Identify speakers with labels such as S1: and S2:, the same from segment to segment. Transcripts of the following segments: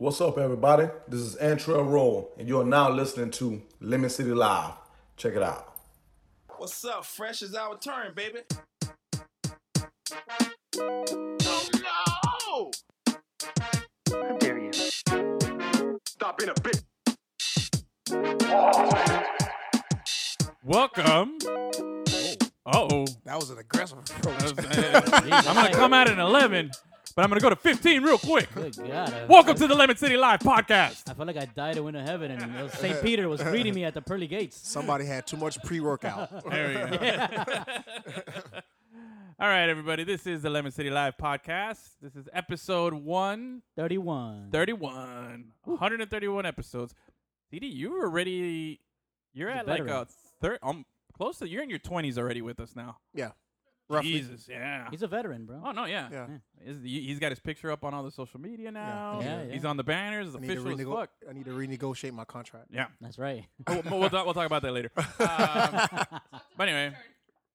S1: What's up, everybody? This is Antrell Roll, and you are now listening to Lemon City Live. Check it out.
S2: What's up? Fresh is our turn, baby.
S3: Oh no!
S4: How dare you?
S3: Stop being a bitch.
S5: Welcome. Uh oh,
S6: That was an aggressive approach.
S5: I'm gonna come out at 11, but I'm gonna go to 15 real quick.
S7: Good God. I-
S5: Welcome
S7: I,
S5: to the Lemon City Live podcast.
S7: I felt like I died and went to heaven, and St. Peter was greeting me at the pearly gates.
S6: Somebody had too much pre-workout.
S5: There we go. All right, everybody. This is the Lemon City Live podcast. This is episode 131.
S7: 31.
S5: 131 episodes. CD, you were already. You're
S7: He's a
S5: at like a
S7: veteran.
S5: third. Um, close to. You're in your 20s already with us now.
S6: yeah, roughly.
S5: Jesus, yeah.
S7: He's a veteran, bro.
S5: Oh no, yeah.
S6: Yeah.
S5: Is- he- He's got his picture up on all the social media now.
S7: Yeah, yeah.
S5: He's on the banners.
S6: I need, to
S5: Official as
S6: renego-
S5: fuck.
S6: I need to renegotiate my contract.
S5: Yeah.
S7: That's right.
S5: we'll, we'll, talk, we'll talk about that later. Um, but anyway,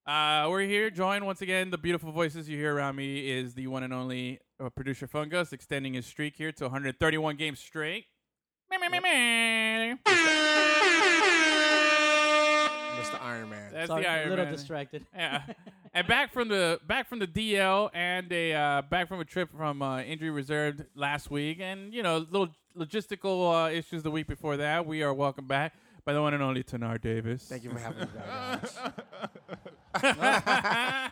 S5: uh, we're here. Joined once again. The beautiful voices you hear around me is the one and only uh, producer Fungus, extending his streak here to 131 games straight. Meh, meh, meh, meh.
S6: Mr. Iron Man.
S5: That's
S7: Sorry,
S5: the
S7: a little
S5: Man.
S7: distracted.
S5: Yeah, and back from the back from the DL and a uh, back from a trip from uh, injury reserved last week, and you know little logistical uh, issues the week before that. We are welcome back by the one and only Tanar Davis.
S6: Thank you for having me back. guys.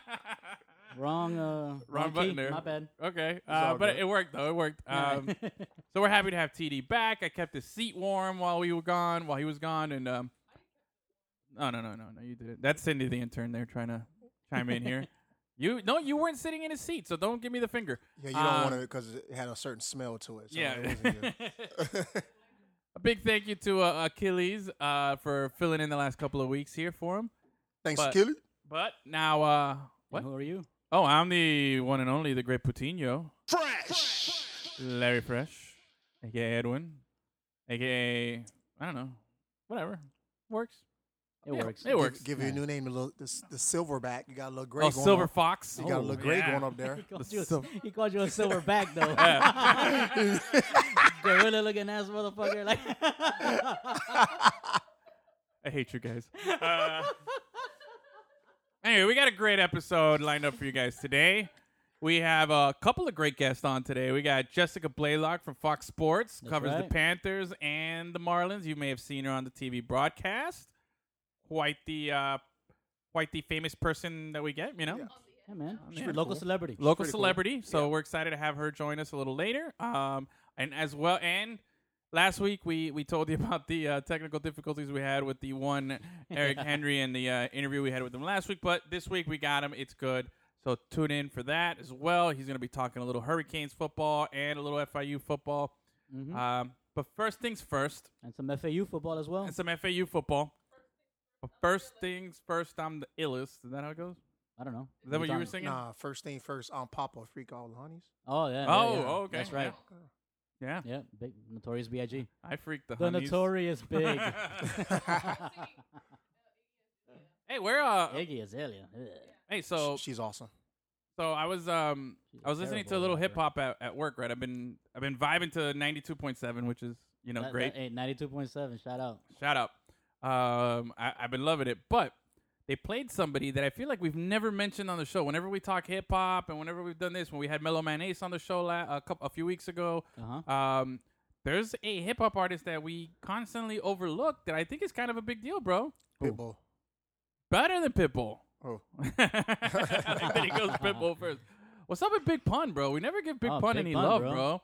S7: Wrong, uh,
S5: Wrong
S7: key.
S5: button there.
S7: My bad.
S5: Okay,
S6: all
S5: uh, but
S6: good.
S5: it worked though. It worked. Um, so we're happy to have TD back. I kept his seat warm while we were gone, while he was gone, and um, no, no, no, no, no, you did it. That's Cindy, the intern, there trying to chime in here. You no, you weren't sitting in his seat, so don't give me the finger.
S6: Yeah, you don't
S5: Um,
S6: want to because it had a certain smell to it. So
S5: yeah.
S6: it.
S5: A big thank you to uh, Achilles uh, for filling in the last couple of weeks here for him.
S6: Thanks,
S5: But-
S6: Kelly.
S5: But now, uh, what?
S7: Who are you?
S5: Oh, I'm the one and only, the great Putinho.
S2: Fresh.
S5: Larry Fresh, aka Edwin, aka I don't know, whatever works.
S7: It
S5: Yeah,
S7: works.
S5: It works.
S6: Give, give you a new name, the, little, the, the Silverback. You got a little gray
S5: oh,
S6: going
S5: Silver
S6: on.
S5: Fox.
S6: You got a
S7: Oh,
S6: little gray
S5: yeah.
S6: going up there.
S7: He called,
S5: The
S7: you a,
S5: sil-
S7: he called you a silverback, though. Gorilla looking ass motherfucker. Like,
S5: I hate you guys. Uh, anyway, we got a great episode lined up for you guys today. We have a couple of great guests on today. We got Jessica Blaylock from Fox Sports,
S7: That's
S5: covers the. Panthers and the Marlins. You may have seen her on the TV broadcast. Quite the uh, quite the famous person that we get, you know.
S6: Yeah.
S7: yeah, man. She's
S5: Yeah.
S7: a local celebrity.
S5: local
S6: pretty cool.
S5: celebrity. So we're excited to have her join us a little later. Um, and as well, and last week we we told you about the uh, technical difficulties we had with the one Eric Henry and the uh, interview we had with him last week. But this week we got him. It's good. So tune in for that as well. He's going to be talking a little Hurricanes football and a little FIU football.
S7: Mhm.
S5: Um, but first things first,
S7: and some FAU football as well.
S5: and some FAU football. But first things first, I'm the illest. Is that how it goes?
S7: I don't know.
S5: Is that what you were
S7: talking-
S5: singing?
S6: Nah, first thing first, I'm Papa Freak All the Honeys.
S7: Oh, yeah.
S5: Oh,
S7: yeah, yeah.
S5: okay.
S7: That's right.
S5: Yeah,
S7: Yeah, big Notorious B.I.G.
S5: I freaked the,
S7: The
S5: honeys.
S7: Notorious Big.
S5: hey, where uh?
S7: Iggy Azalea. Ugh.
S5: Hey, so
S6: She's awesome.
S5: so I was um
S7: She's
S5: I was listening to a
S7: terrible
S5: little hip hop at, at work, right? I've been I've been vibing to ninety two point seven, which is you know
S7: That-
S5: great.
S7: that- hey, 92.7. Shout out.
S5: Shout out. Um, I, I've been loving it, but they played somebody that I feel like we've never mentioned on the show. Whenever we talk hip hop, and whenever we've done this, when we had Mellow Man Ace on the show la- a couple a few weeks ago,
S7: Uh-huh.
S5: um, there's a hip hop artist that we constantly overlook that I think is kind of a big deal, bro.
S6: Pitbull.
S5: Better than Pitbull.
S6: Oh,
S5: I think that he goes Pitbull first. What's up with Big Pun, bro? We never give Big
S7: Oh,
S5: Pun
S7: Big
S5: any
S7: Pun,
S5: love,
S7: bro.
S5: bro.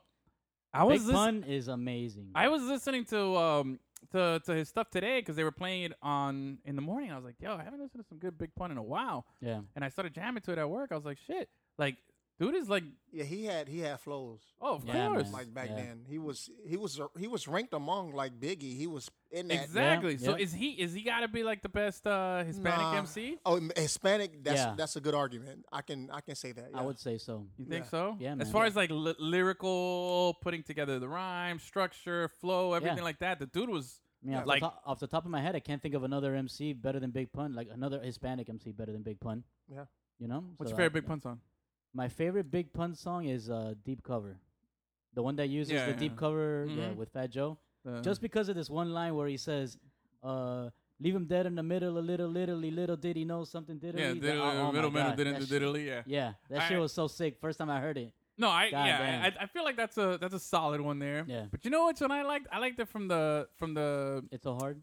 S5: I was
S7: Big
S5: lis-
S7: Pun is amazing.
S5: I was listening to um to to his stuff today because they were playing it on in the morning. I was like, yo, I haven't listened to some good Big Pun in a while,
S7: yeah.
S5: and I started jamming to it at work. I was like, shit, like dude is like,
S6: yeah, he had he had flows.
S5: oh, of
S7: Yeah,
S5: course,
S7: man.
S6: Like back
S7: Yeah.
S6: then, he was he was he was ranked among like Biggie. He was in that.
S5: exactly. so
S7: yeah.
S5: is he is he got to be like the best uh Hispanic
S6: Nah.
S5: MC?
S6: Oh, m- Hispanic. That's
S7: Yeah.
S6: that's a good argument. I can I can say that.
S7: I
S6: yeah.
S7: would say so.
S5: You think
S6: Yeah.
S5: so?
S7: Yeah,
S5: As
S7: man.
S5: far
S7: Yeah.
S5: as like li- lyrical, putting together the rhyme, structure, flow, everything like that, the dude was
S7: I mean, off,
S5: Like-
S7: the top, off the top of my head, I can't think of another MC better than Big Pun, like another Hispanic MC better than Big Pun.
S6: Yeah.
S7: You know?
S5: What's
S7: So
S5: your favorite
S7: I-
S5: Big Pun song?
S7: My favorite Big Pun song is uh, Deep Cover. the one that uses
S5: Yeah,
S7: the deep cover, yeah,
S5: Mhm.
S7: with Fat Joe.
S5: Uh,
S7: Just because of this one line where he says, uh, "Leave him dead in the middle, a little, literally, little did he know something did
S5: yeah,
S7: he?"
S5: diddly,
S7: oh, my
S5: middle middle didn't
S7: that
S5: do diddly, yeah.
S7: Yeah, that
S5: I-
S7: shit was so sick. First time I heard it.
S5: No, I
S7: God
S5: yeah. I, I feel like that's a that's a solid one there.
S7: Yeah.
S5: But you know which one I liked? I liked it from the from the
S7: It's so hard.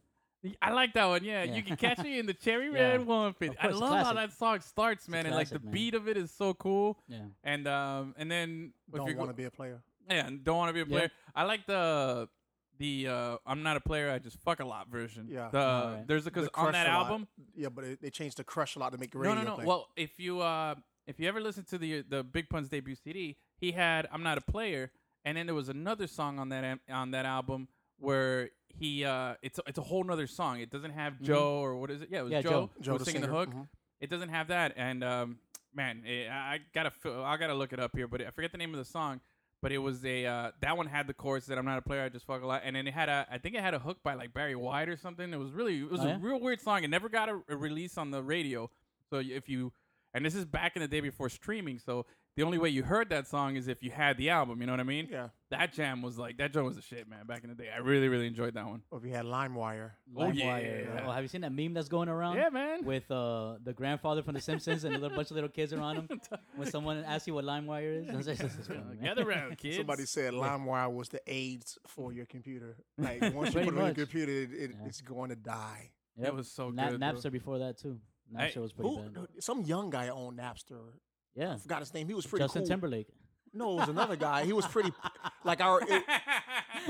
S5: I like that one. Yeah,
S7: Yeah.
S5: you can catch me in the cherry
S7: Yeah.
S5: red one.
S7: Of
S5: I
S7: course,
S5: love how
S7: classic.
S5: that song starts,
S7: a
S5: man, and like the
S7: classic, man.
S5: beat of it is so cool.
S7: Yeah.
S5: And um and then if
S6: Don't
S5: you go-
S6: want to be a player.
S5: yeah, and don't want to be a
S7: Yeah.
S5: player. I like the the uh I'm not a player. I just fuck a lot version.
S6: Yeah.
S5: The
S7: Alright.
S5: there's because
S6: The
S5: on
S6: Crush
S5: that
S6: a lot.
S5: album.
S6: Yeah, but it, they changed the crush a lot to make the
S5: No, no, no.
S6: play.
S5: Well, if you uh if you ever listen to the the Big Pun's debut CD, he had I'm not a player, and then there was another song on that am- on that album where he uh it's a, it's a whole nother song. It doesn't have Joe or what is it? Yeah, it was
S7: Yeah,
S5: Joe,
S7: Joe.
S5: who was
S6: the
S5: singing the
S6: singer.
S5: hook.
S6: Mhm.
S5: It doesn't have that, and um man, eh, I I gotta fi- I gotta look it up here, but I forget the name of the song. But it was a uh, that one had the chorus that I'm not a player, I just fuck a lot, and then it had a I think it had a hook by like Barry White or something. It was really it was
S7: Oh,
S5: a
S7: yeah?
S5: real weird song. It never got a, a release on the radio. So if you and this is back in the day before streaming, so the only way you heard that song is if you had the album. You know what I mean?
S6: Yeah.
S5: That jam was like that jam was the shit, man. Back in the day, I really really enjoyed that one.
S6: Or if you had LimeWire.
S5: Oh,
S7: LimeWire.
S5: yeah.
S7: Oh, have you seen that meme that's going around?
S5: Yeah, man.
S7: With uh, the grandfather from The Simpsons and a little bunch of little kids around him. when someone asks you what LimeWire is, it's just- it's just funny.
S5: Gather round, kids.
S6: Somebody said LimeWire was the AIDS for your computer. Like once you put it on your computer, it, it,
S7: Yeah.
S6: it's going to die.
S7: Yep.
S5: It was so
S7: Na-
S5: good. though.
S7: Napster before that too.
S5: Hey,
S7: Napster was pretty
S6: Who,
S7: bad.
S6: some young guy owned Napster.
S7: Yeah.
S6: I forgot his name. He was pretty
S7: Justin
S6: cool.
S7: Timberlake.
S6: No, it was another guy. He was pretty like our. It,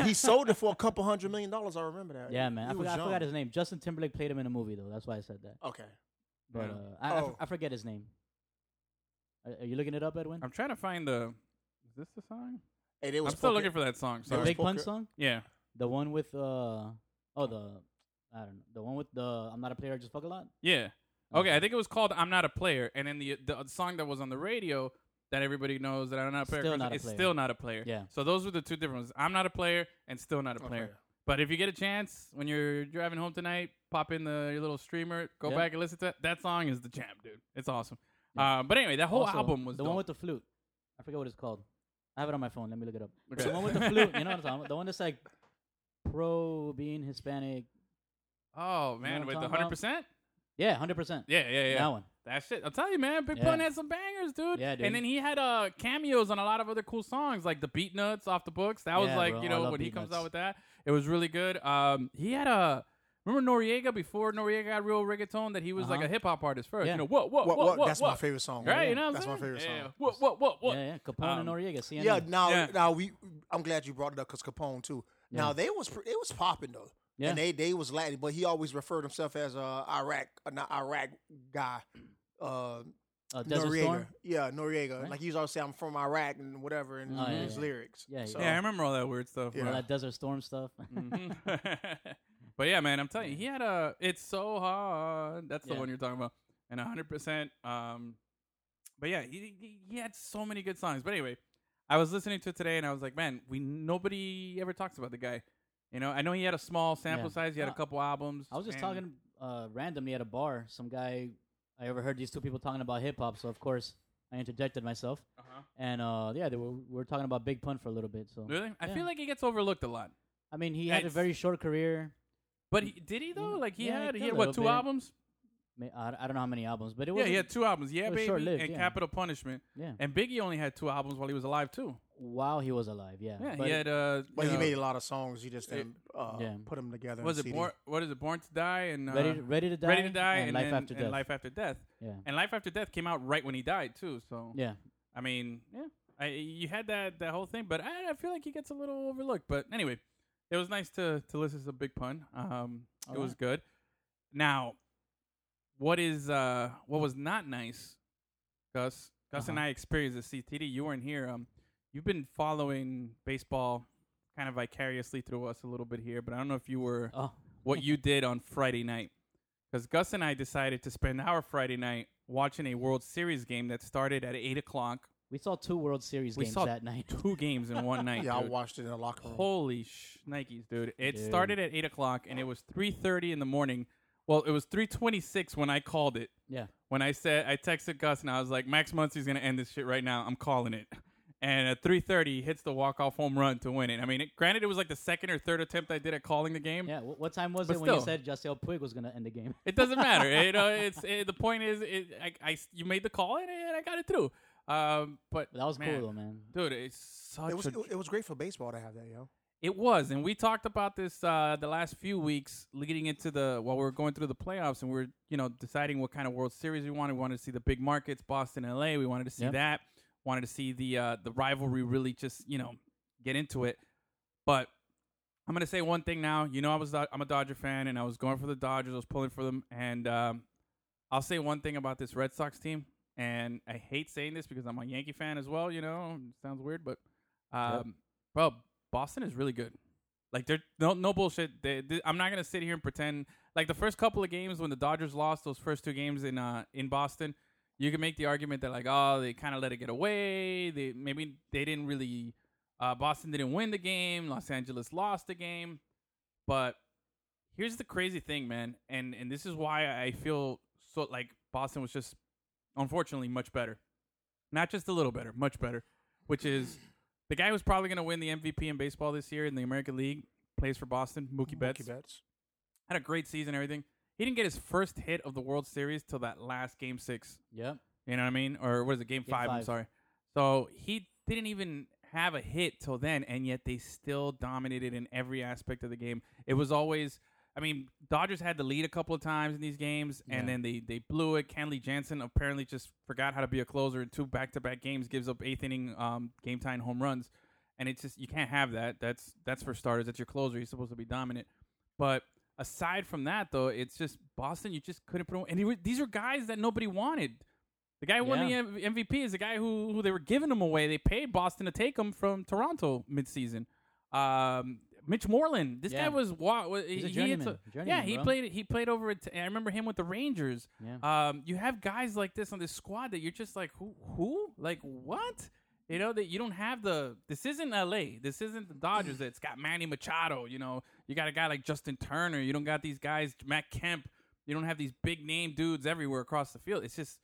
S6: he sold it for a couple hundred million dollars. I remember that.
S7: Yeah, man. I forgot, I forgot his name. Justin Timberlake played him in a movie though. That's why I said that.
S6: Okay.
S7: But
S5: Yeah.
S7: uh, I, I f-
S6: Oh.
S7: I forget his name. Are, are you looking it up, Edwin?
S5: I'm trying to find the. Is this the song?
S6: And it was
S5: I'm still looking for that song.
S7: the
S5: Sorry.
S6: was
S7: Big Pun song?
S5: Yeah.
S7: The one with uh oh the I don't know the one with the I'm not a player I just fuck a lot.
S5: Yeah. Okay, I think it was called "I'm Not a Player," and then the the song that was on the radio that everybody knows that I'm not a player.
S7: Still Not a
S5: it's
S7: Player.
S5: still not a player.
S7: Yeah.
S5: So those were the two different ones. I'm not a player and still not a player.
S6: Okay.
S5: But if you get a chance when you're driving home tonight, pop in the your little streamer, go
S7: Yeah.
S5: back and listen to that. That song is the champ, dude. It's awesome. Um, but anyway, that whole
S7: Also,
S5: album was
S7: the
S5: dope.
S7: one with the flute. I forget what it's called. I have it on my phone. Let me look it up.
S5: Okay.
S7: The one with the flute. You know what I'm talking about? The one that's like pro being Hispanic.
S5: oh
S7: what
S5: man,
S7: I'm
S5: with the
S7: talking
S5: hundred percent.
S7: Yeah, hundred percent.
S5: Yeah, yeah, yeah.
S7: That one.
S5: That shit. I'll tell you, man. Big
S7: Yeah.
S5: Pun had some bangers, dude.
S7: Yeah, dude.
S5: And then he had uh cameos on a lot of other cool songs, like the Beatnuts off the books. That was
S7: Yeah,
S5: like,
S7: bro.
S5: you know, when he comes
S7: Nuts.
S5: out with that, it was really good. Um, he had a remember Noriega before Noriega got real reggaeton that he was like
S7: Uh-huh.
S5: a hip hop artist first.
S7: Yeah.
S5: You know, what, what,
S6: What,
S5: what,
S6: what,
S5: what,
S6: that's
S5: what?
S6: my favorite song.
S5: Right,
S6: Yeah,
S5: you know what I'm
S6: that's my favorite
S5: yeah.
S6: song.
S5: What, what, what, what?
S7: Yeah, yeah. Capone and
S5: Um,
S7: Noriega. CNN.
S6: Yeah, now
S5: Yeah.
S6: now we I'm glad you brought it up because Capone too. Now they was pre- it was popping though.
S7: Yeah.
S6: And they they was Latin, but he always referred himself as a Iraq uh, not Iraq guy. Uh
S7: uh,
S6: Noriega.
S7: Storm.
S6: Yeah, Noriega.
S7: Right.
S6: Like he was always saying I'm from Iraq and whatever in
S7: Oh, yeah,
S6: his
S7: yeah.
S6: lyrics.
S7: Yeah,
S6: So,
S5: Yeah, I remember all that weird stuff.
S6: Yeah.
S7: All that Desert Storm stuff.
S5: Mhm. but yeah, man, I'm telling you, he had a. It's so hard. That's the one you're talking about, and 100. percent Um, but yeah, he, he he had so many good songs. But anyway, I was listening to it today, and I was like, man, we nobody ever talks about the guy. You know, I know he had a small sample
S7: Yeah.
S5: size. He had a
S7: No,
S5: couple albums.
S7: I was just
S5: and-
S7: talking uh, randomly at a bar. Some guy, I overheard these two people talking about hip hop, so of course I interjected myself.
S5: Uh-huh.
S7: And uh, yeah, they were, we were talking about Big Pun for a little bit. So
S5: Really, I
S7: Yeah.
S5: feel like he gets overlooked a lot.
S7: I mean, he had a
S5: It's-
S7: very short career.
S5: But he, did he though? Like he
S7: yeah,
S5: had he
S7: a
S5: had what
S7: little
S5: two
S7: bit.
S5: albums?
S7: Ma- I, I don't know how many albums, but it was
S5: Yeah, he had two albums. Yeah,
S7: it was
S5: baby,
S7: short-lived,
S5: and
S7: yeah.
S5: Capital Punishment.
S7: yeah.
S5: And Biggie only had two albums while he was alive too.
S7: While he was alive, yeah.
S5: Yeah,
S7: but
S5: he had uh.
S6: But
S5: you
S6: he
S5: know,
S6: made a lot of songs. You just didn't uh,
S7: Yeah.
S6: put them together.
S5: was
S6: in
S5: it
S6: CD.
S5: born? What is it? Born to Die and uh,
S7: ready, ready to die,
S5: Ready to Die
S7: and, Life
S5: then-
S7: After
S5: and
S7: Death.
S5: Life After Death.
S7: yeah,
S5: And Life After Death came out right when he died too. So
S7: yeah.
S5: I mean, yeah, I, you had that that whole thing, but I, I feel like he gets a little overlooked. But anyway, it was nice to to listen to Big Pun. Um, it was good. Now, what is uh what was not nice, Gus? Gus and
S7: Uh-huh.
S5: I experienced this. CTD, you weren't here. Um, you've been following baseball kind of vicariously through us a little bit here, but I don't know if you were
S7: Oh,
S5: what you did on Friday night. Because Gus and I decided to spend our Friday night watching a World Series game that started at 8 o'clock.
S7: we saw two World Series
S5: We
S7: games
S5: saw
S7: that night.
S5: Two games in one night.
S6: Yeah, I watched it in the locker room.
S5: Holy sh Nikes, dude. It
S7: Dude.
S5: started at 8 o'clock and it was 3.30 in the morning. Well, it was 3.26 when I called it.
S7: Yeah,
S5: When I said, I texted Gus and I was like, Max Muncy's going to end this shit right now. I'm calling it. And at 3:30 he hits the walk-off home run to win it. I mean, it, granted, it was like the second or third attempt I did at calling the game.
S7: Yeah. What time was
S5: But
S7: it when you
S5: still.
S7: said Justin Puig was gonna end the game?
S5: It doesn't matter. you know, it's it, the point is, it, I, I- you made the call and, I got it through. Um, but
S7: But that was
S5: man,
S7: cool though, man.
S5: dude. It's such
S6: It was
S5: a,
S6: it, it was great for baseball to have that, yo.
S5: It was, and we talked about this uh, the last few weeks leading into the while we were going through the playoffs, and we are you know deciding what kind of World Series we wanted. We wanted to see the big markets, Boston, LA. We wanted to see
S7: Yep.
S5: that. Wanted to see the uh, the rivalry really just you know get into it. But I'm gonna say one thing now. You know, I was I'm a Dodger fan, and I was going for the Dodgers. I was pulling for them, and um, I'll say one thing about this Red Sox team. And I hate saying this because I'm a Yankee fan as well. You know, sounds weird, but um, bro, Boston is really good. Like they're no no bullshit. They, they- I'm not gonna sit here and pretend like the first couple of games when the Dodgers lost those first two games in uh in Boston, you can make the argument that like oh they kind of let it get away. They maybe they didn't really uh, Boston didn't win the game. Los Angeles lost the game, but here's the crazy thing, man, and and this is why I feel so like Boston was just unfortunately much better, not just a little better, much better, which is the guy who's probably going to win the MVP in baseball this year in the American League plays for Boston. Mookie Betts
S6: Mookie Betts.
S5: had a great season. Everything. He didn't get his first hit of the World Series till that last Game Six.
S7: Yep.
S5: You know what I mean? Or what is it? Game,
S7: Game
S5: five, I'm sorry. So he didn't even have a hit till then, and yet they still dominated in every aspect of the game. It was always. I mean, Dodgers had the lead a couple of times in these games, and
S7: Yeah.
S5: then they, they blew it. Kenley Jansen apparently just forgot how to be a closer in two back to back games, gives up eighth inning um, game time home runs, and it's just you can't have that. That's that's for starters. That's your closer. He's supposed to be dominant. But aside from that, though, it's just Boston. You just couldn't put. And he, were- these are guys that nobody wanted. The guy who won the M- MVP is the guy who who they were giving him away. They paid Boston to take him from Toronto midseason. Um, Mitch Moreland. This guy
S7: Yeah.
S5: was wa- wa- he,
S7: He's a
S5: he hits
S7: journeyman.
S5: yeah, he
S7: bro.
S5: played he played over at I remember him with the Rangers.
S7: Yeah.
S5: Um, you have guys like this on this squad that you're just like who who like what? You know that you don't have the. This isn't L.A. This isn't the Dodgers. That's got Manny Machado. You know, you got a guy like Justin Turner. You don't got these guys, Matt Kemp. You don't have these big name dudes everywhere across the field. It's just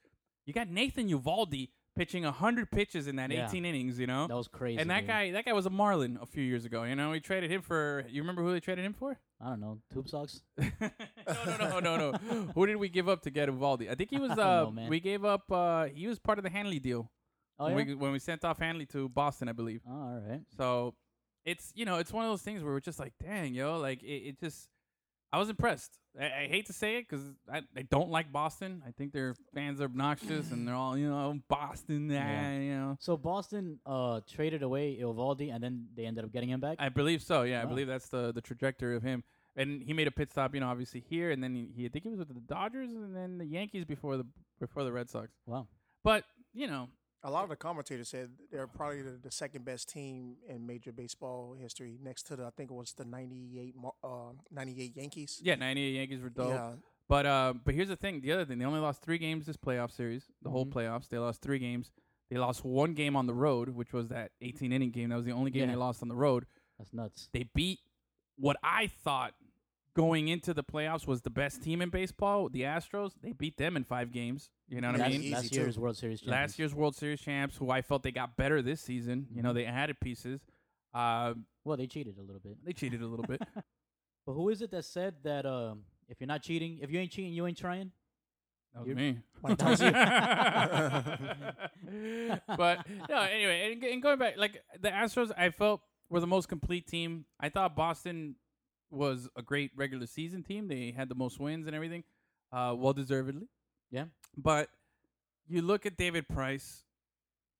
S5: you got Nathan Eovaldi pitching hundred pitches in that
S7: Yeah.
S5: 18 innings. You know,
S7: That was crazy.
S5: and that
S7: dude.
S5: guy, that guy was a Marlin a few years ago. You know, we traded him for. You remember who they traded him for?
S7: I don't know. Tube socks.
S5: no, no, no, no, no. Who did we give up to get Eovaldi? I think he was. Uh,
S7: know,
S5: we gave up. Uh, he was part of the Hanley deal
S7: Oh
S5: when,
S7: yeah.
S5: we, when we sent off Hanley to Boston, I believe.
S7: Oh, all right.
S5: So it's you know it's one of those things where we're just like, dang, yo, like it, it just. I was impressed. I, I hate to say it because I, I don't like Boston. I think their fans are obnoxious and they're all you know Boston,
S7: Yeah.
S5: yeah. you know.
S7: So Boston uh traded away Eovaldi, and then they ended up getting him back.
S5: I believe so. Yeah, I believe that's the the trajectory of him. And he made a pit stop, you know, obviously here, and then he, he I think he was with the Dodgers and then the Yankees before the before the Red Sox.
S7: wow.
S5: But you know,
S6: A lot of the commentators said they're probably the, the second best team in Major Baseball history, next to the I think it was the '98 uh, '98 Yankees.
S5: yeah, 98 Yankees were dope.
S6: Yeah,
S5: But uh, but here's the thing. The other thing, they only lost three games this playoff series. The whole
S7: Mhm.
S5: playoffs, they lost three games. They lost one game on the road, which was that 18 inning game. That was the only game
S7: Yeah.
S5: they lost on the road.
S7: That's nuts.
S5: They beat what I thought going into the playoffs was the best team in baseball, the Astros. They beat them in five games. You know what I mean?
S7: Last year's World Series champions.
S5: last year's World Series champs, who I felt they got better this season. You know, they added pieces. Uh,
S7: Well, they cheated a little bit.
S5: they cheated a little bit.
S7: But who is it that said that um, if you're not cheating, if you ain't cheating, you ain't trying?
S5: That was
S7: You're-
S5: me. But no, anyway, and, and going back, like the Astros, I felt were the most complete team. I thought Boston was a great regular season team. They had the most wins and everything, uh, well deservedly.
S7: Yeah.
S5: But you look at David Price.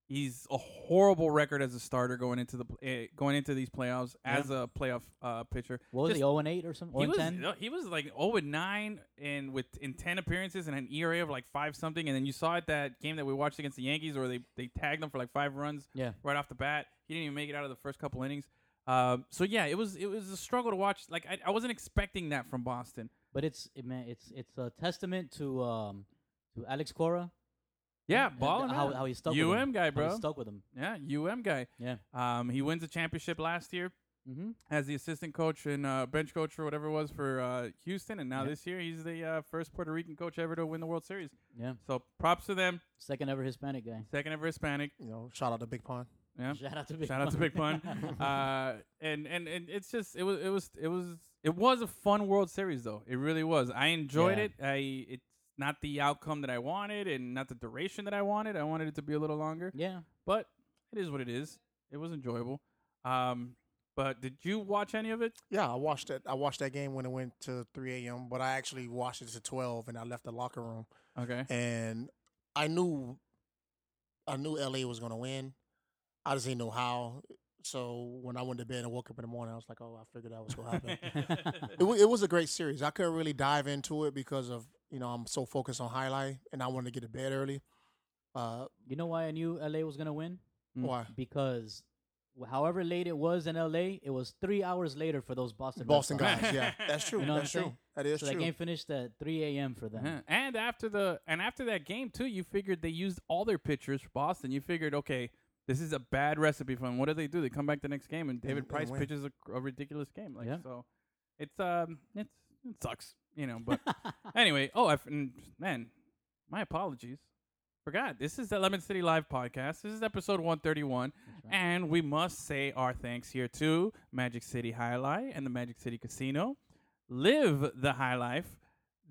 S5: He's a horrible record as a starter going into the uh, going into these playoffs as a playoff uh, pitcher.
S7: What was
S5: Just-
S7: he? 0 and 8 or something?
S5: he was
S7: 10?
S5: no, he was like 0 and 9 and with in 10 appearances and an ERA of like 5 something and then you saw it that game that we watched against the Yankees where they they tagged him for like 5 runs
S7: Yeah.
S5: right off the bat. He didn't even make it out of the first couple innings. Um, so yeah, it was it was a struggle to watch. Like I, I wasn't expecting that from Boston.
S7: But it's it, man, it's it's a testament to um to Alex Cora.
S5: Yeah,
S7: and
S5: balling
S7: how, how he stuck with him.
S5: UM guy,
S7: How he
S5: bro.
S7: stuck with him.
S5: Yeah, UM guy.
S7: Yeah.
S5: Um, he wins a championship last year
S7: Mm-hmm.
S5: as the assistant coach and uh, bench coach or whatever it was for uh, Houston, and now
S7: Yep.
S5: this year he's the uh, first Puerto Rican coach ever to win the World Series.
S7: Yeah.
S5: So props to them.
S7: Second ever Hispanic guy.
S5: Second ever Hispanic.
S6: you know, shout out to Big Pun.
S5: Yeah.
S7: Shout out to Big
S5: Shout out to
S7: Pun.
S5: Big Pun. uh, and, and and it's just it was it was it was it was a fun World Series though. It really was. I enjoyed
S7: Yeah.
S5: it. I it's not the outcome that I wanted and not the duration that I wanted. I wanted it to be a little longer.
S7: yeah.
S5: But it is what it is. It was enjoyable. Um, but did you watch any of it?
S6: Yeah, I watched it. I watched that game when it went to 3 a.m., but I actually watched it to 12, and I left the locker room,
S5: Okay.
S6: and I knew, I knew LA was gonna win. I just didn't know how. So when I went to bed and woke up in the morning, I was like, "Oh, I figured that was gonna happen." it, wa- it was a great series. I couldn't really dive into it because of you know I'm so focused on jai-alai, and I wanted to get to bed early. Uh,
S7: You know why I knew LA was gonna win?
S5: Mm.
S6: why?
S7: Because however late it was in LA, it was three hours later for those Boston
S6: Boston guys, yeah, that's true.
S7: You know
S6: that's
S7: I'm
S6: true.
S7: saying?
S6: That is
S7: So
S6: true.
S7: that game finished at 3 a.m. for them.
S5: Yeah. And after the and after that game too, you figured they used all their pitchers for Boston. You figured, okay, this is a bad recipe for them. What do they do? They come back the next game and David
S6: and
S5: Price
S6: win.
S5: pitches a, a ridiculous game. Like
S7: Yeah.
S5: so, it's um, it's it sucks, you know. But anyway, oh, I man, my apologies. Forgot this is the Lemon City Live podcast. This is episode one thirty one, and we must say our thanks here to Magic City Jai-Alai and the Magic City Casino. Live the high life.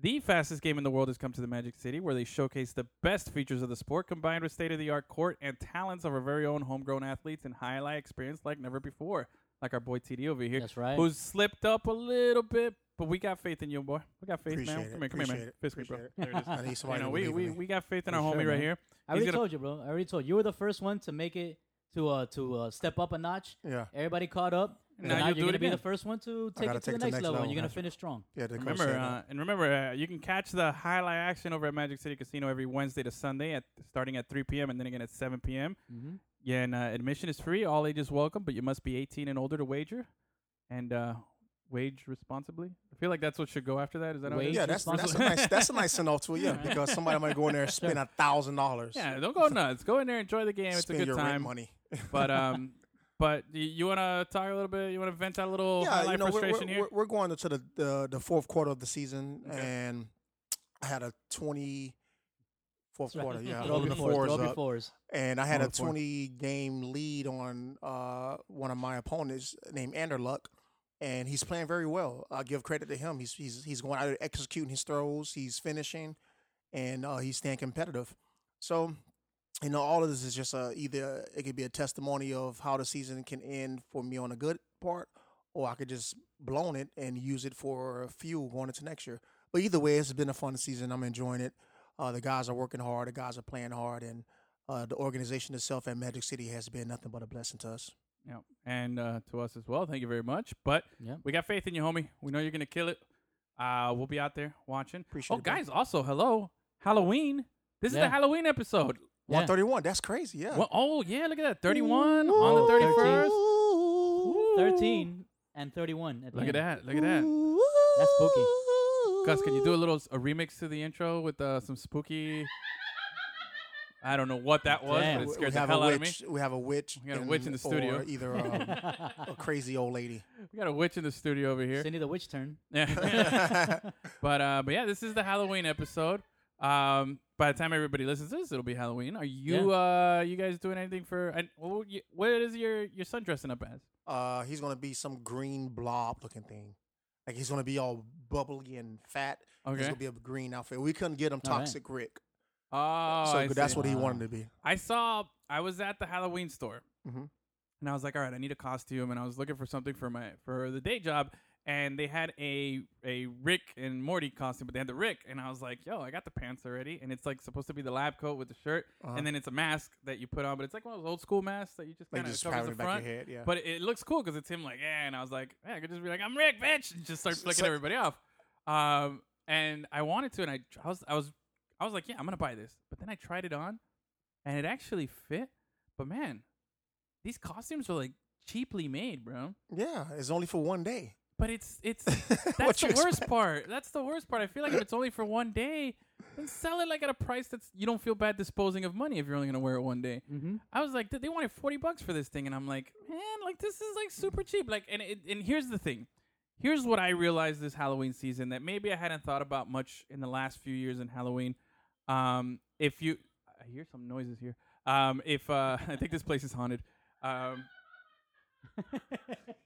S5: The fastest game in the world has come to the Magic City, where they showcase the best features of the sport combined with state of the art court and talents of our very own homegrown athletes and jai-alai experience like never before. Like our boy TD over here,
S7: That's right.
S5: who's slipped up a little bit, but we got faith in you, boy. We got faith,
S6: Appreciate
S5: man.
S6: it.
S5: Come here, come here, man.
S6: Appreciate it.
S5: Fist me, bro.
S6: Appreciate
S5: There it is.
S6: I need
S5: You know, we, we,
S6: me.
S5: we got faith in
S7: For
S5: our homie
S7: sure,
S5: right here.
S7: I
S5: He's
S7: already
S5: gonna-
S7: told you, bro. I already told you. You were the first one to make it to uh to uh, step up a notch.
S6: Yeah,
S7: Everybody caught up.
S5: Now
S7: and now
S5: you'll
S7: you're gonna
S5: it
S7: be the first one to take it to
S6: take
S7: the
S6: it to
S7: next
S6: next
S7: level, and you're gonna finish strong.
S6: yeah. The
S5: Remember, uh, and remember, uh, you can catch the jai-alai action over at Magic City Casino every Wednesday to Sunday at starting at 3 p.m. and then again at 7 p.m.
S7: Mm-hmm.
S5: Yeah, and uh, admission is free. All ages welcome, but you must be 18 and older to wager, and uh, wage responsibly. I feel like that's what should go after that. Is that how it is?
S7: Wage
S6: yeah, that's that's a nice that's a nice send off to it. Yeah, because somebody might go in there and spend a thousand dollars.
S5: Yeah, don't go nuts. Go in there, and enjoy the game. It's a good
S6: your rent
S5: time.
S6: money.
S5: But um, but you want to talk a little bit? You want to vent out a little
S6: yeah,
S5: jai-alai
S6: you know, we're,
S5: frustration
S6: we're,
S5: here?
S6: we're, we're going into the, the the fourth quarter of the season,
S5: Okay.
S6: and I had a twenty fourth quarter. Yeah,
S7: throw up
S6: holding
S7: your
S6: the
S7: fours.
S6: fours
S7: up your fours.
S6: and I had a twenty game lead on uh, one of my opponents named Anderluck, and he's playing very well. I give credit to him. He's he's he's going out executing his throws. He's finishing, and uh, he's staying competitive. So, you know, all of this is just a, either it could be a testimony of how the season can end for me on a good part, or I could just blown it and use it for fuel going into next year. But either way, it's been a fun season. I'm enjoying it. Uh, the guys are working hard. The guys are playing hard, and uh, the organization itself at Magic City has been nothing but a blessing to us.
S5: Yeah, and uh, to us as well. Thank you very much. But
S7: Yeah.
S5: we got faith in you, homie. We know you're gonna kill it. Uh, we'll be out there watching.
S6: Appreciate
S5: oh,
S6: it, bro.
S5: guys, also hello, Halloween. This is the Halloween episode.
S7: Yeah.
S6: 131. That's crazy. Yeah.
S5: Well, oh yeah, look at that, 31 on the 31st.
S6: Ooh.
S7: 13 and 31. At the
S5: Look at that, look at that.
S7: That's spooky.
S5: Gus, can you do a little a remix to the intro with uh, some spooky? I don't know what that was,
S7: Damn.
S5: but it
S6: We-
S5: scared the
S6: have
S5: hell
S6: a
S5: out of me.
S6: witch. We have a witch.
S5: We got a witch in the studio.
S6: Or either um, a crazy old lady.
S5: We got a witch in the studio over here.
S7: Cindy the witch turn.
S5: Yeah. but uh, but yeah, this is the Halloween episode. Um, by the time everybody listens to this, it'll be Halloween. Are you uh you guys doing anything for? And what, you- what is your your son dressing up as?
S6: Uh, he's gonna be some green blob looking thing. Like he's gonna be all bubbly and fat. He's
S5: Okay.
S6: gonna be a green outfit. We couldn't get him
S7: All right.
S6: Toxic Rick,
S5: Oh,
S6: so
S5: I
S6: that's
S5: see.
S6: what he wanted to be.
S5: I saw. I was at the Halloween store,
S6: Mhm.
S5: and I was like, "All right, I need a costume," and I was looking for something for my for the day job, and they had a a Rick and Morty costume, but they had the Rick, and I was like, "Yo, I got the pants already," and it's like supposed to be the lab coat with the shirt,
S6: Uh-huh.
S5: and then it's a mask that you put on, but it's like one of those old school masks that you just kind of
S6: just
S5: covers the front.
S6: head. Yeah.
S5: But it, it looks cool because it's him like, yeah, and I was like, yeah, I could just be like, I'm Rick, bitch, and just start flicking
S6: so-
S5: everybody off. Um, and I wanted to, and I, I was, I was, I was like, yeah, I'm gonna buy this. But then I tried it on, and it actually fit. But man, these costumes are like cheaply made, bro.
S6: yeah, it's only for one day.
S5: But it's it's that's the worst
S6: expect?
S5: part. That's the worst part. I feel like if it's only for one day, then sell it like at a price that's you don't feel bad disposing of money if you're only gonna wear it one day.
S7: Mm-hmm.
S5: I was like, they wanted forty bucks for this thing, and I'm like, man, like this is like super cheap. Like, and it, and here's the thing, here's what I realized this Halloween season that maybe I hadn't thought about much in the last few years in Halloween. Um, if you, I hear some noises here. Um, if uh, I think this place is haunted. Um,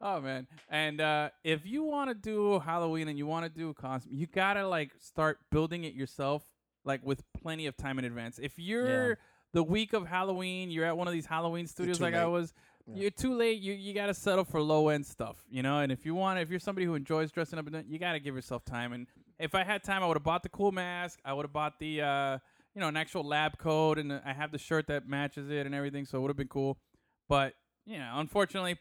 S5: oh man! And uh, if you want to do Halloween and you want to do a costume, you gotta like start building it yourself, like with plenty of time in advance. If you're the week of Halloween, you're at one of these Halloween studios like I
S6: late.
S5: was. You're too late. You you gotta settle for low end stuff, you know. And if you want, if you're somebody who enjoys dressing up, and you gotta give yourself time. And if I had time, I would have bought the cool mask. I would have bought the uh, you know, an actual lab coat, and I have the shirt that matches it and everything. So it would have been cool. But you know, unfortunately,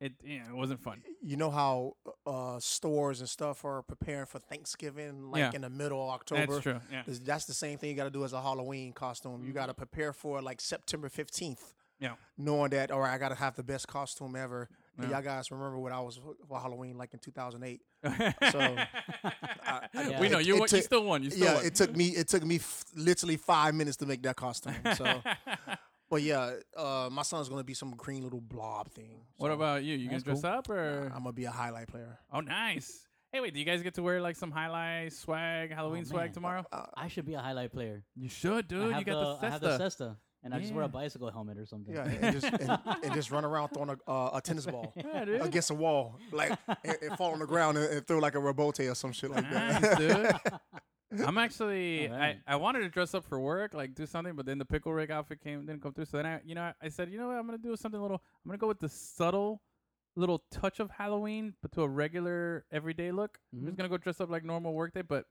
S5: it know, it wasn't fun.
S6: You know how uh, stores and stuff are preparing for Thanksgiving, like
S5: Yeah.
S6: in the middle of October.
S5: That's true. Yeah.
S6: That's the same thing you got to do as a Halloween costume. You got to prepare for like September 15th,
S5: Yeah.
S6: knowing that, all right, I got to have the best costume ever.
S5: Yeah.
S6: y'all guys remember what I was for- Halloween like in 2008. So, I-
S7: Yeah.
S5: we know
S6: it-
S5: you.
S6: it
S5: won- you still won. You still
S6: yeah,
S5: won.
S6: it took me it took me f- literally five minutes to make that costume. So, but yeah, uh, my son's gonna be some green little blob thing.
S5: what about you? You gonna dress
S7: cool.
S5: up or?
S6: I'm gonna be a jai-alai player.
S5: oh, nice. Hey, wait. Do you guys get to wear like some jai-alai swag, Halloween
S7: Oh,
S5: swag
S7: man.
S5: tomorrow?
S7: I should be a jai-alai player.
S5: You should, dude.
S7: have
S5: You got the,
S7: I have the
S5: cesta.
S7: cesta, and I just wear a bicycle helmet or something.
S6: Yeah, and just and, and just run around throwing a, uh, a tennis ball
S5: Yeah, dude.
S6: against a wall, like and, and fall on the ground and, and throw like a rebote or some shit like
S5: Nice,
S6: that.
S5: I'm actually. I, I wanted to dress up for work, like do something, but then the Pickle Rick outfit came didn't come through. So then I, you know, I said, you know what, I'm gonna do something a little. I'm gonna go with the subtle little touch of Halloween, but to a regular everyday look. I'm
S7: Mm-hmm.
S5: just gonna go dress up like normal workday, but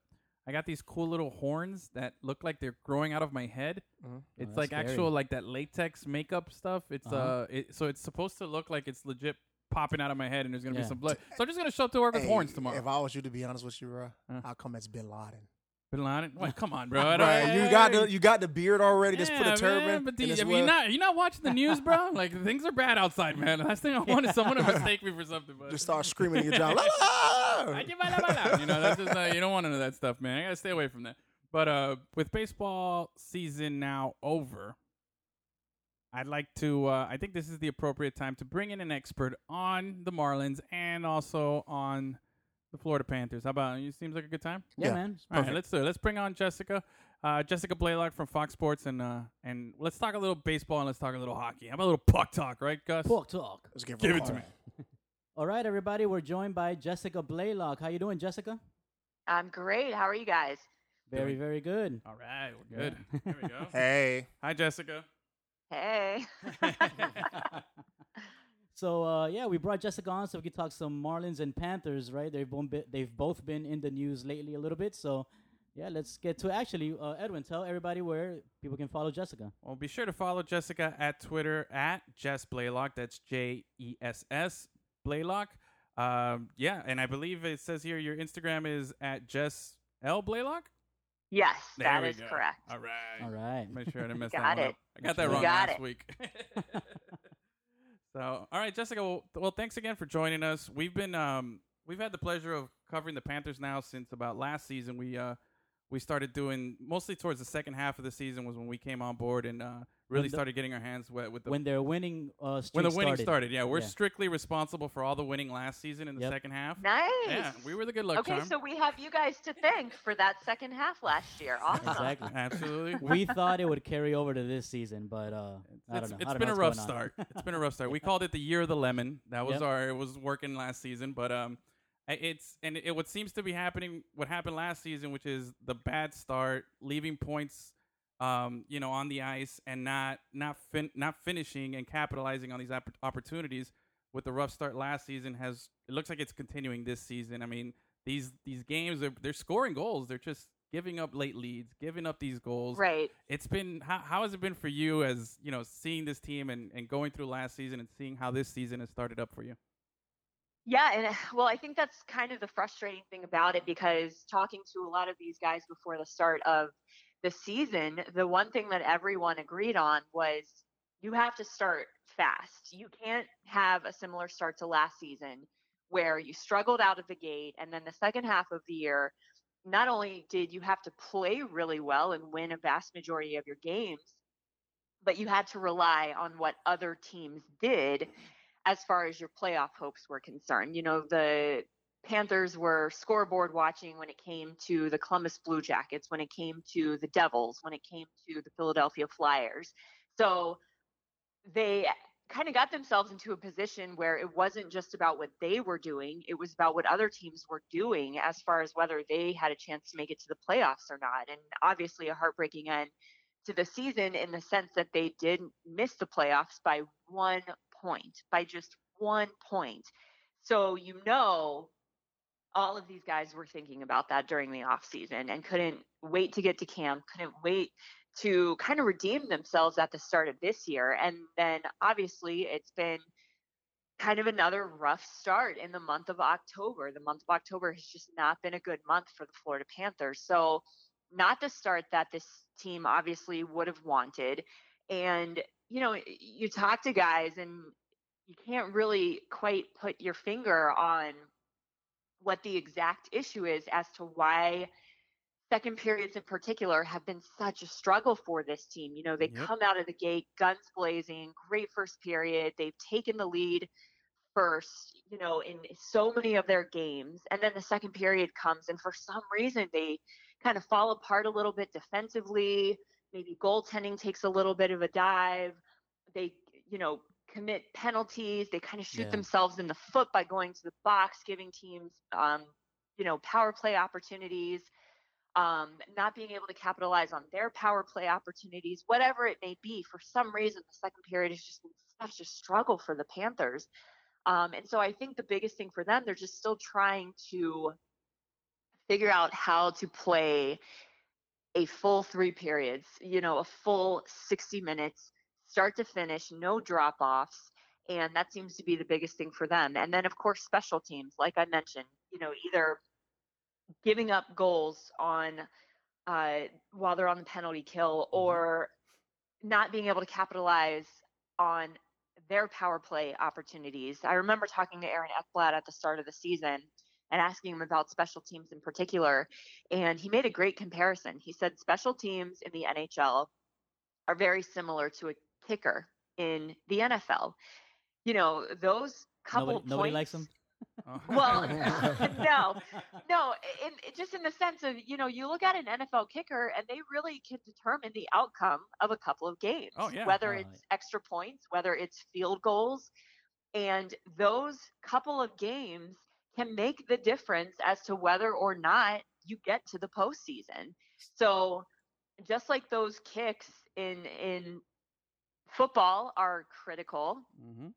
S5: I got these cool little horns that look like they're growing out of my head.
S6: Mhm.
S5: It's
S7: that's
S5: like
S7: scary.
S5: actual like that latex makeup stuff. It's
S7: Uh-huh.
S5: uh, it, so it's supposed to look like it's legit popping out of my head, and there's gonna be some blood. So I'm just gonna show up to work with
S6: Hey,
S5: horns tomorrow.
S6: If I was you, to be honest with you, bro,
S5: Uh.
S6: I'll come as Bin Laden.
S5: Bin Laden? Wait, come on, bro.
S6: Right, you got the you got the beard already. Just put a turban.
S5: man, but the,
S6: it's
S5: I mean,
S6: well-
S5: you're not you're not watching the news, bro. Like things are bad outside, man. Last thing I want is someone to mistake me for something. But
S6: just start screaming in your job.
S5: You know, that's just uh, you don't want to know that stuff, man. I gotta stay away from that. But uh, with baseball season now over, I'd like to. Uh, I think this is the appropriate time to bring in an expert on the Marlins and also on the Florida Panthers. How about you? Seems like a good time.
S7: Yeah,
S6: Yeah.
S7: man.
S5: All right, let's do it. Let's bring on Jessica, uh, Jessica Blaylock from Fox Sports, and uh, and let's talk a little baseball and let's talk a little hockey. How about a little puck talk, right, Gus?
S7: Puck talk.
S6: Let's give,
S5: Give it to me.
S7: All right, everybody. We're joined by Jessica Blaylock. How you doing, Jessica?
S8: I'm great. How are you guys?
S7: Very, very good.
S5: All right, we're good. Here we go.
S6: Hey,
S5: Hi, Jessica.
S8: Hey.
S7: So uh, yeah, we brought Jessica on so we could talk some Marlins and Panthers. Right? They've both been, they've both been in the news lately a little bit. So yeah, let's get to it. actually. Uh, Edwin, tell everybody where people can follow Jessica.
S5: Well, be sure to follow Jessica at Twitter at Jess Blaylock. That's J E S S Blaylock. Um, yeah, and I believe it says here your Instagram is at Jess L Blaylock.
S8: yes,
S5: There
S8: that
S5: we
S8: is
S5: go.
S8: correct.
S5: All right.
S7: All right.
S5: Make sure I didn't mess
S8: Got
S5: that one
S8: it.
S5: up. I got that wrong
S8: got
S5: last
S8: it.
S5: week. so, all right, Jessica. Well, well, thanks again for joining us. We've been um, we've had the pleasure of covering the Panthers now since about last season. We uh, we started doing mostly towards the second half of the season was when we came on board and uh, really
S7: the-
S5: started getting our hands wet with the
S7: when their winning uh, streak
S5: when the winning
S7: started.
S5: started. Yeah, we're
S7: Yeah.
S5: strictly responsible for all the winning last season in the
S7: Yep.
S5: second half.
S8: Nice.
S5: Yeah, we were the good luck
S8: okay,
S5: charm.
S8: so we have you guys to thank for that second half last year. Awesome.
S7: Exactly.
S5: Absolutely.
S7: we thought it would carry over to this season, but uh, I
S5: it's,
S7: don't know.
S5: it's
S7: don't
S5: been
S7: know
S5: a
S7: what's
S5: rough
S7: going on.
S5: start. It's been a rough start. We called it the year of the lemon. That was
S7: Yep.
S5: our. It was working last season, but um, I- it's and it, what seems to be happening. What happened last season, which is the bad start, leaving points, um, you know, on the ice and not not fin- not finishing and capitalizing on these opp- opportunities. With the rough start last season, has it looks like it's continuing this season. I mean, these these games they're, they're scoring goals. They're just giving up late leads, giving up these goals
S8: Right.
S5: it's been how, how has it been for you as you know seeing this team and, and going through last season and seeing how this season has started up for you
S8: Yeah, and uh, well, I think that's kind of the frustrating thing about it because talking to a lot of these guys before the start of the season, the one thing that everyone agreed on was you have to start fast. You can't have a similar start to last season where you struggled out of the gate and then the second half of the year not only did you have to play really well and win a vast majority of your games, but you had to rely on what other teams did as far as your playoff hopes were concerned. You know, the Panthers were scoreboard watching when it came to the Columbus Blue Jackets, when it came to the Devils, when it came to the Philadelphia Flyers. So they kind of got themselves into a position where it wasn't just about what they were doing, it was about what other teams were doing as far as whether they had a chance to make it to the playoffs or not. And obviously, a heartbreaking end to the season in the sense that they did miss the playoffs by one point, by just one point. So, you know, all of these guys were thinking about that during the off season and couldn't wait to get to camp, couldn't wait to kind of redeem themselves at the start of this year. And then obviously it's been kind of another rough start in the month of October. The month of October has just not been a good month for the Florida Panthers. So, not the start that this team obviously would have wanted. And, you know, you talk to guys and you can't really quite put your finger on what the exact issue is as to why second periods in particular have been such a struggle for this team. You know, they
S5: Yep.
S8: come out of the gate guns blazing, great first period. They've taken the lead first, you know, in so many of their games. And then the second period comes, and for some reason, they kind of fall apart a little bit defensively. Maybe goaltending takes a little bit of a dive. They, you know, commit penalties. They kind of shoot
S7: Yeah.
S8: themselves in the foot by going to the box, giving teams, um, you know, power play opportunities um, not being able to capitalize on their power play opportunities, whatever it may be. For some reason, the second period is just such a struggle for the Panthers. Um, and so I think the biggest thing for them, they're just still trying to figure out how to play a full three periods, you know, a full 60 minutes, start to finish, no drop offs. And that seems to be the biggest thing for them. And then, of course, special teams, like I mentioned, you know, either giving up goals on uh, while they're on the penalty kill or not being able to capitalize on their power play opportunities. I remember talking to Aaron Ekblad at the start of the season and asking him about special teams in particular. And he made a great comparison. He said special teams in the NHL are very similar to a kicker in the NFL. You know, those couple
S7: Nobody, nobody likes
S8: points-
S7: them.
S5: Oh.
S8: Well, no, no, in, in- just in the sense of, you know, you look at an NFL kicker and they really can determine the outcome of a couple of oh, games.
S5: Oh, yeah.
S8: Whether
S7: Oh,
S8: it's extra points, whether it's field goals. And those couple of games can make the difference as to whether or not you get to the postseason. So just like those kicks in in football are critical,
S5: Mhm.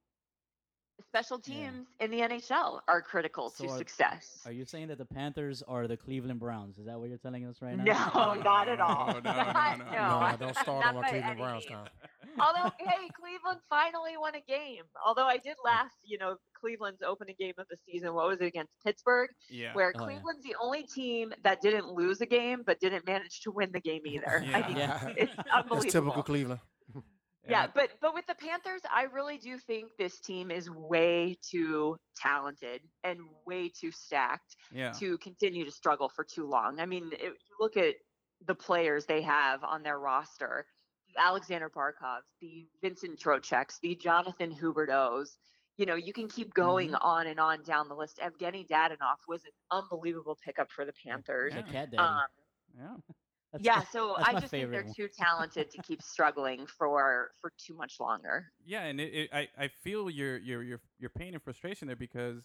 S8: special
S7: Yeah.
S8: teams in the NHL are critical
S7: So
S8: to
S7: are-
S8: success.
S7: Are you saying that the Panthers are the Cleveland Browns? Is that what you're telling us right now?
S8: No, not at all.
S5: No, no, no,
S8: Not-
S5: no.
S6: No, don't start on my Cleveland
S8: any
S6: Browns
S8: means.
S6: now.
S8: Although, hey, Cleveland finally won a game. Although I did laugh, you know, Cleveland's opening game of the season. What was it against Pittsburgh?
S5: Yeah.
S8: Where
S7: Oh, yeah.
S8: Cleveland's the only team that didn't lose a game but didn't manage to win the game either. I
S5: Yeah.
S8: mean,
S6: Yeah.
S8: it's unbelievable.
S6: It's typical Cleveland.
S8: Yeah, but but with the Panthers, I really do think this team is way too talented and way too stacked
S5: yeah.
S8: to continue to struggle for too long. I mean, if you look at the players they have on their roster, the Alexander Barkov, the Vincent Trocheks, the Jonathan Huberdeaus, you know, you can keep going on and on down the list. Evgeny Dadonov was an unbelievable pickup for the Panthers.
S7: The cat daddy.
S8: Um,
S5: yeah.
S7: That's
S8: yeah,
S7: my-
S8: so
S7: that's
S8: I just think they're
S7: one.
S8: too talented to keep struggling for for too much longer.
S5: Yeah, and it, it, I I feel your your your your pain and frustration there because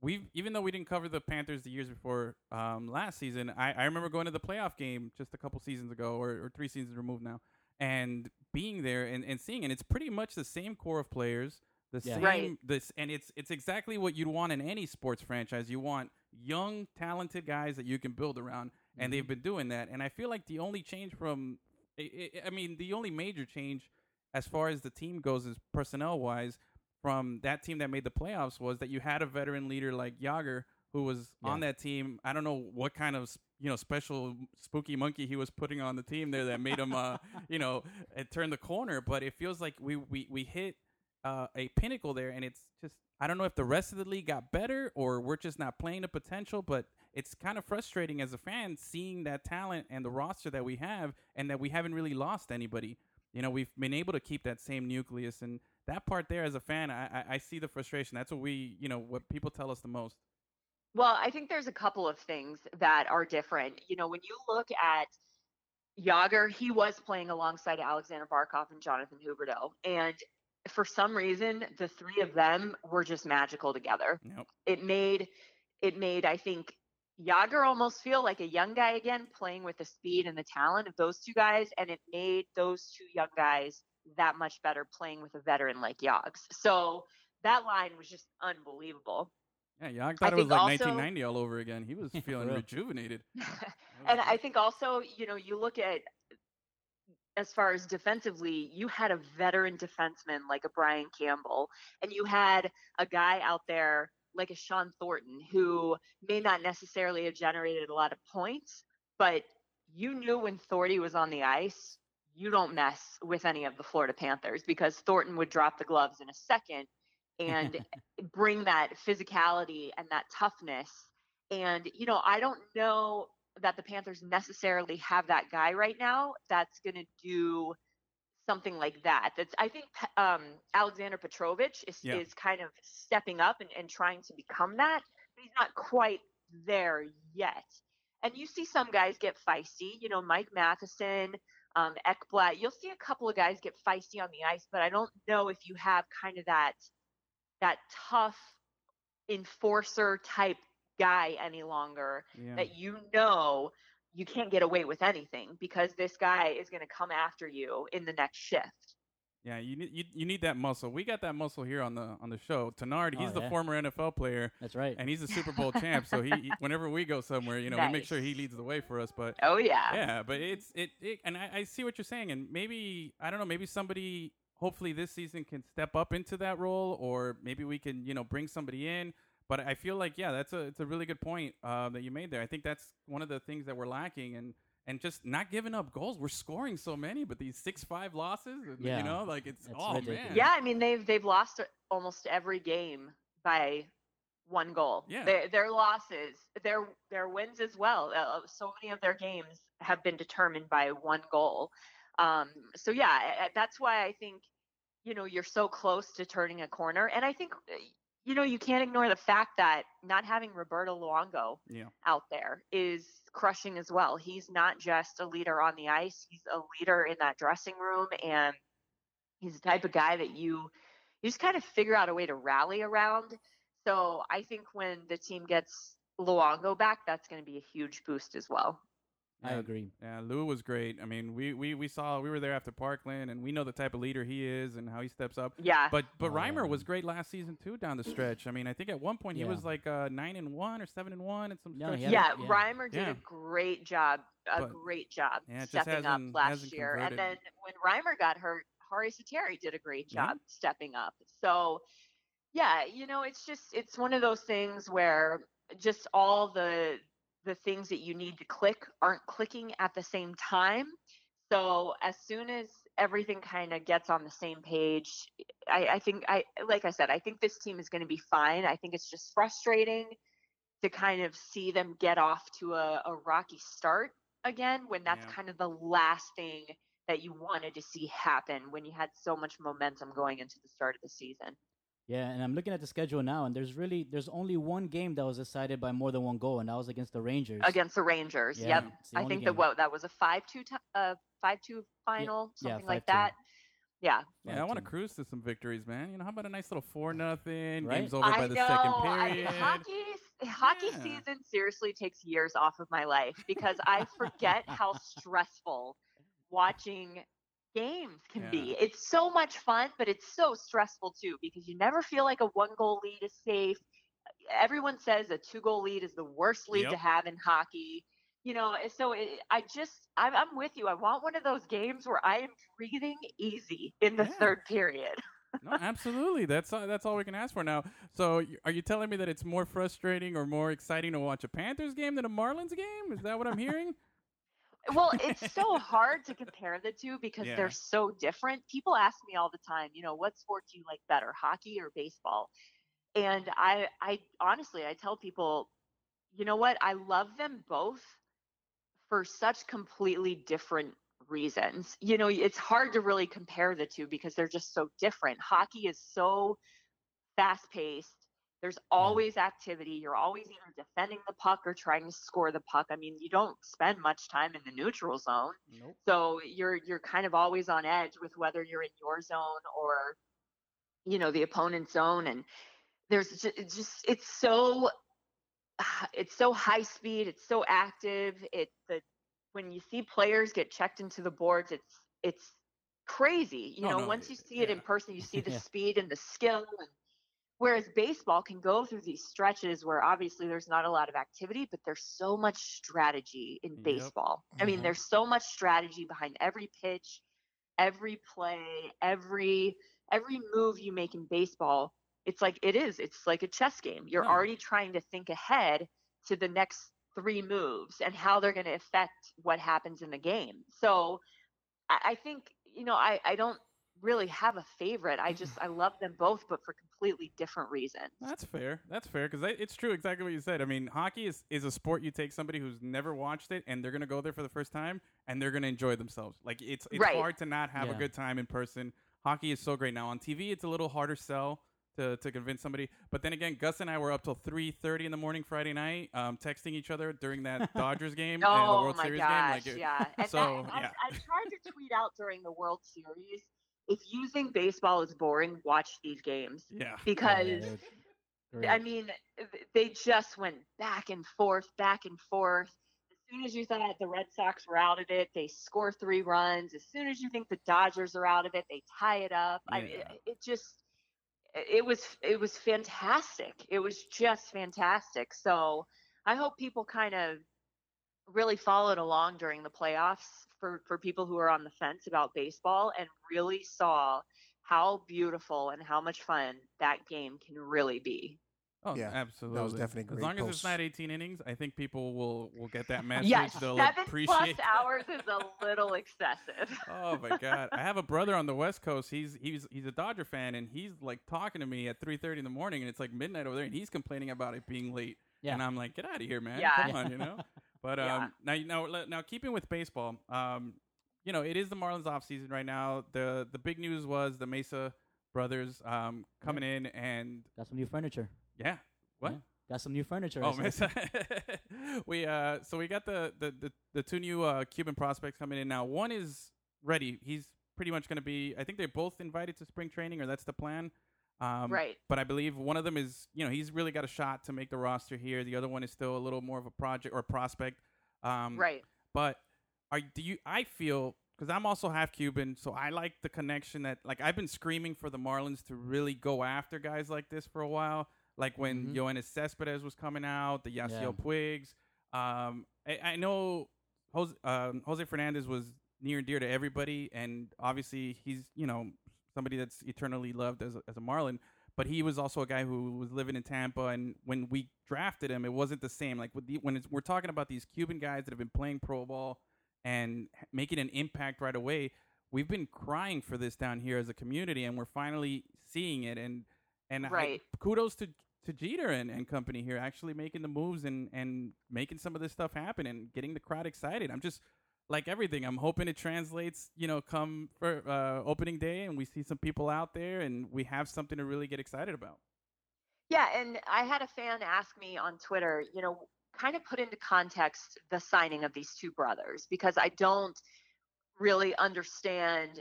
S5: we've even though we didn't cover the Panthers the years before um, last season, I, I remember going to the playoff game just a couple seasons ago or, or three seasons removed now, and being there and, and seeing and it's pretty much the same core of players. The
S7: Yeah.
S5: same
S8: Right.
S5: this and it's it's exactly what you'd want in any sports franchise. You want young, talented guys that you can build around, and they've been doing that. And I feel like the only change from, I, mean, the only major change as far as the team goes is personnel wise from that team that made the playoffs was that you had a veteran leader like Jagr who was on that team. I don't know what kind of you know special spooky monkey he was putting on the team there that made him uh you know turn the corner, but it feels like we we we hit uh, a pinnacle there, and it's just I don't know if the rest of the league got better or we're just not playing the potential, but it's kind of frustrating as a fan seeing that talent and the roster that we have, and that we haven't really lost anybody. You know, we've been able to keep that same nucleus, and that part there as a fan, I, I, I see the frustration. That's what we, you know, what people tell us the most.
S8: Well, I think there's a couple of things that are different. You know, when you look at Jagr, he was playing alongside Alexander Barkov and Jonathan Huberdeau. And for some reason, the three of them were just magical together.
S5: Yep.
S8: It made it made I think Jagr almost feel like a young guy again, playing with the speed and the talent of those two guys, and it made those two young guys that much better playing with a veteran like Yogs. So that line was just unbelievable.
S5: Yeah, yeah. I
S8: I
S5: thought it was like
S8: also-
S5: 1990 all over again. He was feeling rejuvenated.
S8: and I think also, you know, you look at as far as defensively, you had a veteran defenseman like a Brian Campbell, and you had a guy out there like a Shawn Thornton who may not necessarily have generated a lot of points, but you knew when Thornton was on the ice, you don't mess with any of the Florida Panthers because Thornton would drop the gloves in a second and bring that physicality and that toughness. And, you know, I don't know that the Panthers necessarily have that guy right now that's going to do something like that. That's I think um, Alexander Petrovic is,
S5: Yeah.
S8: is kind of stepping up and, and trying to become that, but he's not quite there yet. And you see some guys get feisty, you know, Mike Matheson, um, Ekblad. You'll see a couple of guys get feisty on the ice, but I don't know if you have kind of that that tough enforcer type guy any longer
S5: Yeah.
S8: that you know you can't get away with anything because this guy is going to come after you in the next shift.
S5: Yeah, you need you, you need that muscle. We got that muscle here on the on the show. Tenard, oh, he's
S7: Oh,
S5: the former NFL player,
S7: That's right.
S5: and he's a Super Bowl champ. So he, he- whenever we go somewhere, you know, we make sure he leads the way for us. But
S8: Oh yeah.
S5: yeah, but it's it, it and I, I see what you're saying, and maybe I don't know, maybe somebody hopefully this season can step up into that role, or maybe we can you know bring somebody in. But I feel like yeah, that's a it's a really good point uh, that you made there. I think that's one of the things that we're lacking, and and just not giving up goals. We're scoring so many, but these six five losses,
S7: Yeah.
S5: you know, like it's
S7: It's
S5: oh
S7: ridiculous.
S5: man,
S8: Yeah, I mean they've they've lost almost every game by one goal.
S5: Yeah.
S8: Their their losses, their their wins as well. Uh, so many of their games have been determined by one goal. Um, so yeah, I- I- that's why I think you know you're so close to turning a corner, and I think uh, you know you can't ignore the fact that not having Roberto Luongo
S5: yeah.
S8: out there is crushing as well. He's not just a leader on the ice, he's a leader in that dressing room and he's the type of guy that you you just kind of figure out a way to rally around. So I think when the team gets Luongo back, that's going to be a huge boost as well.
S7: I
S5: Yeah,
S7: agree.
S5: Yeah, Lou was great. I mean, we, we, we saw we were there after Parkland, and we know the type of leader he is and how he steps up.
S8: Yeah.
S5: But but
S7: Oh,
S5: Reimer was great last season too down the stretch. I mean, I think at one point he was like uh, nine and one or seven and one and some
S7: No,
S5: stretches.
S7: he had
S8: yeah,
S7: yeah.
S8: Reimer did
S5: Yeah.
S8: a great job, a
S5: But-
S8: great job
S5: Yeah,
S8: stepping up last year.
S5: converted.
S8: And then when Reimer got hurt, Harri Säteri did a great
S5: Yeah.
S8: job stepping up. So, yeah, you know, it's just it's one of those things where just all the the things that you need to click aren't clicking at the same time. So as soon as everything kind of gets on the same page, I, I think I like I said, I think this team is going to be fine. I think it's just frustrating to kind of see them get off to a, a rocky start again when that's
S5: Yeah.
S8: kind of the last thing that you wanted to see happen when you had so much momentum going into the start of the season.
S7: Yeah, and I'm looking at the schedule now, and there's really there's only one game that was decided by more than one goal, and that was against the Rangers.
S8: Against the Rangers.
S7: Yeah,
S8: yep.
S7: the
S8: I think that what that was a 5-2 ti uh 5-2 final,
S7: yeah,
S8: something like
S7: 5-2.
S8: that. Yeah.
S5: Yeah, I want to cruise to some victories, man. You know, how about a nice little four nothing?
S7: Right?
S5: Game's over
S8: I
S5: by the
S8: know.
S5: second
S8: I-
S5: period.
S8: hockey hockey
S5: Yeah.
S8: season seriously takes years off of my life because I forget how stressful watching games can
S5: Yeah.
S8: be. It's so much fun, but it's so stressful too because you never feel like a one goal lead is safe. Everyone says a two goal lead is the worst lead to have in hockey. You know, eh, so it, I just I'm, I'm with you. I want one of those games where I am breathing easy in the
S5: Yeah.
S8: third period.
S5: no, absolutely. That's all, that's all we can ask for now. So, are you telling me that it's more frustrating or more exciting to watch a Panthers game than a Marlins game? Is that what I'm hearing?
S8: Well, it's so hard to compare the two because
S5: Yeah.
S8: they're so different. People ask me all the time, you know, what sport do you like better, hockey or baseball? And I I honestly I tell people, you know what? I love them both for such completely different reasons. You know, it's hard to really compare the two because they're just so different. Hockey is so fast paced. There's always activity. You're always either defending the puck or trying to score the puck. I mean, you don't spend much time in the neutral zone.
S5: Nope.
S8: So you're you're kind of always on edge with whether you're in your zone or you know, the opponent's zone, and there's just, it's just it's so it's so high speed, it's so active. It the when you see players get checked into the boards, it's it's crazy. You
S5: Oh,
S8: know,
S5: no,
S8: once you see it in person, you see the
S7: Yeah.
S8: speed and the skill. And whereas baseball can go through these stretches where obviously there's not a lot of activity, but there's so much strategy in
S5: Yep.
S8: baseball. I mean,
S6: Mhm.
S8: there's so much strategy behind every pitch, every play, every every move you make in baseball. It's like it is. It's like a chess game. You're
S5: No.
S8: already trying to think ahead to the next three moves and how they're going to affect what happens in the game. So I, I think you know I, I don't really have a favorite. I just I love them both, but for completely different reasons.
S5: That's fair. That's fair because it's true exactly what you said. I mean, hockey is, is a sport you take somebody who's never watched it and they're gonna go there for the first time and they're gonna enjoy themselves. Like it's it's
S8: Right.
S5: hard to not have a good time in person. Hockey is so great now on TV. It's a little harder sell to, to convince somebody. But then again, Gus and I were up till three thirty in the morning Friday night, um, texting each other during that Dodgers game and the
S8: Oh
S5: World
S8: my
S5: Series
S8: gosh,
S5: game. Like, it-
S8: yeah. And
S5: so,
S8: that, and I. I tried to tweet out during the World Series. If you think baseball is boring, watch these games
S5: yeah.
S8: Oh, because
S7: Yeah,
S8: I mean they just went back and forth, back and forth. As soon as you thought the Red Sox were out of it, they score three runs. As soon as you think the Dodgers are out of it, they tie it up. I, it, it just it was it was fantastic. It was just fantastic. So I hope people kind of really followed along during the playoffs for for people who are on the fence about baseball and really saw how beautiful and how much fun that game can really be.
S5: Oh,
S6: Yeah,
S5: absolutely.
S6: That was definitely
S5: As
S6: great
S5: long as it's not 18 innings, I think people will will get that message.
S8: Yes,
S5: They'll
S8: seven plus hours is a little excessive.
S5: Oh my god! I have a brother on the West Coast. He's he's he's a Dodger fan, and he's like talking to me at three thirty in the morning, and it's like midnight over there, and he's complaining about it being late.
S7: Yeah.
S5: And I'm like, get out of here, man!
S8: Yeah.
S5: Come on, you know. But
S8: Yeah.
S5: um, now now now keeping with baseball, um, you know, it is the Marlins off season right now. the The big news was the Mesa brothers um coming in, and
S7: Got some new furniture.
S5: yeah, what?
S7: Yeah. Got some new furniture.
S5: Oh. Mesa. we uh, so we got the the the, the two new uh, Cuban prospects coming in now. One is ready. He's pretty much going to be. I think they're both invited to spring training, or that's the plan. Um,
S8: right.
S5: But I believe one of them is, you know, he's really got a shot to make the roster here. The other one is still a little more of a project or prospect. Um,
S8: Right.
S5: But are do you? I feel because I'm also half Cuban, so I like the connection that like I've been screaming for the Marlins to really go after guys like this for a while. Like when
S7: Mhm.
S5: Yoenis Cespedes was coming out, the Yasiel
S7: Yeah.
S5: Puigs. Um, I, I know Jose, um, Jose Fernandez was near and dear to everybody, and obviously he's you know somebody that's eternally loved as a, as a Marlin. But he was also a guy who was living in Tampa, and when we drafted him, it wasn't the same. Like with the, when it's, we're talking about these Cuban guys that have been playing pro ball and making an impact right away, we've been crying for this down here as a community, and we're finally seeing it. And and I- kudos to to Jeter and, and company here, actually making the moves and and making some of this stuff happen and getting the crowd excited. I'm just like everything. I'm hoping it translates. You know, come for uh, opening day, and we see some people out there, and we have something to really get excited about.
S8: Yeah, and I had a fan ask me on Twitter, you know, kind of put into context the signing of these two brothers because I don't really understand,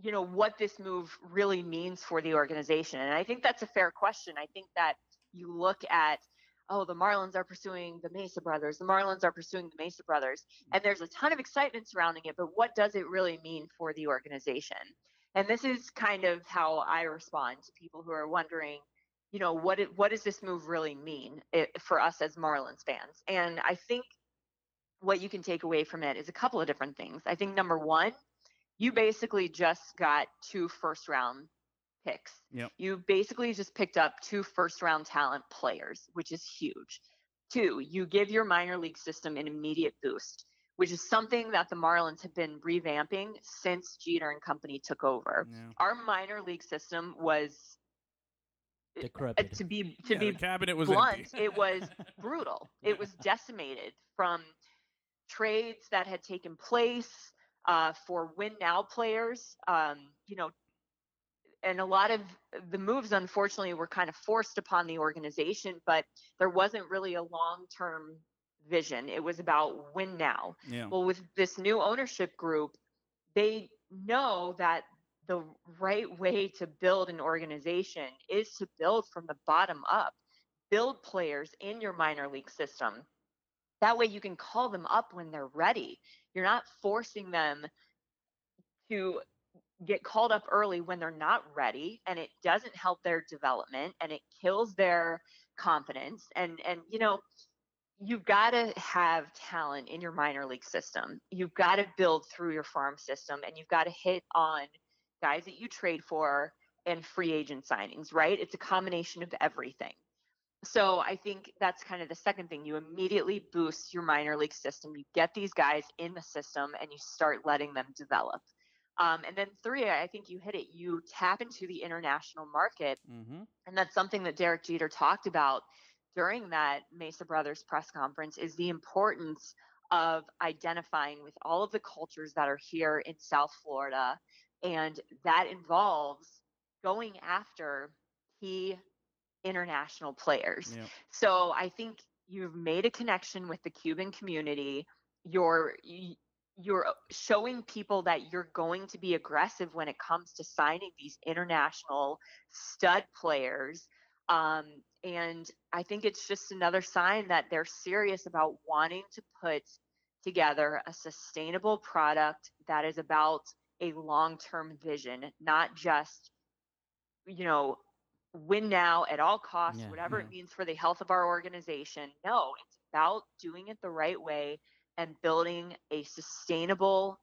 S8: you know, what this move really means for the organization. And I think that's a fair question. I think that you look at oh, the Marlins are pursuing the Mesa brothers, the Marlins are pursuing the Mesa brothers, and there's a ton of excitement surrounding it, but what does it really mean for the organization? And this is kind of how I respond to people who are wondering, you know, what it, what does this move really mean i for us as Marlins fans? And I think what you can take away from it is a couple of different things. I think number one, you basically just got two first round picks.
S5: Yep.
S8: You basically just picked up two first round talent players, which is huge. Two, you give your minor league system an immediate boost, which is something that the Marlins have been revamping since Jeter and company took over.
S5: Yeah.
S8: Our minor league system was uh,
S7: Decrepit.
S8: to be to
S5: Yeah,
S8: be
S5: cabinet was
S8: blunt, it was brutal. It was decimated from trades that had taken place uh, for win now players. Um, you know, and a lot of the moves, unfortunately, were kind of forced upon the organization, but there wasn't really a long term vision. It was about win now.
S5: yeah.
S8: Well, with this new ownership group, they know that the right way to build an organization is to build from the bottom up. Build players in your minor league system. That way you can call them up when they're ready. You're not forcing them to get called up early when they're not ready and it doesn't help their development and it kills their confidence and and you know you've got to have talent in your minor league system you've got to build through your farm system and you've got to hit on guys that you trade for and free agent signings right it's a combination of everything so I think that's kind of the second thing. You immediately boost your minor league system. You get these guys in the system and you start letting them develop. Um, and then three, I think you hit it. You tap into the international market,
S5: Mm-hmm.
S8: and that's something that Derek Jeter talked about during that Mesa Brothers press conference. Is the importance of identifying with all of the cultures that are here in South Florida, and that involves going after key international players. So I think you've made a connection with the Cuban community. You're you're showing people that you're going to be aggressive when it comes to signing these international stud players. Um, and I think it's just another sign that they're serious about wanting to put together a sustainable product that is about a long-term vision, not just you know win now at all costs,
S7: Yeah,
S8: whatever
S5: yeah.
S8: it means for the health of our organization. No, it's about doing it the right way and building a sustainable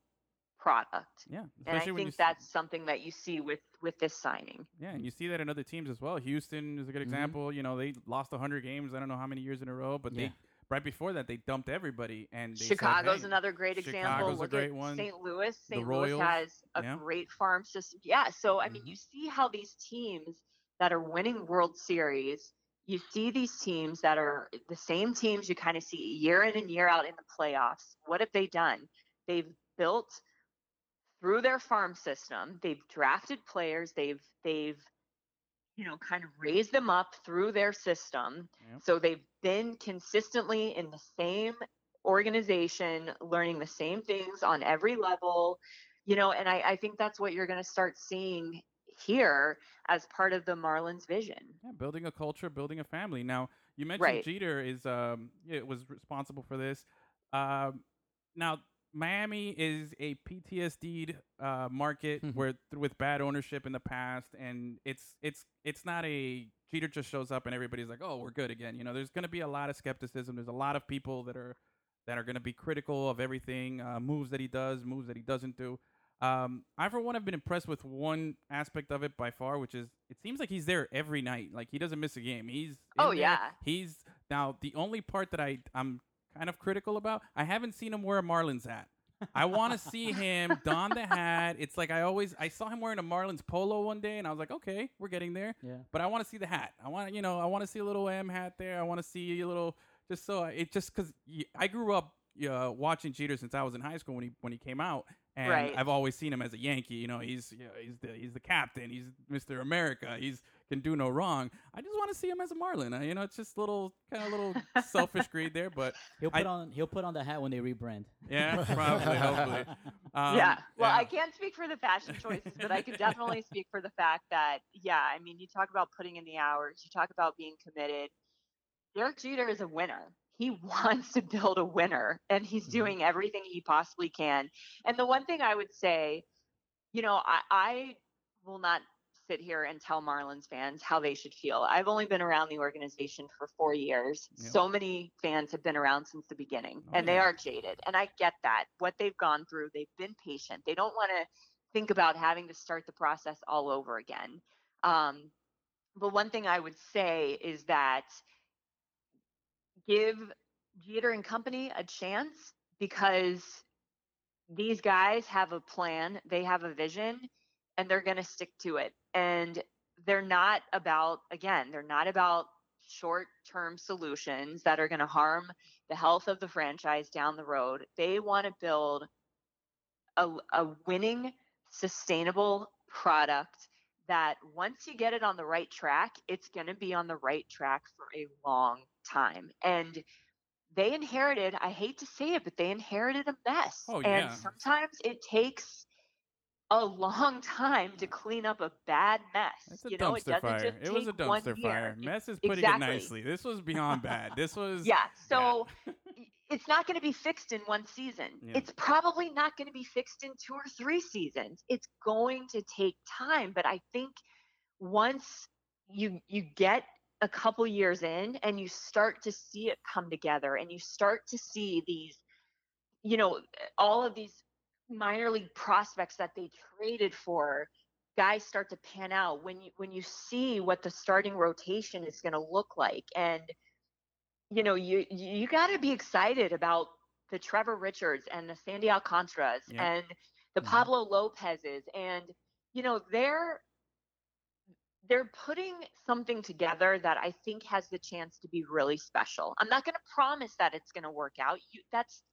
S8: product.
S5: Yeah,
S8: And I
S5: especially when you
S8: think
S5: s-
S8: that's something that you see with with this signing.
S5: Yeah, and you see that in other teams as well. Houston is a good
S7: Mhm.
S5: example. You know, they lost 100 games. I don't know how many years in a row, but
S7: Yeah.
S5: they right before that they dumped everybody. And they
S8: Chicago's
S5: said, hey,
S8: another great example.
S5: Chicago's a
S8: Look
S5: great
S8: at
S5: one.
S8: St. Louis.
S5: The
S8: St. Louis has a
S5: yeah.
S8: great farm system. Yeah. So I mean,
S5: Mhm.
S8: you see how these teams that are winning World Series, you see these teams that are the same teams you kind of see year in and year out in the playoffs. What have they done? They've built through their farm system. They've drafted players. They've they've you know kind of raised them up through their system.
S5: Yep.
S8: So they've been consistently in the same organization, learning the same things on every level, you know, and I, I think that's what you're going to start seeing here as part of the Marlins vision.
S5: Yeah, building a culture, building a family. Now, you mentioned
S8: Right.
S5: Jeter is um yeah, was responsible for this. Um, now Miami is a PTSD uh, market
S7: Mhm.
S5: where with bad ownership in the past, and it's it's it's not a Jeter just shows up and everybody's like, oh, we're good again. You know, there's going to be a lot of skepticism. There's a lot of people that are that are going to be critical of everything, uh, moves that he does, moves that he doesn't do. Um, I, for one, have been impressed with one aspect of it by far, which is it seems like he's there every night. Like he doesn't miss a game. He's
S8: Oh,
S5: there.
S8: yeah.
S5: He's now the only part that I I'm kind of critical about. I haven't seen him wear a Marlins hat. I want to see him don the hat. It's like I always I saw him wearing a Marlins polo one day, and I was like, okay, we're getting there.
S7: Yeah.
S5: But I want to see the hat. I want you know I want to see a little M hat there. I want to see a little just so I- it just because I grew up uh, watching Jeter since I was in high school when he when he came out, and
S8: Right.
S5: I've always seen him as a Yankee. You know, he's you know, he's the he's the captain. He's Mister America. He's can do no wrong. I just want to see him as a Marlin. Uh, you know, it's just little kind of little selfish greed there, but
S7: He'll
S5: I-
S7: put on he'll put on the hat when they rebrand.
S5: yeah, probably, hopefully. Um,
S8: yeah. Well,
S5: yeah.
S8: I can't speak for the fashion choices, but I can definitely speak for the fact that, yeah, I mean, you talk about putting in the hours, you talk about being committed. Derek Jeter is a winner. He wants to build a winner, and he's
S5: Mm-hmm.
S8: doing everything he possibly can. And the one thing I would say, you know, I, I will not sit here and tell Marlins fans how they should feel. I've only been around the organization for four years.
S5: Yeah.
S8: So many fans have been around since the beginning,
S5: Oh,
S8: and they are jaded. And I get that. What they've gone through, they've been patient. They don't want to think about having to start the process all over again. Um, but one thing I would say is that give Jeter and company a chance because these guys have a plan, they have a vision, and they're going to stick to it. And they're not about, again, they're not about short term solutions that are going to harm the health of the franchise down the road. They want to build a, a winning, sustainable product that once you get it on the right track, it's going to be on the right track for a long time. And they inherited, I hate to say it, but they inherited a mess.
S5: Oh,
S8: and
S5: yeah.
S8: sometimes it takes a long time to clean up a bad mess.
S5: It's a
S8: you know, it
S5: dumpster
S8: doesn't
S5: fire.
S8: just
S5: It was a dumpster fire.
S8: It-
S5: Mess is putting
S8: exactly.
S5: it nicely. This was beyond bad. This was
S8: Yeah. So it's not going to be fixed in one season.
S5: Yeah.
S8: It's probably not going to be fixed in two or three seasons. It's going to take time, but I think once you you get a couple years in and you start to see it come together and you start to see these you know all of these minor league prospects that they traded for guys start to pan out when you when you see what the starting rotation is going to look like and you know you you got to be excited about the Trevor Richards and the Sandy Alcantara's
S5: Yep.
S8: and the
S7: Mhm.
S8: Pablo Lopez's and you know they're they're putting something together that I think has the chance to be really special. I'm not going to promise that it's going to work out. You that's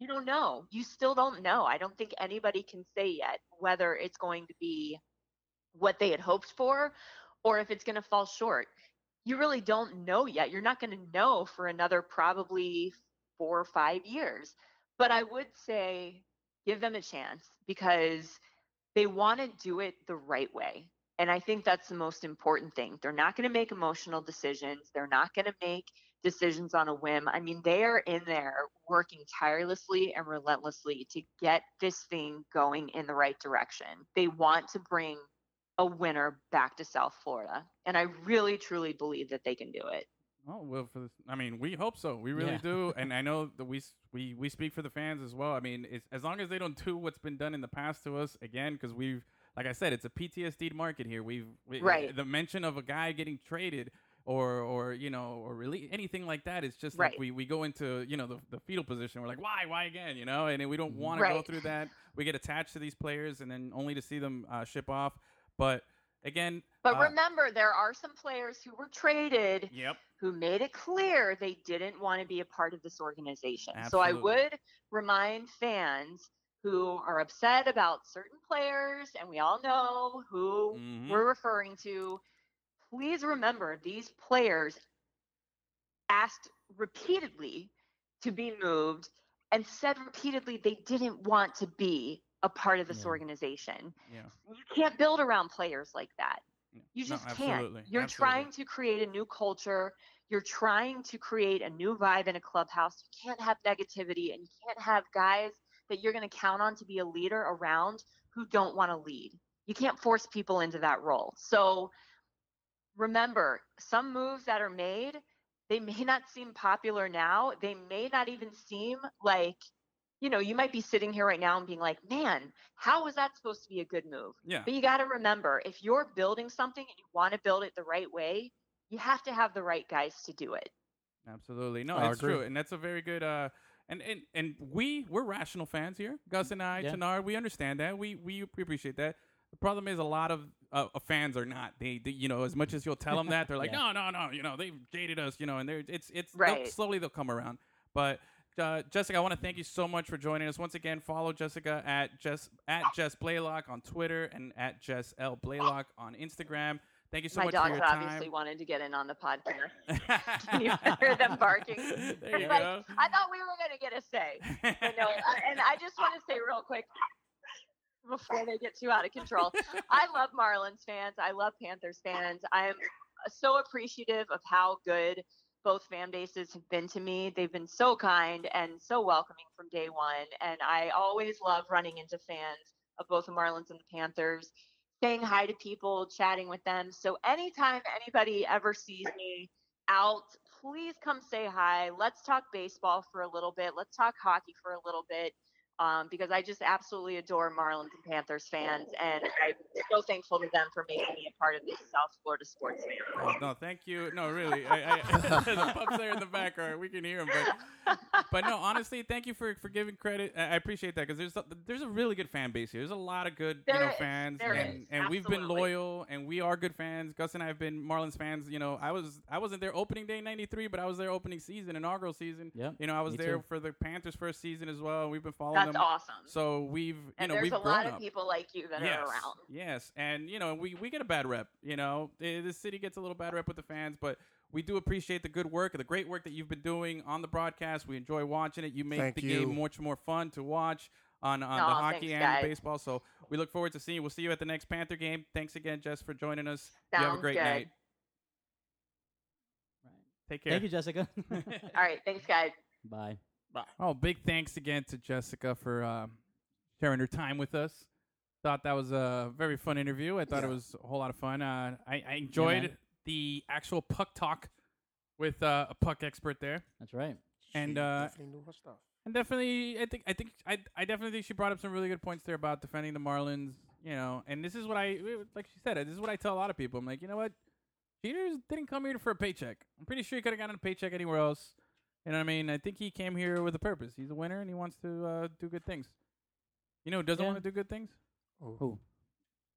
S8: you don't know. You still don't know. I don't think anybody can say yet whether it's going to be what they had hoped for or if it's going to fall short. You really don't know yet. You're not going to know for another probably 4 or 5 years. But I would say give them a chance because they want to do it the right way. And I think that's the most important thing. They're not going to make emotional decisions. They're not going to make decisions on a whim. I mean, they are in there working tirelessly and relentlessly to get this thing going in the right direction. They want to bring a winner back to South Florida. And I really, truly believe that they can do it.
S5: Oh well, for this, I mean, we hope so. We really
S7: Yeah.
S5: do, and I know that we we we speak for the fans as well. I mean, it's, as long as they don't do what's been done in the past to us again, because we've, like I said, it's a PTSD market here. We've we,
S8: Right.
S5: the mention of a guy getting traded or or you know or really anything like that. It's just
S8: Right.
S5: like we we go into you know the, the fetal position. We're like, why why again? You know, and we don't want to go through that. We get attached to these players, and then only to see them uh, ship off. But again,
S8: But
S5: uh,
S8: remember, there are some players who were traded
S5: yep.
S8: who made it clear they didn't want to be a part of this organization. So I would remind fans who are upset about certain players, and we all know who
S5: Mhm.
S8: we're referring to, please remember these players asked repeatedly to be moved and said repeatedly they didn't want to be a part of this
S7: Yeah.
S8: organization.
S5: Yeah.
S8: You can't build around players like that. You
S5: No,
S8: just can't.
S5: absolutely,
S8: You're
S5: absolutely.
S8: trying to create a new culture. You're trying to create a new vibe in a clubhouse. You can't have negativity and you can't have guys that you're going to count on to be a leader around who don't want to lead. You can't force people into that role. So remember, some moves that are made, they may not seem popular now. They may not even seem like, you know, you might be sitting here right now and being like, man, how was that supposed to be a good move?
S5: Yeah.
S8: But you got to remember, if you're building something and you want to build it the right way, you have to have the right guys to do it.
S5: Absolutely. No,
S6: I
S5: it's
S6: agree.
S5: true. And that's a very good uh and, and and we we're rational fans here. Gus and I,
S7: Yeah.
S5: Tanar, we understand that. We we appreciate that. The problem is a lot of uh, uh, fans are not. They, they, you know, as much as you'll tell them that, they're like,
S7: Yeah.
S5: no, no, no. You know, they've jaded us. You know, and they're it's it's they'll- slowly they'll come around. But uh, Jessica, I want to thank you so much for joining us once again. Follow Jessica at Jess at Jess Blaylock on Twitter and at Jess L Blaylock on Instagram. Thank you so
S8: My
S5: much for
S8: dogs obviously
S5: time.
S8: wanted to get in on the podcast. Can you hear them barking?
S5: There you
S8: Like,
S5: go.
S8: I thought we were going to get a say. No, I- and I just want to say real quick before they get too out of control. I love Marlins fans. I love Panthers fans. I am so appreciative of how good both fan bases have been to me. They've been so kind and so welcoming from day one. And I always love running into fans of both the Marlins and the Panthers, saying hi to people, chatting with them. So anytime anybody ever sees me out, please come say hi. Let's talk baseball for a little bit. Let's talk hockey for a little bit. Um, because I just absolutely adore Marlins and Panthers fans, and I'm so thankful to them for making me a part of this South Florida sports family.
S5: Oh, no, thank you. No, really. I, I, the pups there in the background, we can hear them. But, but no, honestly, thank you for, for giving credit. I I appreciate that because there's a, there's a really good fan base here. There's a lot of good you know
S8: is.
S5: fans,
S8: There
S5: and
S8: is.
S5: and we've been loyal, and we are good fans. Gus and I have been Marlins fans. You know, I was I wasn't there opening day '93, but I was there opening season, inaugural season.
S7: Yep,
S5: You know, I was there
S7: too.
S5: for the Panthers first season as well. We've been following
S8: That's
S5: them.
S8: awesome.
S5: So we've you
S8: and
S5: know
S8: there's
S5: we've
S8: a
S5: grown
S8: lot
S5: up.
S8: of people like you that
S5: yes,
S8: are around.
S5: Yes, and you know we, we get a bad rep. You know, Eh, the city gets a little bad rep with the fans, but we do appreciate the good work, the great work that you've been doing on the broadcast. We enjoy watching it. You make
S6: Thank
S5: the
S6: you.
S5: game much more fun to watch. on on
S8: Aw,
S5: the hockey
S8: thanks,
S5: and
S8: guys.
S5: baseball. So we look forward to seeing you. We'll see you at the next Panther game. Thanks again, Jess, for joining us. you have a great
S8: good.
S5: night. Take care.
S7: Thank you, Jessica.
S8: All right, thanks, guys.
S7: Bye.
S5: Oh, big thanks again to Jessica for uh, sharing her time with us. Thought that was a very fun interview. I thought it was a whole lot of fun. Uh, I, I enjoyed
S7: man.
S5: the actual puck talk with uh, a puck expert there,
S7: That's right.
S5: and
S6: She
S5: uh,
S6: definitely knew her stuff.
S5: and definitely, I think, I think, I, I definitely think she brought up some really good points there about defending the Marlins. You know, and this is what I, like she said, this is what I tell a lot of people. I'm like, you know what, Peters didn't come here for a paycheck. I'm pretty sure he could have gotten a paycheck anywhere else. You know what I mean? I think he came here with a purpose. He's a winner and he wants to uh, do good things. You know who doesn't
S7: Yeah.
S5: want to do good things?
S7: Who?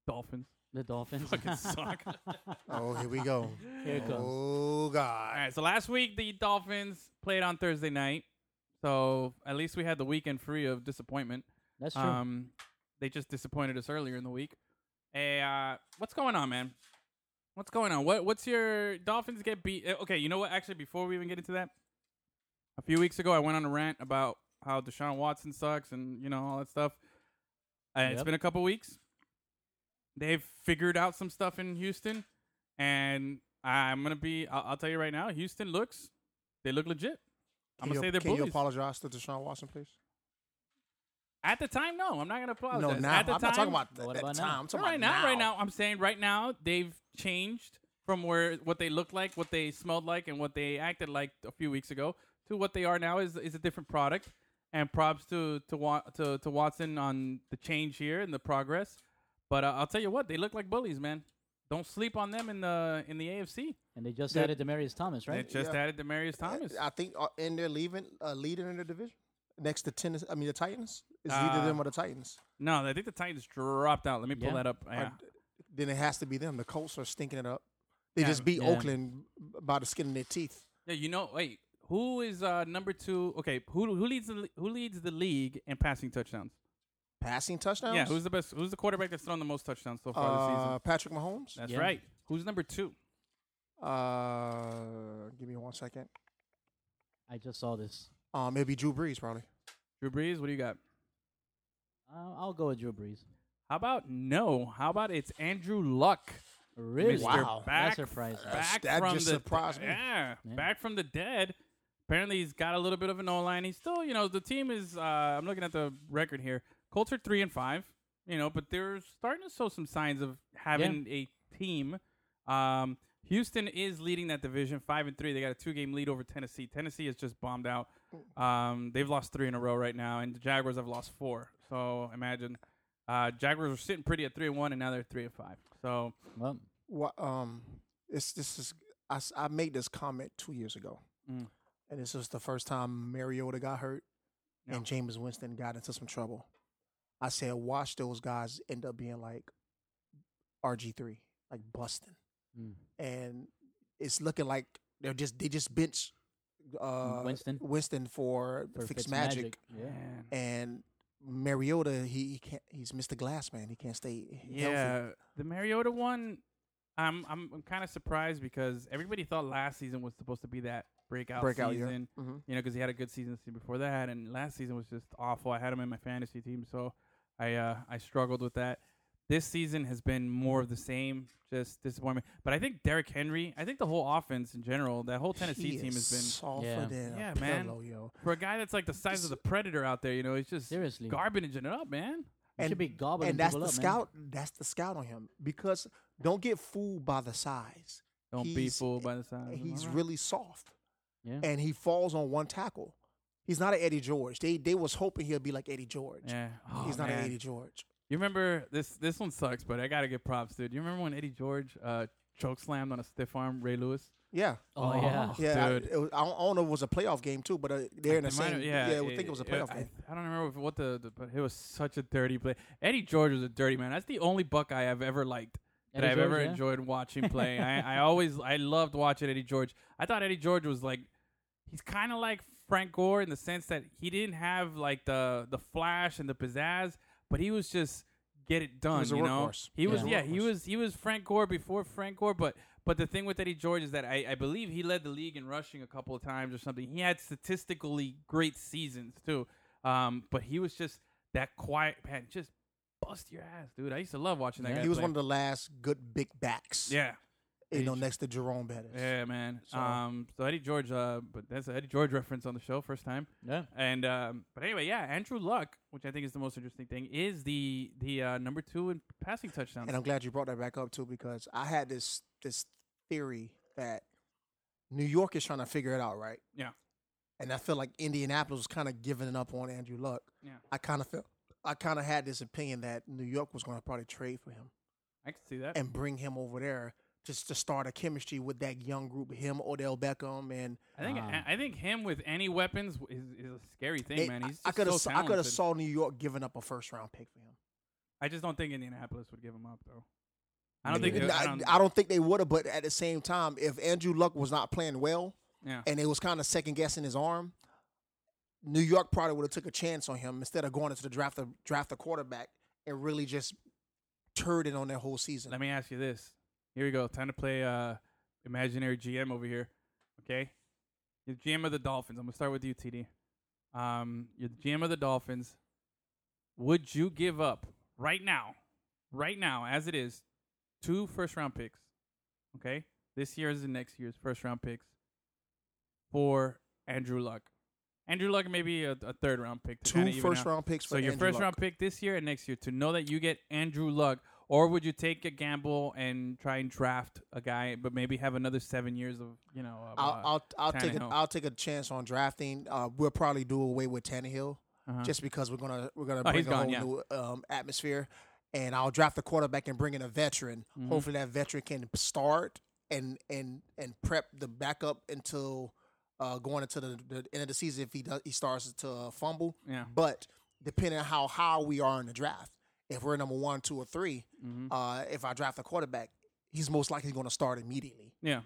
S5: Dolphins.
S7: The Dolphins.
S5: Fucking suck.
S6: Oh, here we go.
S7: Here it comes.
S6: Oh God.
S5: right, so last week the Dolphins played on Thursday night. So at least we had the weekend free of disappointment.
S7: That's true.
S5: Um, they just disappointed us earlier in the week. Hey, uh, what's going on, man? What's going on? What What's your Dolphins get beat? uh, Okay, you know what? Actually, before we even get into that, a few weeks ago I went on a rant about how Deshaun Watson sucks and you know all that stuff. Uh, It's
S7: Yep.
S5: been a couple weeks. They've figured out some stuff in Houston, and I'm gonna be. I'll, I'll tell you right now, Houston looks. They look legit. I'm gonna
S6: you,
S5: say they're
S6: can you apologize to Deshaun Watson, please?
S5: At the time, no, I'm not gonna apologize.
S6: No, now
S5: At the
S6: I'm
S5: time,
S6: not talking about
S7: But what
S6: at the
S7: about now?
S6: time. I'm talking
S5: right
S6: about
S5: now, right now, I'm saying right now they've changed from where what they looked like, what they smelled like, and what they acted like a few weeks ago to what they are now is is a different product. And props to to Wa- to, to Watson on the change here and the progress. But uh, I'll tell you what, they look like bullies, man. Don't sleep on them in the in the AFC.
S7: and they just
S6: Yeah.
S7: added Demaryius Thomas, right?
S5: They just
S6: Yeah.
S5: added Demaryius Thomas.
S6: I think uh, and they're leaving, uh, leading in the division next to Tennessee. I mean the Titans. It's either
S5: Uh,
S6: them or the Titans.
S5: no, I think the Titans dropped out. Let me pull
S7: Yeah.
S5: that up. Yeah.
S6: d- Then it has to be them. The Colts are stinking it up. They
S5: Yeah.
S6: just beat
S7: Yeah.
S6: Oakland by the skin of their teeth.
S5: Yeah, you know, wait, who is uh, number two? Okay, who who leads the who leads the league in passing touchdowns?
S6: Passing touchdowns.
S5: Yeah, who's the best? Who's the quarterback that's thrown the most touchdowns so far this
S6: uh,
S5: season?
S6: Patrick Mahomes.
S5: That's
S7: Yeah.
S5: right. Who's number two?
S6: Uh, give me one second.
S7: I just saw this.
S6: Um, it'd be Drew Brees probably.
S5: Drew Brees. What do you got?
S7: Uh, I'll go with Drew Brees.
S5: How about no? How about it's Andrew Luck,
S7: Really?
S5: Mr.
S6: Wow.
S5: Back,
S7: That's surprising.
S5: back
S6: That
S5: from
S6: just
S5: the
S6: surprised me.
S5: Yeah,
S7: Yeah.
S5: back from the dead. Apparently, he's got a little bit of an O line. He's still, you know, the team is. Uh, I'm looking at the record here. Colts are three and five. You know, but they're starting to show some signs of having a team. Um, Houston is leading that division, five and three. They got a two game lead over Tennessee. Tennessee has just bombed out. Um, they've lost three in a row right now, and the Jaguars have lost four. So imagine, uh, Jaguars were sitting pretty at three and one, and now they're three and five. So
S7: Well,
S6: What? Um, it's this is I, s- I made this comment two years ago,
S5: Mm.
S6: And this was the first time Mariota got hurt
S5: Yeah.
S6: and Jameis Winston got into some trouble. I said, watch those guys end up being like RG three, like busting,
S7: Mm.
S6: and it's looking like they're just they just bench uh,
S7: Winston?
S6: Winston for,
S7: for
S6: Fix
S7: Fitzmagic,
S6: Magic,
S7: Yeah.
S6: and Mariota he, he can't he's Mr. Glass man he can't stay healthy.
S5: Yeah, the Mariota one, I'm I'm, I'm kind of surprised because everybody thought last season was supposed to be that breakout,
S6: breakout year.
S5: season.
S6: Mhm.
S5: You know, because he had a good season before that, and last season was just awful. I had him in my fantasy team, so I uh, I struggled with that. This season has been more of the same, just disappointment. But I think Derrick Henry, I think the whole offense in general, that whole Tennessee
S6: He
S5: team has been
S6: softer
S7: Yeah.
S6: than
S5: Yeah,
S6: a
S5: man.
S6: pillow, yo.
S5: for a guy that's like the size of the predator out there. You know, he's just
S7: Seriously.
S5: garbaging it up, man.
S7: You should be gobbling
S6: and that's the
S7: people up, man.
S6: scout. That's the scout on him because don't get fooled by the size.
S5: Don't be fooled by the size.
S6: He's
S5: Alright.
S6: really soft,
S7: Yeah.
S6: and he falls on one tackle. He's not an Eddie George. They they was hoping he'll be like Eddie George.
S5: yeah.
S6: He's
S5: Oh,
S6: not
S5: man.
S6: an Eddie George.
S5: You remember this? This one sucks, but I gotta get props, dude. You remember when Eddie George uh, choke slammed on a stiff arm Ray Lewis?
S6: Yeah,
S7: oh, yeah.
S6: yeah. I,
S5: dude.
S6: it was, I, don't, know if it was a playoff game too, but uh, they're in the same.
S5: have-
S6: Yeah, I would think it was a playoff
S5: I,
S6: game.
S5: I don't remember what the, the, but it was such a dirty play. Eddie George was a dirty man. That's the only Buckeye I've ever liked. That
S7: Eddie
S5: I've
S7: George,
S5: ever
S7: yeah.
S5: enjoyed watching play. I, I always I loved watching Eddie George. I thought Eddie George was like he's kind of like Frank Gore in the sense that he didn't have like the the flash and the pizzazz, but he was just get it done.
S6: was a
S5: you know,
S6: workhorse.
S5: he was
S7: Yeah.
S5: yeah he was he was Frank Gore before Frank Gore, but but the thing with Eddie George is that I, I believe he led the league in rushing a couple of times or something. He had statistically great seasons too, um, but he was just that quiet man, just bust your ass, dude. I used to love watching that
S7: Yeah.
S5: guy.
S6: He was
S5: play.
S6: one of the last good big backs.
S5: yeah,
S6: You know, next to Jerome Bettis.
S5: yeah, man.
S6: So-
S5: um, so Eddie George, uh, but that's an Eddie George reference on the show, first time.
S7: Yeah.
S5: And um, but anyway, yeah, Andrew Luck, which I think is the most interesting thing, is the the uh, number two in passing touchdowns.
S6: And I'm glad you brought that back up too because I had this this theory that New York is trying to figure it out, right?
S5: Yeah.
S6: And I feel like Indianapolis was kind of giving up on Andrew Luck.
S5: Yeah.
S6: I kind of felt I kind of had this opinion that New York was going to probably trade for him
S5: I can see that.
S6: and bring him over there just to start a chemistry with that young group, him, Odell Beckham, and
S5: I think
S7: Um,
S5: I think him with any weapons is, is a scary thing,
S6: they-
S5: man. He's
S6: I could have
S5: so
S6: I could have
S5: talented.
S6: saw New York giving up a first round pick for him.
S5: I just don't think Indianapolis would give him up though. I don't think.
S6: I,
S5: they- I don't,
S6: I don't think they would have, but at the same time, if Andrew Luck was not playing well,
S5: yeah.
S6: and it was kind of second guessing his arm, New York probably would have took a chance on him instead of going into the draft to draft a quarterback and really just turd it on their whole season.
S5: Let me ask you this. Here we go. Time to play uh, imaginary GM over here. Okay, you're the GM of the Dolphins. I'm gonna start with you, TD. Um, you're the GM of the Dolphins. Would you give up right now, right now, as it is, two first round picks? Okay, this year's and next year's first round picks for Andrew Luck. Andrew Luck maybe a, a third round pick.
S6: Two first
S5: out.
S6: round picks for
S5: So your
S6: Andrew
S5: first
S6: Luck.
S5: round pick this year and next year to know that you get Andrew Luck, or would you take a gamble and try and draft a guy, but maybe have another seven years of you know? Of,
S6: I'll
S5: uh,
S6: I'll, I'll take a. I'll take a chance on drafting. Uh, we'll probably do away with Tannehill
S5: uh-huh.
S6: just because we're gonna we're gonna
S5: Oh,
S6: bring a
S5: gone,
S6: whole
S5: yeah.
S6: new um, atmosphere. And I'll draft the quarterback and bring in a veteran.
S5: Mhm.
S6: Hopefully, that veteran can start and and and prep the backup until uh, going into the, the end of the season if he does he starts to uh, fumble.
S5: yeah.
S6: But depending on how high we are in the draft, if we're number one, two, or 3
S5: hmm
S6: uh, if I draft a quarterback, he's most likely going to start immediately.
S5: Yeah.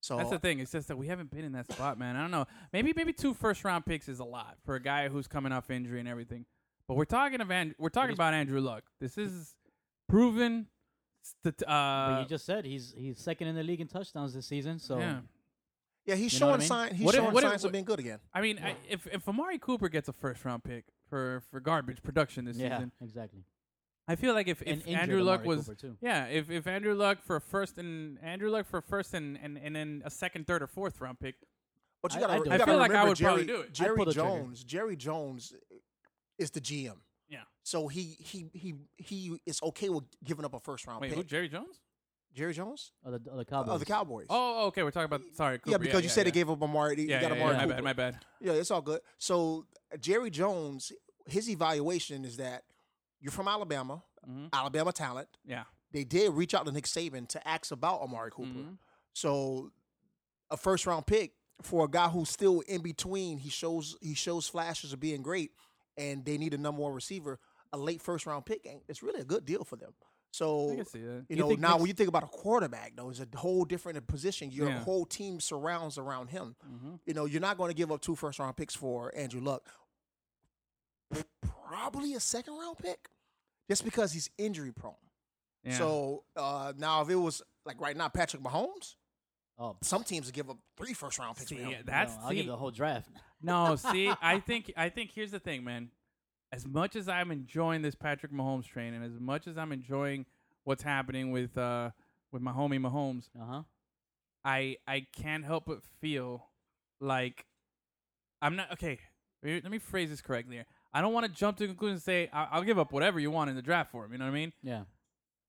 S6: So
S5: That's the thing. It's just that we haven't been in that spot, man. I don't know. Maybe maybe two first round picks is a lot for a guy who's coming off injury and everything. But we're talking of and- we're talking about Andrew Luck. This is proven. St-
S7: But
S5: uh,
S7: you just said he's he's second in the league in touchdowns this season. So
S5: yeah.
S6: Yeah, he's
S7: You know what
S6: showing
S7: I mean?
S6: signs. He's
S5: What if-
S6: showing
S5: what if-
S6: signs of being good again.
S5: I mean, I, if if Amari Cooper gets a first round pick for for garbage production this
S7: yeah,
S5: season,
S7: exactly.
S5: I feel like if, if
S7: injured
S5: Andrew Luck
S7: Amari
S5: was
S7: too.
S5: yeah, if if Andrew Luck for a first and Andrew Luck for a first and and, and then a second, third, or fourth round pick,
S6: But you gotta,
S7: I do
S6: you.
S7: I
S6: gotta
S5: feel like I
S6: remember
S5: would probably
S6: Jerry,
S5: do it.
S6: Jerry
S7: pull trigger.
S6: Jones. Jerry Jones is the GM.
S5: Yeah.
S6: So he he he he is okay with giving up a first round
S5: wait,
S6: pick.
S5: who? Jerry Jones?
S6: Jerry Jones
S7: Oh, the, oh, the Cowboys.
S6: of the Cowboys.
S5: Oh, okay. We're talking about sorry. Cooper.
S6: yeah, because you said
S5: yeah.
S6: they gave up Amari. You
S5: Yeah,
S6: got
S5: yeah,
S6: Amari
S5: yeah, my bad, my bad.
S6: Yeah, it's all good. So Jerry Jones, his evaluation is that you're from Alabama,
S5: Mhm.
S6: Alabama talent.
S5: Yeah.
S6: They did reach out to Nick Saban to ask about Amari Cooper.
S5: Mhm.
S6: So a first round pick for a guy who's still in between, he shows he shows flashes of being great, and they need a number one receiver. A late first round pick, ain't- it's really a good deal for them. So
S5: I can see that.
S6: you
S7: You
S6: know, now
S7: Nick's-
S6: when you think about a quarterback, though, it's a whole different position. Your
S5: Yeah.
S6: whole team surrounds around him.
S5: Mhm.
S6: You know, you're not going to give up two first round picks for Andrew Luck. Probably a second round pick, just because he's injury prone.
S5: Yeah.
S6: So uh, now, if it was like right now, Patrick Mahomes,
S7: Oh,
S6: some teams would give up three first round picks
S5: See,
S6: for him.
S5: yeah, that's
S7: no, I'll
S5: see,
S7: give the whole draft.
S5: No, see, I think I think here's the thing, man. As much as I'm enjoying this Patrick Mahomes train, and as much as I'm enjoying what's happening with uh with my homie Mahomes,
S7: Uh huh.
S5: I I can't help but feel like I'm not okay. Let me phrase this correctly. Here. I don't want to jump to a conclusion and say I- I'll give up whatever you want in the draft for him. You know what I mean?
S7: Yeah.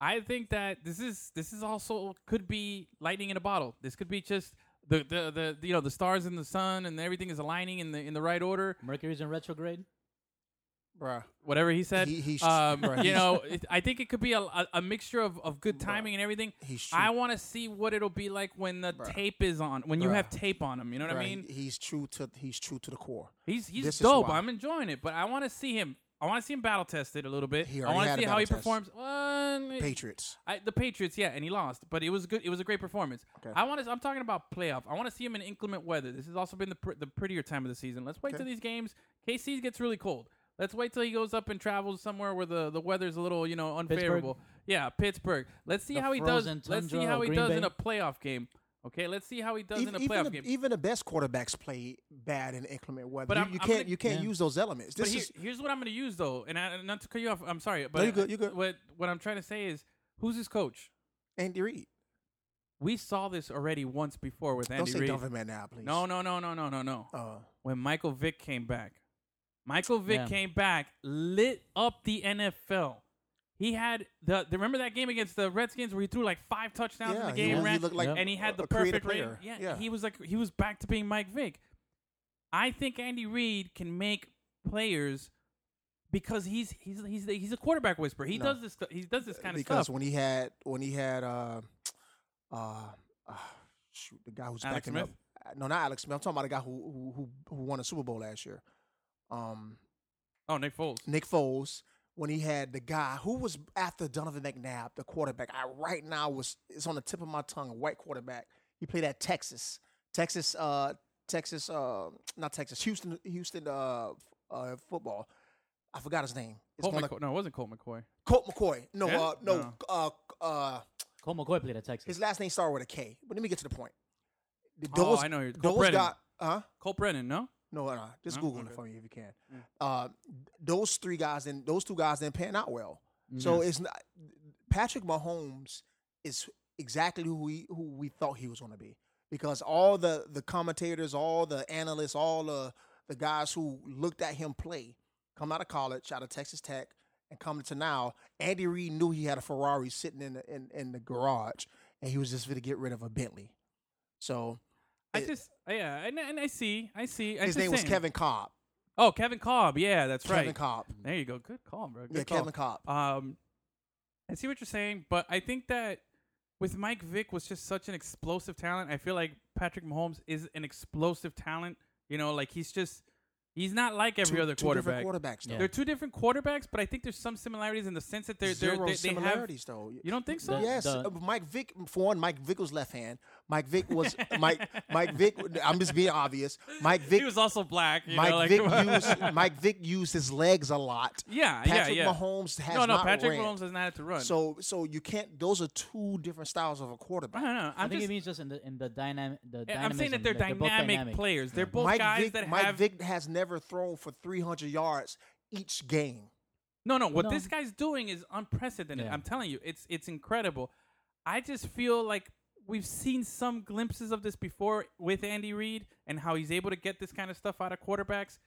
S5: I think that this is this is also could be lightning in a bottle. This could be just the the, the you know the stars in the sun and everything is aligning in the in the right order.
S7: Mercury's in retrograde.
S6: Bruh.
S5: Whatever he said,
S6: He- he's-
S5: um,
S6: bruh,
S5: you
S6: he's-
S5: know, it, I think it could be a, a, a mixture of, of good timing and everything.
S6: He's true.
S5: I want to see what it'll be like when the tape is on, when you
S6: Bruh.
S5: have tape on him. You know what I mean?
S6: he's true to he's true to the core.
S5: He's he's
S6: This is
S5: dope.
S6: why.
S5: I'm enjoying it, but I want to see him. I want to see him battle tested a little bit.
S6: He
S5: I
S6: already
S5: want to
S6: had a
S5: see how he
S6: test.
S5: performs. Well,
S6: Patriots.
S5: I, the Patriots, yeah, and he lost, but it was good. It was a great performance.
S6: Okay.
S5: I want to. I'm talking about playoff. I want to see him in inclement weather. This has also been the pr- the prettier time of the season. Let's wait till these games. KC gets really cold. Let's wait till he goes up and travels somewhere where the, the weather's a little you know unfavorable. Yeah, Pittsburgh. Let's see
S7: The
S5: how he does.
S7: frozen
S5: Let's see how he
S7: Green
S5: does
S7: Bay.
S5: in a playoff game. Okay, let's see how he does
S6: even,
S5: in a
S6: even
S5: playoff
S6: the,
S5: game.
S6: even the best quarterbacks play bad in inclement weather.
S5: But
S6: you, you can't
S5: gonna-
S6: you can't
S7: Yeah.
S6: use those elements.
S5: But
S6: This
S5: here,
S6: is
S5: here's what I'm going to use though, and I, not to cut you off. I'm sorry, but
S6: you're good, you're good.
S5: What what I'm trying to say is, who's his coach?
S6: Andy Reid.
S5: We saw this already once before with Andy Reid.
S6: Don't
S5: Andy
S6: say
S5: Reid.
S6: Donovan McNabb, please.
S5: No, no, no, no, no, no, no.
S6: Uh,
S5: When Michael Vick came back, Michael Vick
S7: Yeah.
S5: came back, lit up the NFL. He had the, the remember that game against the Redskins where he threw like five touchdowns
S6: yeah,
S5: in the game,
S6: he
S5: ran,
S6: looked like
S5: and he had
S6: a-
S5: the perfect rating.
S6: player.
S5: Yeah,
S6: yeah.
S5: he was like he was back to being Mike Vick. I think Andy Reid can make players because he's he's he's he's a quarterback whisperer. He
S6: No.
S5: does this he does this kind of stuff.
S6: because when he had when he had uh uh, uh shoot the guy who's
S5: Alex
S6: backing up. uh, No, not Alex Smith. I'm talking about the guy who who who, who won a Super Bowl last year. Um,
S5: oh, Nick Foles.
S6: Nick Foles. When he had the guy who was after Donovan McNabb, the quarterback, I right now was it's on the tip of my tongue, a white quarterback. He played at Texas, Texas, uh, Texas, uh, not Texas, Houston, Houston, uh, uh, football. I forgot his name. It's
S5: Colt
S6: gonna-
S5: No, it wasn't Colt McCoy.
S6: Colt McCoy. No,
S5: Yeah?
S6: uh, no,
S5: No.
S6: uh, uh,
S7: Colt McCoy played at Texas.
S6: his last name started with a K. But let me get to the point. Th-
S5: Oh,
S6: Those,
S5: I know you're- Cole
S6: those
S5: Brennan.
S6: got, huh?
S5: Colt Brennan, no?
S6: No, no, just Google
S5: Okay.
S6: it for me if you can.
S5: Mm.
S6: Uh, those three guys and those two guys didn't pan out well. So it's not Patrick Mahomes is exactly who we who we thought he was going to be because all the the commentators, all the analysts, all the the guys who looked at him play, come out of college, out of Texas Tech, and coming to now, Andy Reid knew he had a Ferrari sitting in the in, in the garage, and he was just going to get rid of a Bentley. So
S5: I
S6: it-
S5: just yeah, and, and I see, I see. I'm
S6: his name was
S5: saying.
S6: Kevin Kolb.
S5: Oh, Kevin Kolb. Yeah, that's
S6: Kevin
S5: right.
S6: Kevin Kolb.
S5: There you go. Good call, bro. Good
S6: Yeah,
S5: call.
S6: Kevin Kolb.
S5: Um, I see what you're saying, but I think that with Mike Vick was just such an explosive talent. I feel like Patrick Mahomes is an explosive talent. You know, like he's just he's not like every
S6: two,
S5: other
S6: two different
S5: quarterback.
S6: quarterbacks. Though.
S7: Yeah.
S5: They're two different quarterbacks, but I think there's some similarities in the sense that they're, they're
S6: Zero
S5: they, they have.
S6: similarities, though.
S5: You don't think so?
S7: The-
S6: yes,
S7: the-
S6: uh, Mike Vick. For one, Mike Vick was left hand. Mike Vick was Mike. Mike Vick. I'm just being obvious. Mike Vick.
S5: he was also black. You
S6: Mike
S5: know, like,
S6: Vick used Mike Vick used his legs a lot.
S5: Yeah,
S6: Patrick
S5: yeah, yeah.
S6: Mahomes has
S5: no, no.
S6: not
S5: Patrick
S6: ran.
S5: Mahomes has not had to run.
S6: So so you can't. Those are two different styles of a quarterback.
S5: I don't know.
S7: I
S5: I'm
S7: think
S5: just.
S7: it means just in the in the dynamic. The
S5: I'm saying that they're
S7: dynamism, both
S5: dynamic,
S7: dynamic.
S5: players. They're both
S6: Mike
S5: guys
S6: Vick.
S5: that
S6: Mike
S5: have
S6: Vick has never thrown for 300 yards each game.
S5: No, no. What
S7: No.
S5: this guy's doing is unprecedented.
S7: Yeah.
S5: I'm telling you, it's it's incredible. I just feel like we've seen some glimpses of this before with Andy Reid and how he's able to get this kind of stuff out of quarterbacks.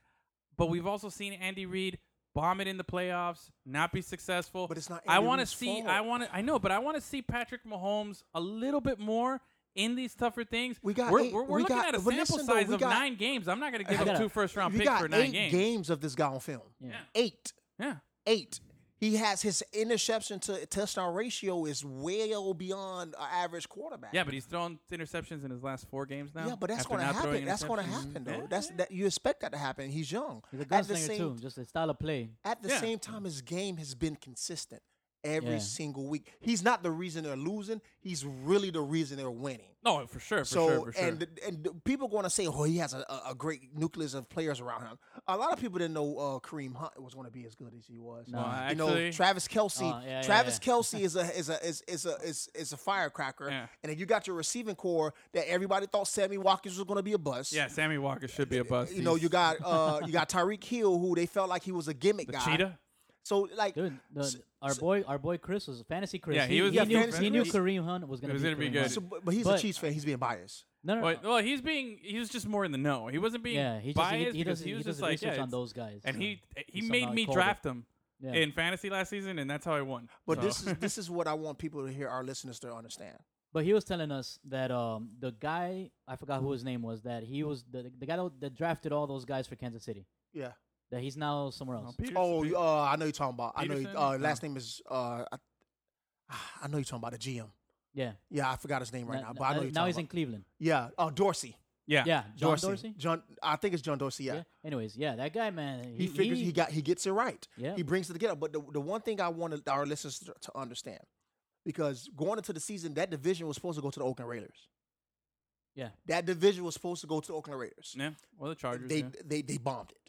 S5: But we've also seen Andy Reid bomb it in the playoffs, not be successful.
S6: But it's not
S5: I want to see.
S6: fault.
S5: I want to. I know, but I want to see Patrick Mahomes a little bit more. In these tougher things,
S6: We got
S5: we're,
S6: eight-
S5: we're, we're
S6: we
S5: looking
S6: got-
S5: at a sample
S6: listen,
S5: size
S6: we
S5: of
S6: got-
S5: nine games. I'm not going to give
S6: We
S5: up
S6: got-
S5: two first round picks for nine
S6: eight
S5: games.
S6: of this guy on film.
S7: Yeah.
S6: Eight.
S5: Yeah,
S6: eight. He has his interception to touchdown ratio is well beyond an average quarterback.
S5: yeah, but he's thrown interceptions in his last four games now.
S6: yeah, but that's going to happen. That's going to happen though.
S5: Yeah,
S6: That's that you expect that to happen. He's young.
S7: He's a
S6: At the
S7: gunslinger too. Just a style of play.
S6: at the
S5: Yeah.
S6: same time, his game has been consistent every
S7: Yeah.
S6: single week. He's not the reason they're losing. He's really the reason they're winning.
S5: No, for sure, for
S6: so
S5: sure, for sure.
S6: and and people going to say, oh, he has a, a, a great nucleus of players around him. A lot of people didn't know uh, Kareem Hunt was going to be as good as he was.
S7: No.
S5: Well,
S6: you know,
S5: actually,
S6: Travis Kelce.
S7: Uh, yeah, yeah,
S6: Travis
S7: yeah.
S6: Kelce is a is a is, is a is, is a firecracker.
S5: Yeah.
S6: And then you got your receiving corps that everybody thought Sammy Watkins was going to be a bust.
S5: yeah, Sammy Walker should be a bust.
S6: You know, you got uh you got Tyreek Hill who they felt like he was a gimmick
S5: the
S6: guy.
S5: cheetah.
S6: So like
S7: Dude, the,
S6: s-
S7: our boy, our boy Chris was fantasy Chris.
S5: Yeah, he was
S7: He,
S5: a
S7: knew,
S6: fantasy
S7: he knew Kareem Hunt was gonna
S5: was
S7: be,
S5: gonna be good.
S6: So, but but he's
S7: But-
S6: a Chiefs fan. He's being biased.
S7: No, no,
S5: Well,
S7: no.
S5: well, he's being he was just more in the know. He wasn't being
S7: yeah, he just
S5: biased
S7: he, he
S5: because he was
S7: does
S5: just like yeah,
S7: on those guys.
S5: and
S7: so
S5: he he
S7: he
S5: made me draft
S7: it.
S5: him
S7: Yeah.
S5: in fantasy last season, and that's how I won.
S6: But
S5: So-
S6: this is this is what I want people to hear, our listeners to understand.
S7: But he was telling us that um the guy I forgot who his name was that he was the the guy that, that drafted all those guys for Kansas City.
S6: Yeah.
S7: That he's now somewhere else.
S5: Peterson-
S6: Oh, you- uh, I know you're talking about. I know. Uh, last
S5: No.
S6: name is. Uh, I, I know you're talking about the GM.
S7: yeah.
S6: Yeah, I forgot his name right
S7: Na-
S6: now, but I know you're
S7: now
S6: talking
S7: he's in
S6: about.
S7: Cleveland.
S6: Yeah. Oh, Dorsey.
S5: yeah,
S7: Yeah, John Dorsey.
S6: John. I think it's John Dorsey. Yeah.
S7: Anyways, yeah, that guy, man.
S6: He, figures he, got he gets it right.
S7: Yeah.
S6: He brings it together. But the, the one thing I wanted our listeners to, to understand, because going into the season, that division was supposed to go to the Oakland Raiders.
S7: Yeah.
S6: That division was supposed to go to the Oakland Raiders.
S5: yeah. Well, the Chargers.
S6: they,
S5: yeah.
S6: they they bombed it.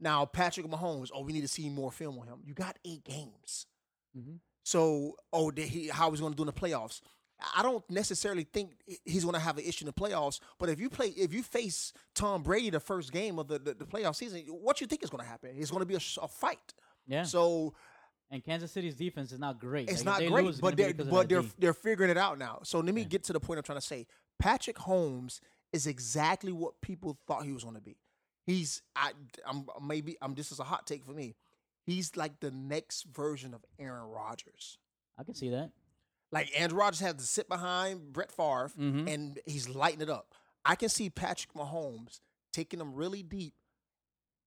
S6: Now Patrick Mahomes, oh, we need to see more film on him. You got eight games.
S7: Mhm.
S6: So, oh, did he how he's going to do in the playoffs? I don't necessarily think he's going to have an issue in the playoffs. But if you play, if you face Tom Brady the first game of the, the, the playoff season, what you think is going to happen? It's going to be a, a fight.
S7: Yeah.
S6: So
S7: and Kansas City's defense is not great.
S6: it's
S7: Like,
S6: not great,
S7: lose, it's
S6: but they're but they're
S7: D.
S6: they're figuring it out now. So let me get to the point I'm trying to say. Patrick Holmes is exactly what people thought he was going to be. He's I I'm maybe I'm this is a hot take for me. He's like the next version of Aaron Rodgers.
S7: I can see that.
S6: Like Aaron Rodgers had to sit behind Brett Favre
S5: Mhm.
S6: and he's lighting it up. I can see Patrick Mahomes taking them really deep,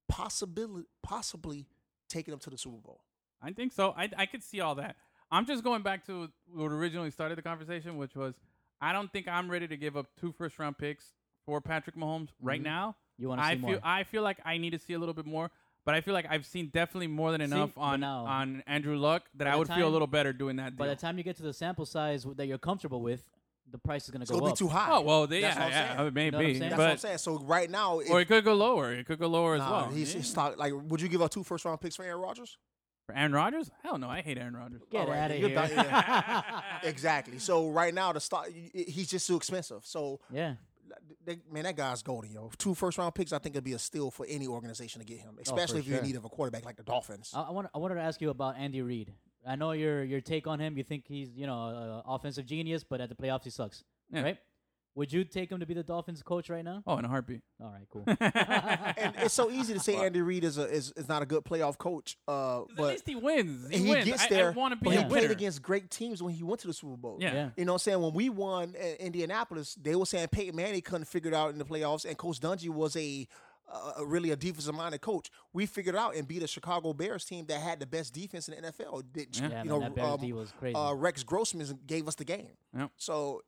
S6: possibly possibly taking them to the Super Bowl.
S5: I think so. I I could see all that. I'm just going back to what originally started the conversation, which was I don't think I'm ready to give up two first round picks for Patrick Mahomes right
S7: Mhm.
S5: now.
S7: You want to see
S5: I feel
S7: more?
S5: I feel like I need to see a little bit more, but I feel like I've seen definitely more than enough
S7: but
S5: on
S7: now-
S5: on Andrew Luck that I
S7: the
S5: would feel a little better doing that.
S7: By
S5: deal.
S7: the time you get to the sample size that you're comfortable with, the price is going to
S6: It's
S7: go
S6: gonna
S7: up.
S6: be too high.
S5: oh well, they,
S6: That's
S5: yeah,
S6: what I'm
S5: yeah,
S6: saying.
S5: it may
S7: You know what I'm
S5: be,
S7: saying?
S6: That's what I'm
S5: but
S6: saying. So right now, if,
S5: or it could go lower. It could go lower as
S6: nah,
S5: well.
S6: he's,
S5: Yeah.
S6: he's talk, like, would you give up two first round picks for Aaron Rodgers?
S5: For Aaron Rodgers? Hell no, I hate Aaron Rodgers.
S7: Get
S6: All right,
S7: out of
S6: you're
S7: here.
S6: done- yeah. exactly. So right now, the stock he's just too expensive. So
S7: yeah.
S6: They, man, that guy's golden, yo. Two first round picks, I think it'd be a steal for any organization to get him, oh, especially if you're in need of a quarterback like the Dolphins.
S7: I, I, want, I wanted to ask you about Andy Reid. I know your your take on him. You think he's you know a offensive genius, but at the playoffs he sucks.
S5: Yeah.
S7: Right? Would you take him to be the Dolphins coach right now?
S5: Oh, in a heartbeat.
S7: All right, cool.
S6: and it's so easy to say Andy Reid is a is, is not a good playoff coach, uh,
S5: 'Cause at
S6: but
S5: least he wins. He,
S6: he
S5: wins.
S6: gets
S5: I-
S6: there.
S5: I, want to be
S6: but
S5: a
S6: he
S5: winner.
S6: played against great teams when he went to the Super Bowl.
S5: Yeah.
S7: yeah.
S6: You know what I'm saying? When we won in Indianapolis, they were saying Peyton Manning couldn't figure it out in the playoffs, and Coach Dungy was a uh, really a defensive minded coach. We figured out and beat a Chicago Bears team that had the best defense in the NFL. Did,
S5: Yeah.
S7: Yeah,
S6: you
S7: man,
S6: know,
S7: that Bears
S6: um,
S7: D was crazy.
S6: uh, Rex Grossman gave us the game.
S5: Yep.
S6: So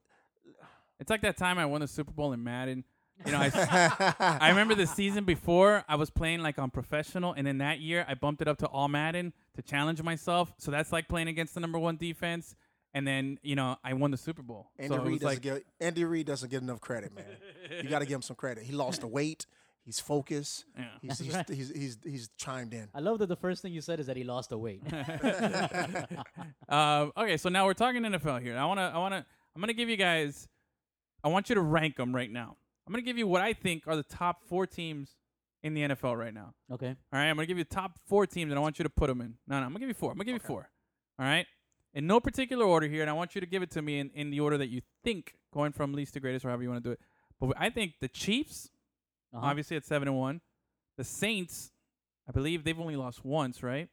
S5: It's like that time I won the Super Bowl in Madden. You know, I, I remember the season before I was playing like on professional, and then that year I bumped it up to all Madden to challenge myself. So that's like playing against the number one defense, and then you know I won the Super Bowl.
S6: Andy
S5: so
S6: Reid doesn't
S5: like,
S6: get Andy Reid doesn't get enough credit, man. you got to give him some credit. He lost the weight. He's focused.
S5: Yeah.
S6: He's, he's,
S7: right.
S6: he's, he's he's chimed in.
S7: I love that the first thing you said is that he lost the weight.
S5: uh, okay, so now we're talking NFL here. I wanna, I wanna, I'm gonna give you guys. I want you to rank them right now. I'm gonna give you what I think are the top four teams in the NFL right now.
S7: okay.
S5: All right, I'm gonna give you the top four teams, and I want you to put them in. No, no, I'm gonna give you four. I'm gonna give you four. All right, in no particular order here, and I want you to give it to me in, in the order that you think, going from least to greatest, or however you want to do it. But I think the Chiefs,
S7: Uh-huh.
S5: obviously at seven and one, the Saints, I believe they've only lost once, right?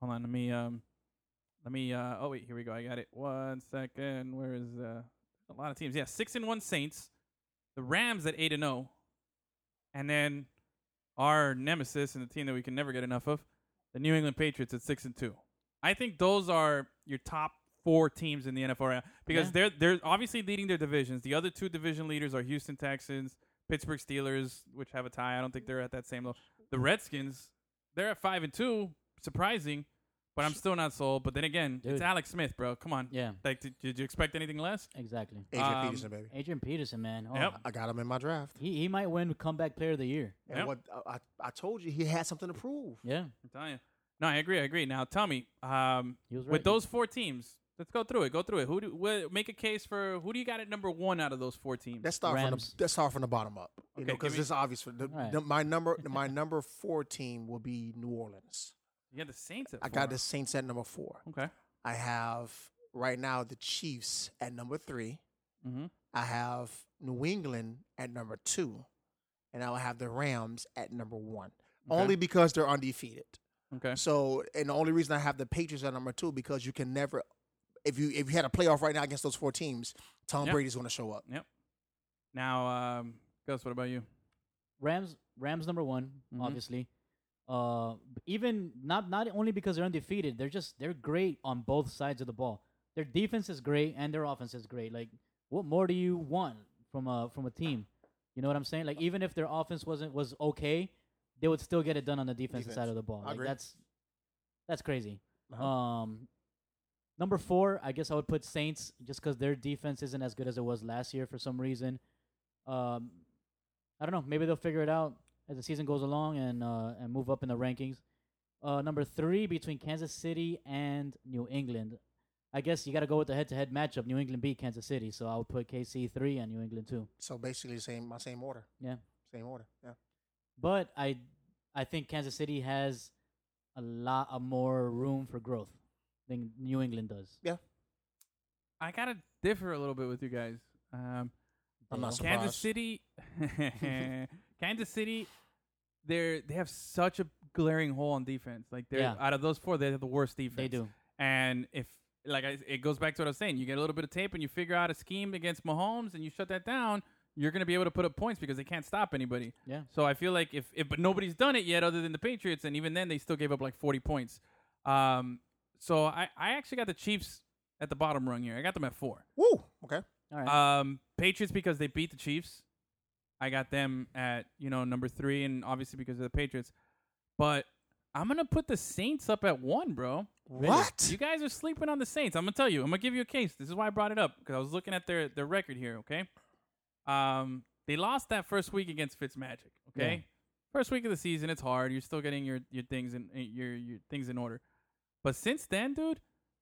S5: Hold on, let me um, let me uh, oh wait, here we go. I got it. One second. Where is uh, a lot of teams? Yeah, six and one Saints, the Rams at eight and zero, and then our nemesis and the team that we can never get enough of, the New England Patriots at six and two. I think those are your top four teams in the NFL right now because
S7: Yeah.
S5: they're they're obviously leading their divisions. The other two division leaders are Houston Texans, Pittsburgh Steelers, which have a tie. I don't think they're at that same level. The Redskins, they're at five and two, surprising, but I'm still not sold. But then again,
S7: Dude.
S5: it's Alex Smith, bro. Come on.
S7: Yeah,
S5: Like, did, did you expect anything less?
S7: exactly.
S6: Adrian
S5: Um,
S6: Peterson, baby.
S7: Adrian Peterson, man. Oh,
S5: Yep.
S6: I got him in my draft.
S7: He he might win comeback player of the year.
S6: And
S5: Yep.
S6: what I, I I told you, he had something to prove.
S7: Yeah,
S5: I'm telling you. No, I agree. I agree. Now, tell me, um,
S7: he was right.
S5: with those four teams, let's go through it. Go through it. Who do wh- make a case for who do you got at number one out of those four teams?
S6: Let's start from the let's start from the bottom up. You
S5: Okay,
S6: know, because
S5: give me-
S6: it's obvious. For the,
S7: Alright.
S6: the- my number my number four team will be New Orleans.
S5: You got the Saints. At
S6: I
S5: four.
S6: got the Saints at number four.
S5: Okay.
S6: I have right now the Chiefs at number three.
S5: Mm-hmm.
S6: I have New England at number two, and I will have the Rams at number one.
S5: Okay.
S6: Only because they're undefeated.
S5: Okay.
S6: So, and the only reason I have the Patriots at number two because you can never, if you if you had a playoff right now against those four teams, Tom
S5: Yep.
S6: Brady's going to show up. Yep.
S5: Now, um, Gus, what about you?
S7: Rams Rams number one,
S5: Mhm.
S7: obviously. Uh, even not not only because they're undefeated, they're just they're great on both sides of the ball. Their defense is great and their offense is great. Like, what more do you want from a from a team? You know what I'm saying? Like, even if their offense wasn't was okay, they would still get it done on the defensive side of the ball. Like, that's that's crazy.
S6: Uh-huh.
S7: Um, number four, I guess I would put Saints just because their defense isn't as good as it was last year for some reason. Um, I don't know. Maybe they'll figure it out as the season goes along and uh, and move up in the rankings. Uh, number three between Kansas City and New England. I guess you got to go with the head-to-head matchup. New England beat Kansas City, so I would put KC three and New England two.
S6: So basically, same my same order.
S7: Yeah.
S6: Same order. Yeah.
S7: But I, I think Kansas City has a lot of more room for growth than New England does.
S5: Yeah, I gotta differ a little bit with you guys. Um,
S6: I'm not
S5: Kansas
S6: surprised.
S5: City, Kansas City, they're they have such a glaring hole on defense. Like they're
S7: Yeah.
S5: out of those four, they have the worst defense.
S7: They do.
S5: And if like I, it goes back to what I was saying, you get a little bit of tape and you figure out a scheme against Mahomes and you shut that down, you're gonna be able to put up points because they can't stop anybody.
S7: Yeah.
S5: So I feel like if, if but nobody's done it yet other than the Patriots, and even then they still gave up like 40 points. Um, so I I actually got the Chiefs at the bottom rung here. I got them at four.
S6: Woo. Okay.
S7: All right.
S5: Um, Patriots because they beat the Chiefs. I got them at you know number three, and obviously because of the Patriots. But I'm gonna put the Saints up at one, bro.
S6: What?
S5: You guys are sleeping on the Saints. I'm gonna tell you. I'm gonna give you a case. This is why I brought it up because I was looking at their their record here. Okay. Um, they lost that first week against Fitzmagic. Okay.
S7: Yeah.
S5: First week of the season, it's hard. You're still getting your your things in your your things in order. But since then, dude,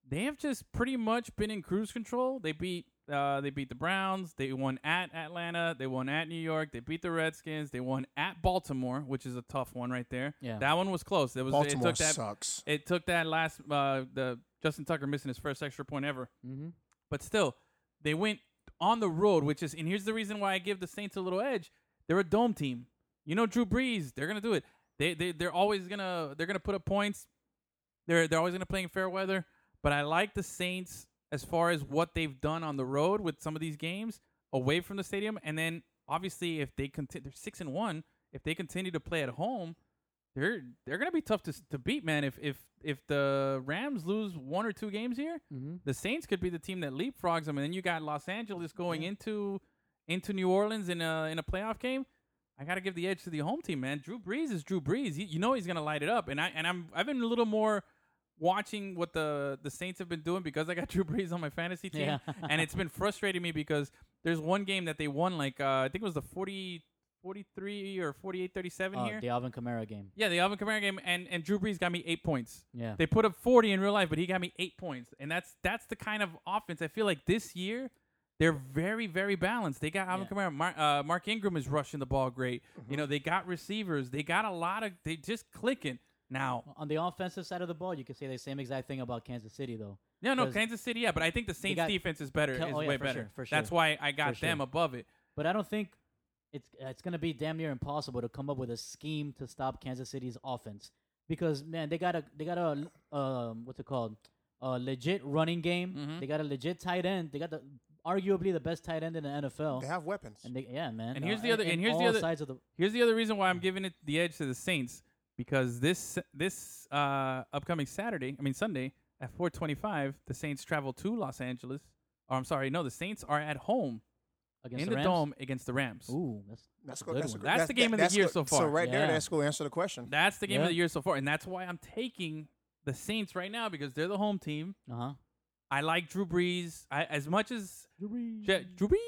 S5: they have just pretty much been in cruise control. They beat uh, they beat the Browns. They won at Atlanta. They won at New York. They beat the Redskins. They won at Baltimore, which is a tough one right there.
S7: Yeah.
S5: that one was close. It was
S6: Baltimore
S5: it took that
S6: sucks.
S5: it took that last uh, the Justin Tucker missing his first extra point ever.
S7: mm-hmm.
S5: But still, they went on the road, which is and here's the reason why I give the Saints a little edge. They're a dome team. You know Drew Brees, they're gonna do it. They they they're always gonna they're gonna put up points. They're they're always gonna play in fair weather. But I like the Saints as far as what they've done on the road with some of these games away from the stadium, and then obviously if they continue, they're six and one. If they continue to play at home, they're they're gonna be tough to to beat, man. If if if the Rams lose one or two games here,
S7: Mm-hmm.
S5: the Saints could be the team that leapfrogs them, and then you got Los Angeles going into into New Orleans in a in a playoff game. I got to give the edge to the home team, man. Drew Brees is Drew Brees. He, you know he's gonna light it up, and I and I'm I've been a little more watching what the the Saints have been doing because I got Drew Brees on my fantasy team,
S7: Yeah.
S5: and it's been frustrating me because there's one game that they won like uh, I think it was the 40 43 or 48 37
S7: Oh,
S5: here.
S7: the Alvin Kamara game.
S5: Yeah, the Alvin Kamara game, and and Drew Brees got me eight points.
S7: Yeah.
S5: They put up 40 in real life, but he got me eight points, and that's that's the kind of offense I feel like this year they're very very balanced. They got Alvin
S7: Yeah.
S5: Kamara, Mar- uh, Mark Ingram is rushing the ball great. You know they got receivers, they got a lot of they just clicking now.
S7: On the offensive side of the ball, you can say the same exact thing about Kansas City, though.
S5: No, no, Kansas City, yeah, but I think the Saints
S7: got
S5: defense is better,
S7: Kel-
S5: is
S7: oh, yeah,
S5: way
S7: for
S5: better.
S7: sure, for
S5: That's why I got
S7: For
S5: them
S7: sure.
S5: above it.
S7: But I don't think it's it's gonna be damn near impossible to come up with a scheme to stop Kansas City's offense because man, they got a they got a um what's it called a legit running game.
S5: Mhm.
S7: They got a legit tight end. They got the arguably the best tight end in the NFL.
S6: They have weapons.
S7: And they, yeah, man.
S5: And here's
S7: uh,
S5: the other-
S7: in
S5: and here's the other-
S7: sides of the
S5: Here's the other reason why I'm giving it the edge to the Saints because this this uh, upcoming Saturday, I mean Sunday at 4:25, the Saints travel to Los Angeles. Or I'm sorry, no, the Saints are at home
S7: against
S5: in
S7: the,
S5: the, dome against the Rams.
S7: Ooh, that's
S6: That's
S7: that's a
S6: go.
S7: good
S6: That's,
S7: one.
S6: go-
S5: That's the game of the year
S6: go-
S5: so far.
S6: So
S5: far.
S6: right there,
S7: Yeah.
S6: that's go answer the question.
S5: That's the game
S7: Yeah.
S5: of the year so far, and that's why I'm taking the Saints right now because they're the home team.
S7: Uh huh.
S5: I like Drew Brees I, as much as Je- Drew Brees.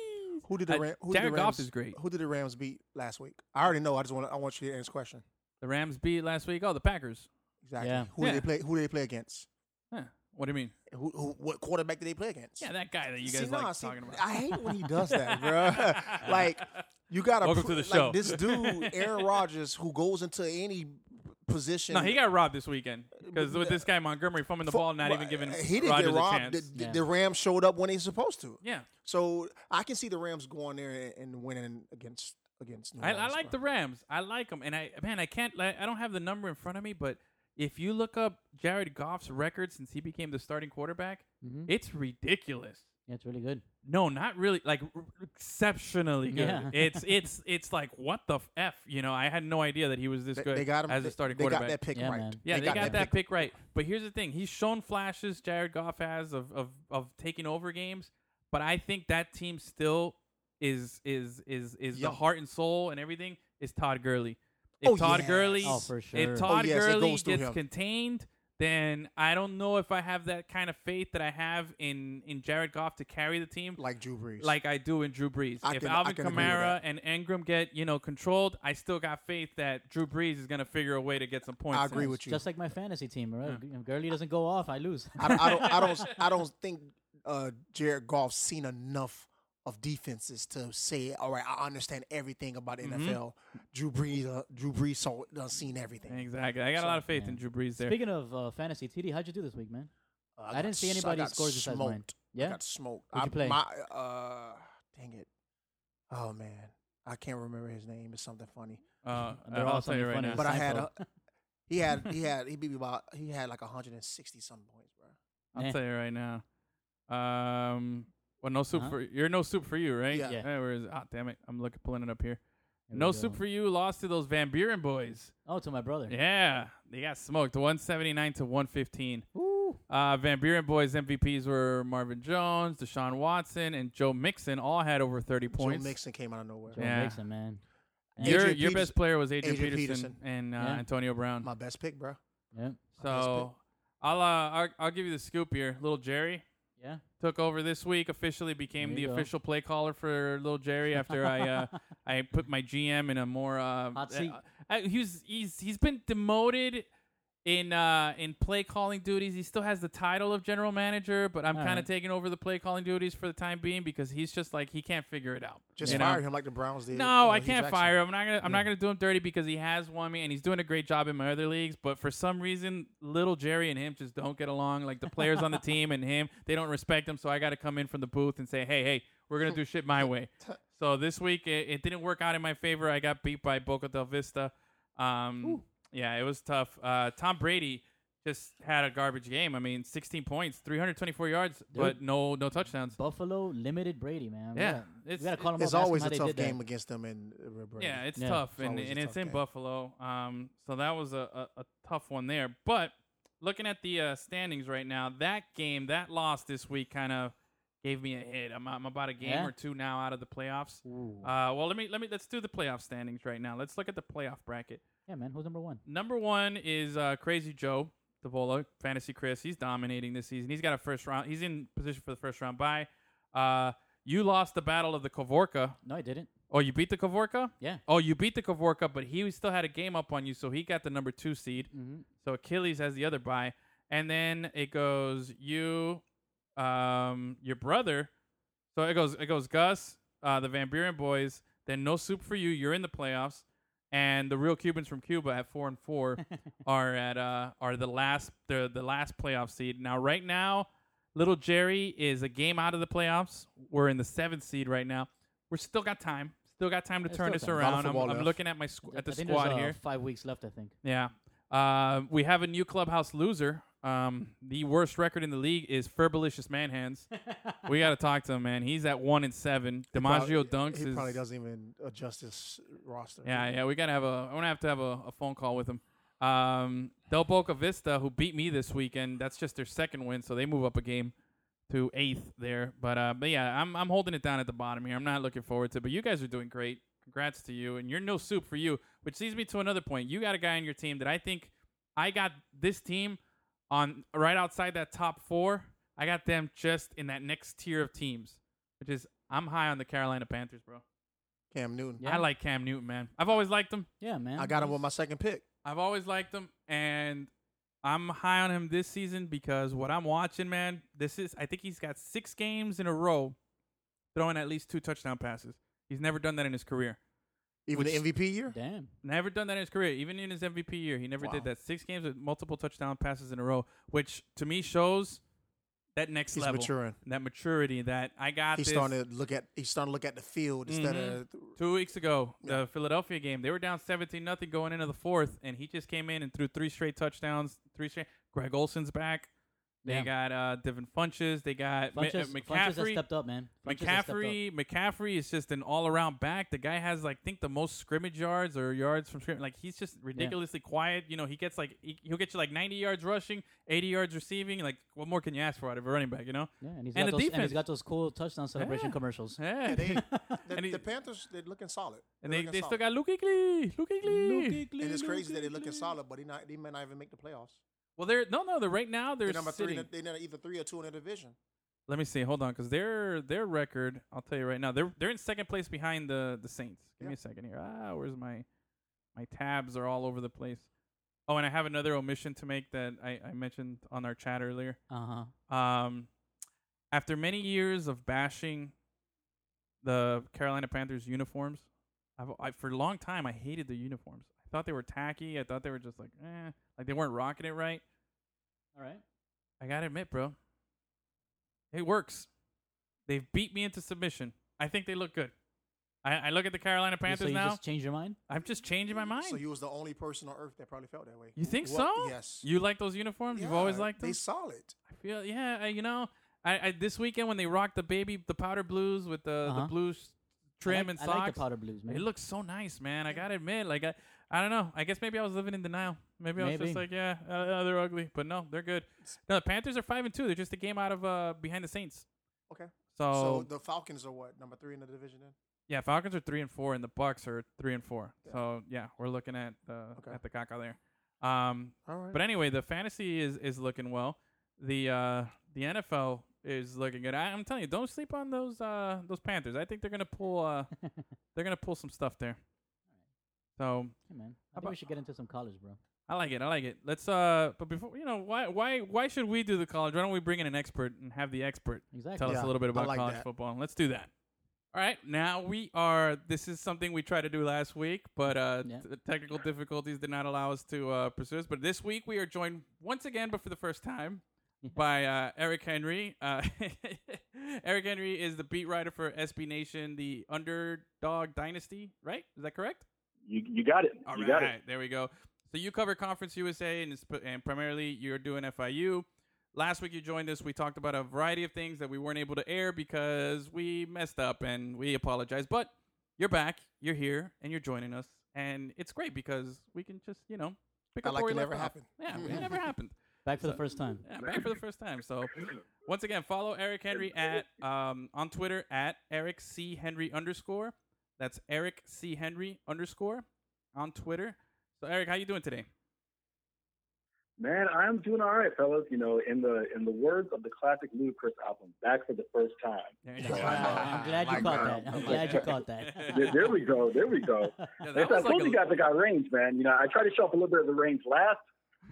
S6: Who did the Ram, who did
S5: Jared
S6: the
S5: Goff
S6: Rams,
S5: is great.
S6: Who did the Rams beat last week? I already know. I just want I want you to answer the question.
S5: The Rams beat last week. Oh, the Packers.
S6: Exactly.
S7: Yeah.
S6: Who
S5: Yeah.
S6: did they play? Who did they play against?
S5: Huh. What do you mean?
S6: Who, who what quarterback did they play against?
S5: Yeah, that guy that you
S6: See,
S5: guys
S6: nah,
S5: like
S6: see,
S5: talking about.
S6: I hate when he does that, bro. like you gotta
S5: Welcome
S6: pr-
S5: to the
S6: like,
S5: show.
S6: this dude, Aaron Rodgers, who goes into any position.
S5: No, he got robbed this weekend because with this guy Montgomery fumbling the
S6: Fo-
S5: ball, not even giving
S6: he didn't
S5: Rodgers
S6: get robbed.
S5: a chance.
S6: The, the,
S7: Yeah.
S6: the Rams showed up when they supposed to.
S5: yeah,
S6: So I can see the Rams going there and, and winning against against. New
S5: I, I like the Rams. I like them, and I man, I can't. Like, I don't have the number in front of me, but if you look up Jared Goff's record since he became the starting quarterback,
S7: Mhm.
S5: it's ridiculous.
S7: Yeah, it's really good.
S5: No, not really. Like r- exceptionally good.
S7: Yeah.
S5: It's it's it's like what the f. You know, I had no idea that he was this
S6: They,
S5: good
S6: they got him
S5: as a starting
S6: they
S5: quarterback.
S6: got that pick
S7: Yeah,
S6: right.
S7: man.
S5: Yeah, they, got, that pick. right. But here's the thing: he's shown flashes. Jared Goff has of of of taking over games, but I think that team still is is is is the heart and soul and everything is Todd Gurley. If
S6: Oh,
S5: Todd
S6: yes.
S5: Gurley,
S7: Oh, for sure.
S5: if
S7: Oh,
S5: Todd
S6: yes,
S5: Gurley gets
S6: him.
S5: contained, then I don't know if I have that kind of faith that I have in in Jared Goff to carry the team
S6: like Drew Brees.
S5: like I do in Drew Brees.
S6: I
S5: if
S6: can-
S5: Alvin
S6: can agree with
S5: Kamara and Ingram get you know controlled, I still got faith that Drew Brees is gonna figure a way to get some points.
S6: I agree
S5: in.
S6: with you.
S7: Just like my fantasy team, right? If Gurley doesn't go off, I lose.
S6: I, don't- I don't. I don't. I don't think uh, Jared Goff's seen enough of defenses to say, "All right, I understand everything about
S5: Mm-hmm.
S6: NFL." Drew Brees. Uh, Drew Brees saw done seen everything.
S5: Exactly. I got a lot of faith
S7: yeah.
S5: in Drew Brees there.
S7: Speaking of uh, fantasy, TD, how'd you do this week, man?
S6: Uh,
S7: I didn't see anybody
S6: got
S7: scores besides mine.
S6: smoked.
S7: Yeah?
S6: I got smoked.
S7: Who'd
S6: I,
S7: you play?
S6: My, uh, dang it. Oh man, I can't remember his name. It's something funny.
S5: Uh,
S7: They're
S5: I'll
S7: all
S5: tell you
S7: something
S5: right
S7: funny.
S5: now.
S6: But I had a, he had he had he beat me about he had like 160 some points, bro.
S5: I'll
S7: Eh.
S5: tell you right now. Um, well, no soup
S7: Uh-huh.
S5: for you're no soup for you, right?
S6: Yeah.
S7: Yeah.
S5: Hey, where is it? Ah, damn it! I'm looking pulling it up here.
S7: Here
S5: no soup for you. Lost to those Van Buren boys.
S7: Oh, to my brother.
S5: Yeah, they got smoked. 179 to 115.
S7: Ooh.
S5: Uh, Van Buren boys MVPs were Marvin Jones, Deshaun Watson, and Joe Mixon. All had over 30 points.
S6: Joe Mixon came out of nowhere.
S7: Joe
S5: Yeah.
S7: Mixon, man. And-
S5: Your
S6: Adrian
S5: your
S6: Peterson-
S5: best player was Adrian,
S6: Adrian
S5: Peterson,
S6: Peterson.
S5: and uh,
S7: Yeah.
S5: Antonio Brown.
S6: My best pick, bro.
S7: yeah.
S5: so I'll, uh, I'll I'll give you the scoop here. Little Jerry
S7: Yeah.
S5: Took over this week. Officially became the
S7: go.
S5: official play caller for Little Jerry after I uh, I put my GM in a more uh,
S7: Hot seat.
S5: uh, uh, he's he's he's been demoted in uh in play calling duties. He still has the title of general manager, but I'm kind of
S7: right.
S5: taking over the play calling duties for the time being because he's just like he can't figure it out.
S6: Just
S5: you know?
S6: fire him like the Browns did.
S5: No,
S6: uh,
S5: I can't
S6: Jackson.
S5: fire him. I'm not gonna. I'm not gonna do him dirty because he has won me, and he's doing a great job in my other leagues. But for some reason, little Jerry and him just don't get along. Like the players on the team and him, they don't respect him. So I got to come in from the booth and say, "Hey, hey, we're gonna do shit my way." So this week it, it didn't work out in my favor. I got beat by Boca Del Vista. Um, yeah, it was tough. Uh, Tom Brady just had a garbage game. I mean, 16 points, 324 yards, but no no touchdowns.
S7: Buffalo limited Brady, man. We
S5: Yeah,
S7: gotta-
S5: it's-
S7: we gotta call him
S6: It's
S7: up, ask him
S6: always a tough
S7: did that.
S6: game against them and uh, Brady.
S5: Yeah, it's
S7: Yeah.
S5: tough,
S6: It's
S5: and, and
S6: a
S5: it's
S6: tough
S5: in. Buffalo. Um, so that was a, a, a tough one there. But looking at the uh, standings right now, that game, that loss this week, kind of gave me a hit. I'm, I'm about a game
S7: Yeah?
S5: or two now out of the playoffs. Uh, well, let me let me let's do the playoff standings right now. Let's look at the playoff bracket.
S7: Yeah, man. Who's number one?
S5: Number one is uh, Crazy Joe Davola, Fantasy Chris. He's dominating this season. He's got a first round. He's in position for the first round bye. Uh, you lost the battle of the Kavorka.
S7: No, I didn't.
S5: Oh, you beat the Kavorka?
S7: Yeah.
S5: Oh, you beat the Kavorka, but he still had a game up on you, so he got the number two seed.
S7: Mm-hmm.
S5: So Achilles has the other bye, and then it goes you, um, your brother. So it goes it goes Gus, uh, the Van Buren boys. Then no soup for you. You're in the playoffs, and the real Cubans from Cuba at four and four are at uh are the last the the last playoff seed. Now right now, little Jerry is a game out of the playoffs. We're in the seventh seed right now. We're still got time. Still got time to
S7: Yeah,
S5: turn this
S7: time.
S6: A lot of
S5: around. I'm, I'm looking at my squ- at the
S7: I think
S5: squad
S7: there's, uh,
S5: here.
S7: Five weeks left, I think.
S5: Yeah. Uh, we have a new clubhouse loser. Um, the worst record in the league is Ferbalicious Manhands. we got to talk to him, man. He's at one and seven. DiMaggio Dunks
S6: He
S5: is
S6: probably doesn't even adjust his roster.
S5: yeah, yeah. We gotta have a. I'm gonna have to have a, a phone call with him. Um, Del Boca Vista, who beat me this weekend, that's just their second win, so they move up a game to eighth there. But uh, but yeah, I'm I'm holding it down at the bottom here. I'm not looking forward to. it. But you guys are doing great. Congrats to you, and you're no soup for you. Which leads me to another point. You got a guy on your team that I think I got this team on right outside that top four. I got them just in that next tier of teams, which is I'm high on the Carolina Panthers, bro.
S6: Cam Newton.
S7: Yeah.
S5: I like Cam Newton, man. I've always liked him.
S7: Yeah, man.
S6: I got him with my second pick.
S5: I've always liked him, and I'm high on him this season because what I'm watching, man, this is I think he's got six games in a row throwing at least two touchdown passes. He's never done that in his career.
S6: Even
S5: Which-
S6: the MVP year.
S7: Damn.
S5: Never done that in his career, even in his MVP year. He never did that. Six games with multiple touchdown passes in a row, which to me shows that next
S6: He's
S5: level,
S6: maturing.
S5: that maturity that I got.
S6: He's
S5: this.
S6: starting to look at. He's starting to look at the field instead
S5: Mhm.
S6: of.
S5: Two weeks ago, the Philadelphia game, they were down seventeen nothing going into the fourth, and he just came in and threw three straight touchdowns. Three straight. Greg Olsen's back. They
S7: Yeah.
S5: got uh, Devin Funchess. They got Ma- uh,
S7: Funchess, Funchess has
S5: McCaffrey.
S7: stepped up, man. Funchess has stepped up.
S5: McCaffrey, McCaffrey is just an all-around back. The guy has, like, think the most scrimmage yards or yards from scrimmage. Like he's just ridiculously quiet. You know, he gets like he, he'll get you like 90 yards rushing, 80 yards receiving. Like, what more can you ask for out of a running back? You know?
S7: Yeah, and he's
S5: And
S7: got
S5: the
S7: those, and
S5: defense.
S7: he's got those cool touchdown celebration
S5: Yeah.
S7: commercials.
S5: Yeah.
S6: Yeah, they, the,
S5: And he-
S6: the Panthers they're looking solid.
S5: and
S6: They're
S5: they,
S6: looking
S5: they still got Luke Kuechly. Luke Kuechly.
S6: And it's crazy that they're looking solid, but he not they may not even make the playoffs.
S5: Well, they're no, no. They're right now. They're
S6: They're number
S5: sitting.
S6: in the- They're either three or two in the division.
S5: Let me see. Hold on, because their their record. I'll tell you right now. They're they're in second place behind the the Saints. Give me a second here. Ah, where's my my tabs are all over the place. Oh, and I have another omission to make that I, I mentioned on our chat earlier.
S7: Uh huh.
S5: Um, after many years of bashing the Carolina Panthers uniforms, I've I, for a long time I hated the uniforms. I thought they were tacky. I thought they were just like, eh, like they weren't rocking it right.
S7: All right.
S5: I gotta admit, bro, it works. They've beat me into submission. I think they look good. I, I look at the Carolina Panthers
S7: so
S5: Panthers
S7: you
S5: now.
S7: just change your mind?
S5: I'm just changing my mind.
S6: So you was the only person on earth that probably felt that way.
S5: You think
S6: Well,
S5: so?
S6: Yes.
S5: You like those uniforms? You've always liked them.
S6: They solid.
S5: I feel yeah. I, you know, I, I this weekend when they rocked the baby the powder blues with the
S7: Uh-huh.
S5: the blue trim
S7: like,
S5: and
S7: I like the powder blues, man.
S5: It looks so nice, man. I gotta admit, like I, I don't know. I guess maybe I was living in denial. Maybe I was just like, yeah, uh, uh, they're ugly, but no, they're good. No, the Panthers are five and two. They're just a game out of uh behind the Saints.
S6: Okay.
S5: So,
S6: So the Falcons are what number three in the division then?
S5: yeah, Falcons are three and four, and the Bucs are three and four.
S6: Yeah.
S5: So yeah, we're looking at uh,
S6: Okay.
S5: at the caca there. Um,
S6: All right.
S5: but anyway, the fantasy is is looking well. The uh the NFL is looking good. I, I'm telling you, don't sleep on those uh those Panthers. I think they're gonna pull uh they're gonna pull some stuff there. So
S7: Hey, man.
S5: How
S7: I think we should get into some college, bro.
S5: I like it. I like it. Let's uh but before you know why why why should we do the college? Why don't we bring in an expert and have the expert
S7: Exactly.
S5: tell us a little bit about
S6: like
S5: college
S6: that.
S5: football? And let's do that. All right, now we are. This is something we tried to do last week, but uh,
S7: Yeah.
S5: t- technical difficulties did not allow us to uh, pursue this. But this week we are joined once again, but for the first time, by uh, Eric Henry. Uh, Eric Henry is the beat writer for SB Nation, the Underdog Dynasty. Right? Is that correct?
S3: You you got it.
S5: All
S3: you
S5: right,
S3: got it.
S5: there we go. So you cover Conference USA, and, it's, and primarily you're doing FIU. Last week you joined us. We talked about a variety of things that we weren't able to air because we messed up, and we apologize. But you're back, you're here, and you're joining us, and it's great because we can just you know pick
S6: I
S5: up
S6: like
S5: where
S6: it
S5: we
S6: never
S5: left off.
S6: happened.
S5: Yeah, it never happened.
S7: Back for the first time.
S5: Yeah, back for the first time. So once again, follow Eric Henry at um, on Twitter at Eric C Henry underscore. That's Eric C Henry underscore on Twitter. So Eric, how you doing today?
S3: Man, I'm doing all right, fellas. You know, in the in the words of the classic Ludacris album, back for the first time.
S5: There you go.
S3: I'm,
S7: glad you caught
S6: that.
S7: that. I'm glad you caught that.
S3: there, there we go. There we go.
S5: Yeah, that
S3: I told
S5: like
S3: you guys I got range, man. You know, I tried to show up a little bit of the range last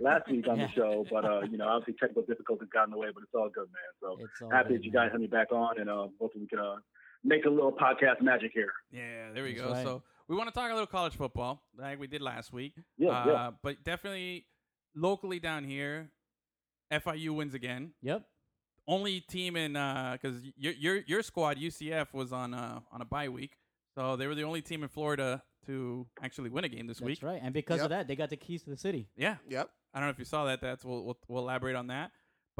S3: last week on the show, but uh, you know, obviously technical difficulties got in the way, but it's all good, man. So
S7: all
S3: happy
S7: good,
S3: that you
S7: man.
S3: guys had me back on, and uh, hopefully we can uh, make a little podcast magic here.
S5: Yeah, there we
S7: That's
S5: go.
S7: right.
S5: So we want to talk a little college football, like we did last week.
S3: Yeah,
S5: uh,
S3: yeah.
S5: But definitely locally down here, FIU wins again.
S7: Yep.
S5: Only team in because your your your squad UCF was on uh, on a bye week, so they were the only team in Florida to actually win a game this
S7: That's
S5: week.
S7: right. And because
S6: Yep.
S7: of that, they got the keys to the city.
S5: Yeah,
S6: Yep.
S5: I don't know if you saw that. That's we'll we'll, we'll elaborate on that.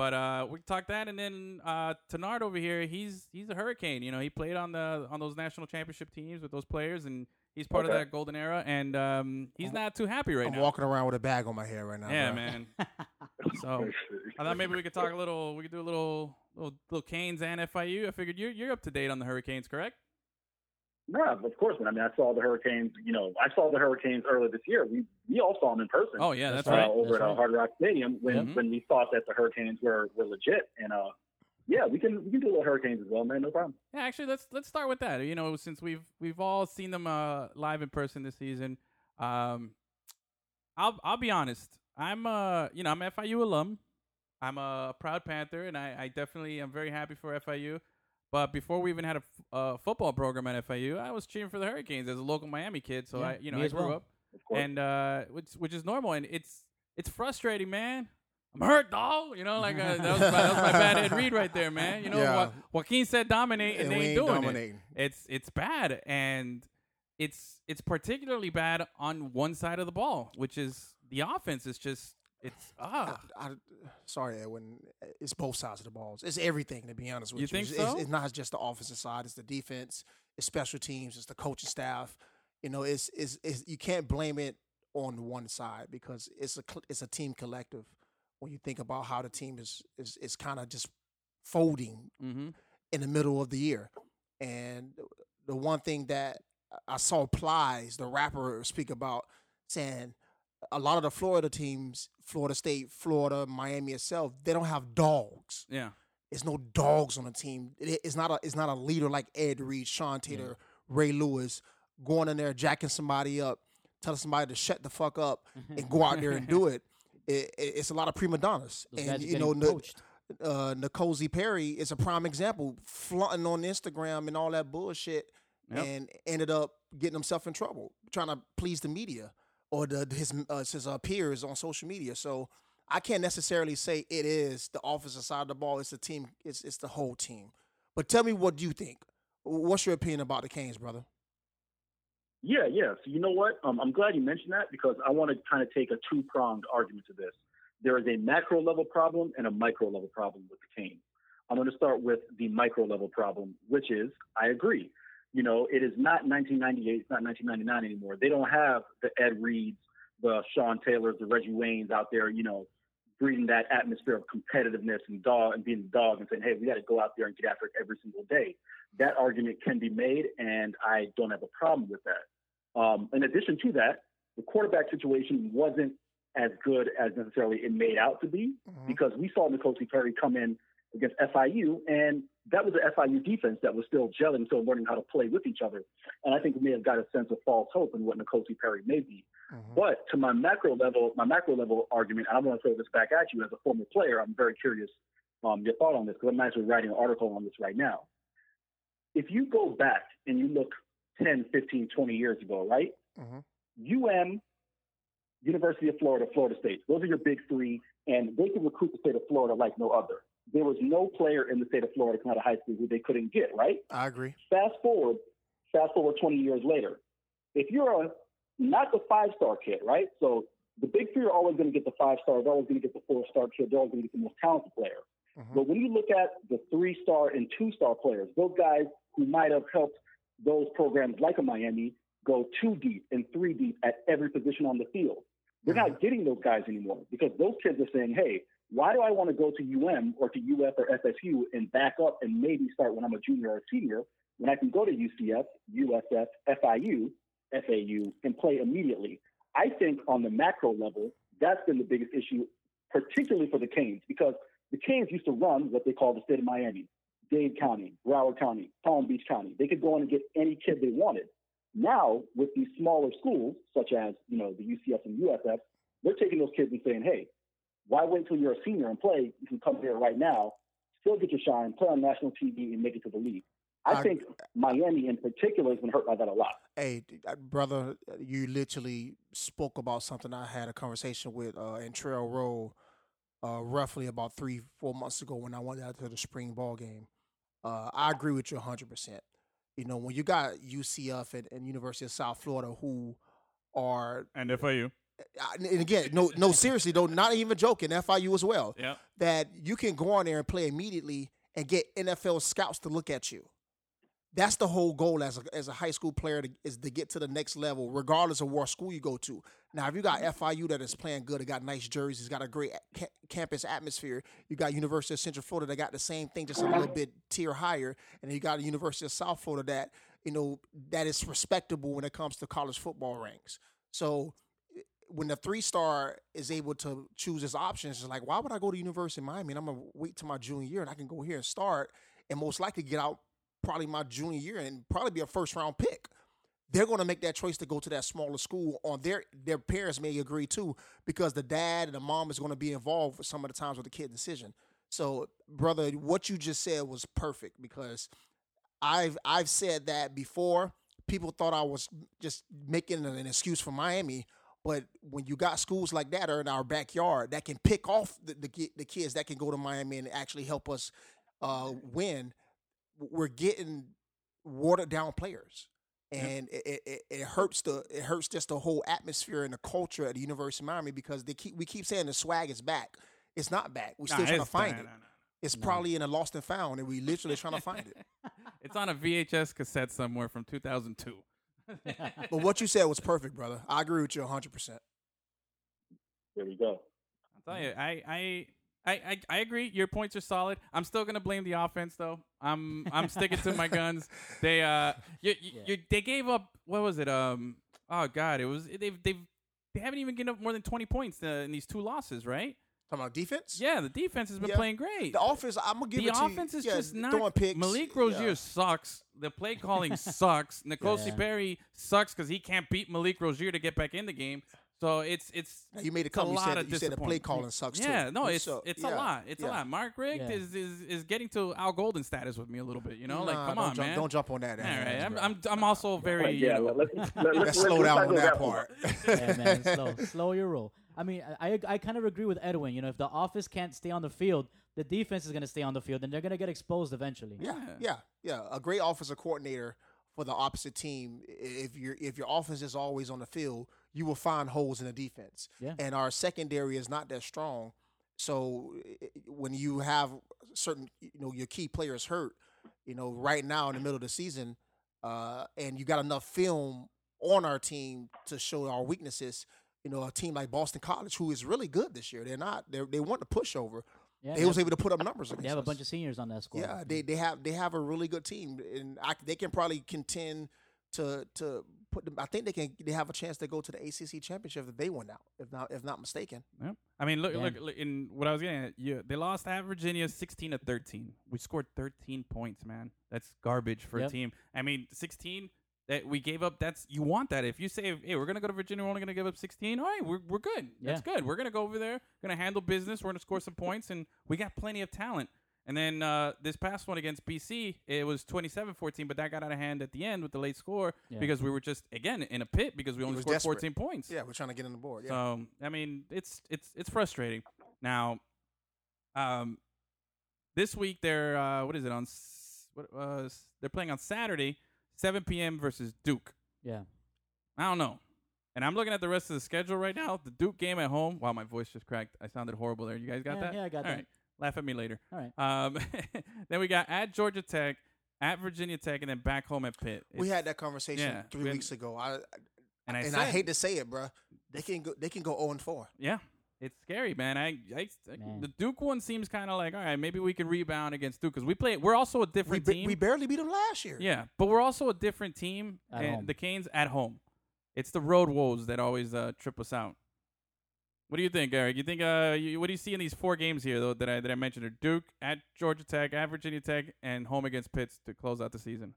S5: But uh, we talked that, and then uh, Tenard over here, he's he's a hurricane. You know, he played on the on those national championship teams with those players, and he's part of that golden era. And um, he's not too happy right now.
S6: I'm walking around with a bag on my head right now.
S5: yeah,
S6: bro.
S5: man. So I thought maybe we could talk a little. We could do a little little, little Canes and FIU. I figured you're you're up to date on the Hurricanes, correct?
S3: No, of course, man. I mean, I saw the Hurricanes. You know, I saw the Hurricanes earlier this year. We we all saw them in person.
S5: Oh yeah, that's,
S7: That's
S5: right.
S3: uh, over
S7: That's
S3: at uh,
S7: right.
S3: Hard Rock Stadium when
S5: Mhm.
S3: when we thought that the Hurricanes were were legit. And uh, yeah, we can we can do a little Hurricanes as well, man. No problem.
S5: Yeah, actually, let's let's start with that. You know, since we've we've all seen them uh, live in person this season, um, I'll I'll be honest. I'm uh you know I'm FIU alum. I'm a proud Panther, and I, I definitely am very happy for FIU. But before we even had a f- uh, football program at FIU, I was cheering for the Hurricanes as a local Miami kid. So
S7: Yeah,
S5: I you know I grew
S7: well.
S5: up, and uh, which which is normal, and it's it's frustrating, man. I'm hurt, dog. You know, like uh, that, was my, that was my bad Ed Reed right there, man. You know,
S6: Yeah.
S5: Wa- Joaquin said dominate, and,
S6: And
S5: they ain't doing it
S6: dominating.
S5: it's it's bad and it's it's particularly bad on one side of the ball which is the offense is just it's ah
S6: I, I, sorry, Edwin. It's both sides of the balls. It's everything, to be honest with
S5: You
S6: you.
S5: think
S6: it's, it's-
S5: so?
S6: it's not just the offensive side. It's the defense. It's special teams. It's the coaching staff. You know, it's it's, it's you can't blame it on one side because it's a it's a team collective. When you think about how the team is is is kind of just folding
S5: mm-hmm.
S6: in the middle of the year. And the one thing that I saw Plies, the rapper, speak about saying, a lot of the Florida teams, Florida State, Florida, Miami itself, they don't have dogs.
S5: Yeah.
S6: There's no dogs on the team. It- it's not a it's not a leader like Ed Reed, Sean Taylor, Ray Lewis going in there jacking somebody up, telling somebody to shut the fuck up and go out there and do it. It, it- it's a lot of prima donnas,
S7: Those
S6: and you know,
S7: getting
S6: uh, N'Kosi Perry is a prime example, flaunting on Instagram and all that bullshit,
S5: Yep.
S6: and ended up getting himself in trouble trying to please the media or the his uh, his uh, peers on social media. So I can't necessarily say it is the offensive side of the ball. It's the team. It's it's the whole team. But tell me what do you think. What's your opinion about the Canes, brother?
S3: Yeah, yeah. So you know what? Um, I'm glad you mentioned that because I want to kind of take a two pronged argument to this. There is a macro level problem and a micro level problem with the Canes. I'm going to start with the micro level problem, which is I agree. You know, it is not 1998, it's not 1999 anymore. They don't have the Ed Reeds, the Sean Taylors, the Reggie Waynes out there, you know, breeding that atmosphere of competitiveness and dog and being a dog and saying, hey, we got to go out there and get after it every single day. That argument can be made, and I don't have a problem with that. Um, in addition to that, the quarterback situation wasn't as good as necessarily it made out to be because we saw N'Kosi Perry come in against FIU, and that was the FIU defense that was still gelling, still learning how to play with each other. And I think we may have got a sense of false hope in what N'Kosi Perry may be. But to my macro level, my macro level argument, and I'm going to throw this back at you as a former player. I'm very curious um, your thought on this because I'm actually writing an article on this right now. If you go back and you look 10, 15, 20 years ago, right? UM, University of Florida, Florida State. Those are your big three, and they can recruit the state of Florida like no other. There was no player in the state of Florida coming out of high school who they couldn't get, right?
S6: I agree.
S3: Fast forward, fast forward 20 years later. If you're a not the five star kid, right? So the big three are always going to get the five star. They're always going to get the four star kid. They're always going to get the most talented player. Mm-hmm. But when you look at the three star and two star players, those guys who might have helped those programs like a Miami go two deep and three deep at every position on the field, they're mm-hmm. not getting those guys anymore because those kids are saying, hey, why do I want to go to UM or to UF or FSU and back up and maybe start when I'm a junior or a senior when I can go to UCF, USF, FIU, FAU, and play immediately? I think on the macro level, that's been the biggest issue, particularly for the Canes, because the Canes used to run what they call the state of Miami, Dade County, Broward County, Palm Beach County. They could go in and get any kid they wanted. Now, with these smaller schools, such as you know the UCF and USF, they're taking those kids and saying, "Hey, why wait till you're a senior and play? You can come here right now, still get your shine, play on national TV, and make it to the league." I,
S6: I-
S3: think Miami in particular has been hurt by that a lot.
S6: Hey, uh, brother, you literally spoke about something I had a conversation with uh, in Trail Road uh, roughly about three, four months ago when I went out to the spring ball game. Uh, I agree with you 100%. You know, when you got UCF and, and University of South Florida who are,
S5: And FIU.
S6: And again, no, no, seriously, though, not even joking, FIU as well,
S5: Yep.
S6: that you can go on there and play immediately and get NFL scouts to look at you. That's the whole goal as a, as a high school player to, is to get to the next level, regardless of what school you go to. Now, if you got FIU that is playing good, it got nice jerseys, got a great ca- campus atmosphere. You got University of Central Florida that got the same thing, just a little bit tier higher, and you got the University of South Florida that you know that is respectable when it comes to college football ranks. So when the three star is able to choose his options, it's like, why would I go to University of Miami? And I'm gonna wait till my junior year and I can go here and start and most likely get out probably my junior year and probably be a first round pick. They're gonna make that choice to go to that smaller school on their their parents may agree too, because the dad and the mom is gonna be involved some of the times with the kid decision. So, brother, what you just said was perfect because I've I've said that before. People thought I was just making an excuse for Miami, but when you got schools like that are in our backyard that can pick off the the, the kids that can go to Miami and actually help us uh, win, we're getting watered down players, and it, it, it- it hurts the it hurts just the whole atmosphere and the culture at the University of Miami because they keep we keep saying the swag is back. It's not back. We're still
S5: Nah,
S6: trying to find
S5: nah,
S6: it.
S5: nah.
S6: It's probably in a lost and found, and we literally trying to find it.
S5: It's on a VHS cassette somewhere from 2002.
S6: But what you said was perfect, brother. I agree with you 100%.
S3: There we go.
S5: I'll tell you, I, I, I, I, I agree. Your points are solid. I'm still gonna blame the offense, though. I'm, I'm sticking to my guns. They, uh, you, you, you, they gave up. What was it? Um, oh god, it was they've, they've they haven't even given up more than 20 points uh, in these two losses, right?
S6: Talking about defense.
S5: Yeah, the defense has been
S6: Yeah.
S5: playing great.
S6: The offense, I'm gonna give you
S5: the
S6: it to
S5: offense
S6: you.
S5: is
S6: yeah,
S5: just not
S6: throwing picks.
S5: Malik Rosier
S6: yeah.
S5: sucks. The play calling sucks. N'Kosi
S7: Yeah.
S5: Perry sucks because he can't beat Malik Rosier to get back in the game. So it's it's
S6: Now, you made a
S5: it's
S6: comment. You
S5: lot
S6: said
S5: of
S6: you said the play calling sucks too.
S5: Yeah, no, it's
S6: So,
S5: it's
S6: yeah,
S5: a lot. It's a lot. Mark Richt
S7: Yeah.
S5: is, is is getting to Al Golden status with me a little bit. You know, like come on,
S6: jump,
S5: man.
S6: Don't jump on that.
S5: All
S6: ass,
S5: right, I'm. I'm I'm also very you
S3: yeah,
S5: know,
S3: let, let's, let,
S6: Let's
S3: let's,
S6: slow down on that part.
S7: yeah, man, slow, slow your roll. I mean, I I, I kind of agree with Edwin. You know, if the offense can't stay on the field, the defense is going to stay on the field, and they're going to get exposed eventually.
S6: Yeah, yeah, yeah. A great offensive coordinator for the opposite team. If your if your offense is always on the field, you will find holes in the defense.
S7: Yeah.
S6: And our secondary is not that strong. So i- i- when you have certain, you know, your key players hurt, you know, right now in the middle of the season, uh, and you got enough film on our team to show our weaknesses. You know, a team like Boston College, who is really good this year, they're not. They they want to push over.
S7: Yeah,
S6: they
S7: they
S6: was
S7: have,
S6: able to put up numbers.
S7: they
S6: against
S7: have a bunch of seniors on that squad.
S6: Yeah, they, they have they have a really good team, and I, they can probably contend to to put them. I think they can. They have a chance to go to the ACC championship if they win out, if not if not mistaken.
S5: Yeah. I mean, look,
S7: Yeah.
S5: look, look, in what I was getting at, you, they lost at Virginia 16 to 13. We scored 13 points, man. That's garbage for a team. I mean, 16 that we gave up, that's you want that. If you say, hey, we're going to go to Virginia, we're only going to give up 16, all right, we're, we're good. That's good. We're going to go over there, going to handle business, we're going to score some points, and we got plenty of talent. And then uh, this past one against BC, it was 27 14, but that got out of hand at the end with the late score
S7: Yeah.
S5: because we were just, again, in a pit because we only scored
S6: desperate.
S5: 14 points.
S6: Yeah, we're trying to get on the board. Yeah,
S5: So I mean, it's it's it's frustrating. Now, um, this week they're uh, what is it on? What was they're playing on Saturday, 7 p.m. versus Duke.
S7: yeah.
S5: I don't know. And I'm looking at the rest of the schedule right now. The Duke game at home. Wow, my voice just cracked. I sounded horrible there. You guys got
S7: Yeah,
S5: that?
S7: yeah, I got
S5: All
S7: that.
S5: right. Laugh at me later.
S7: All right.
S5: Um, then we got at Georgia Tech, at Virginia Tech, and then back home at Pitt.
S6: we had that conversation
S5: yeah,
S6: three
S5: we had-
S6: weeks ago. I
S5: and I
S6: and
S5: said,
S6: I hate to say it, bro. They can go. They can go zero and four.
S5: Yeah, it's scary, man. I, I
S7: Man.
S5: the Duke one seems kind of like all right. Maybe we can rebound against Duke because we play. We're also a different
S6: ba-
S5: team.
S6: we barely beat them last year.
S5: yeah, but we're also a different team.
S7: At
S5: and
S7: home.
S5: The Canes at home. It's the road woes that always uh, trip us out. What do you think, Eric? You think uh, you, what do you see in these four games here though that I that I mentioned? Are Duke at Georgia Tech, at Virginia Tech, and home against Pitts to close out the season.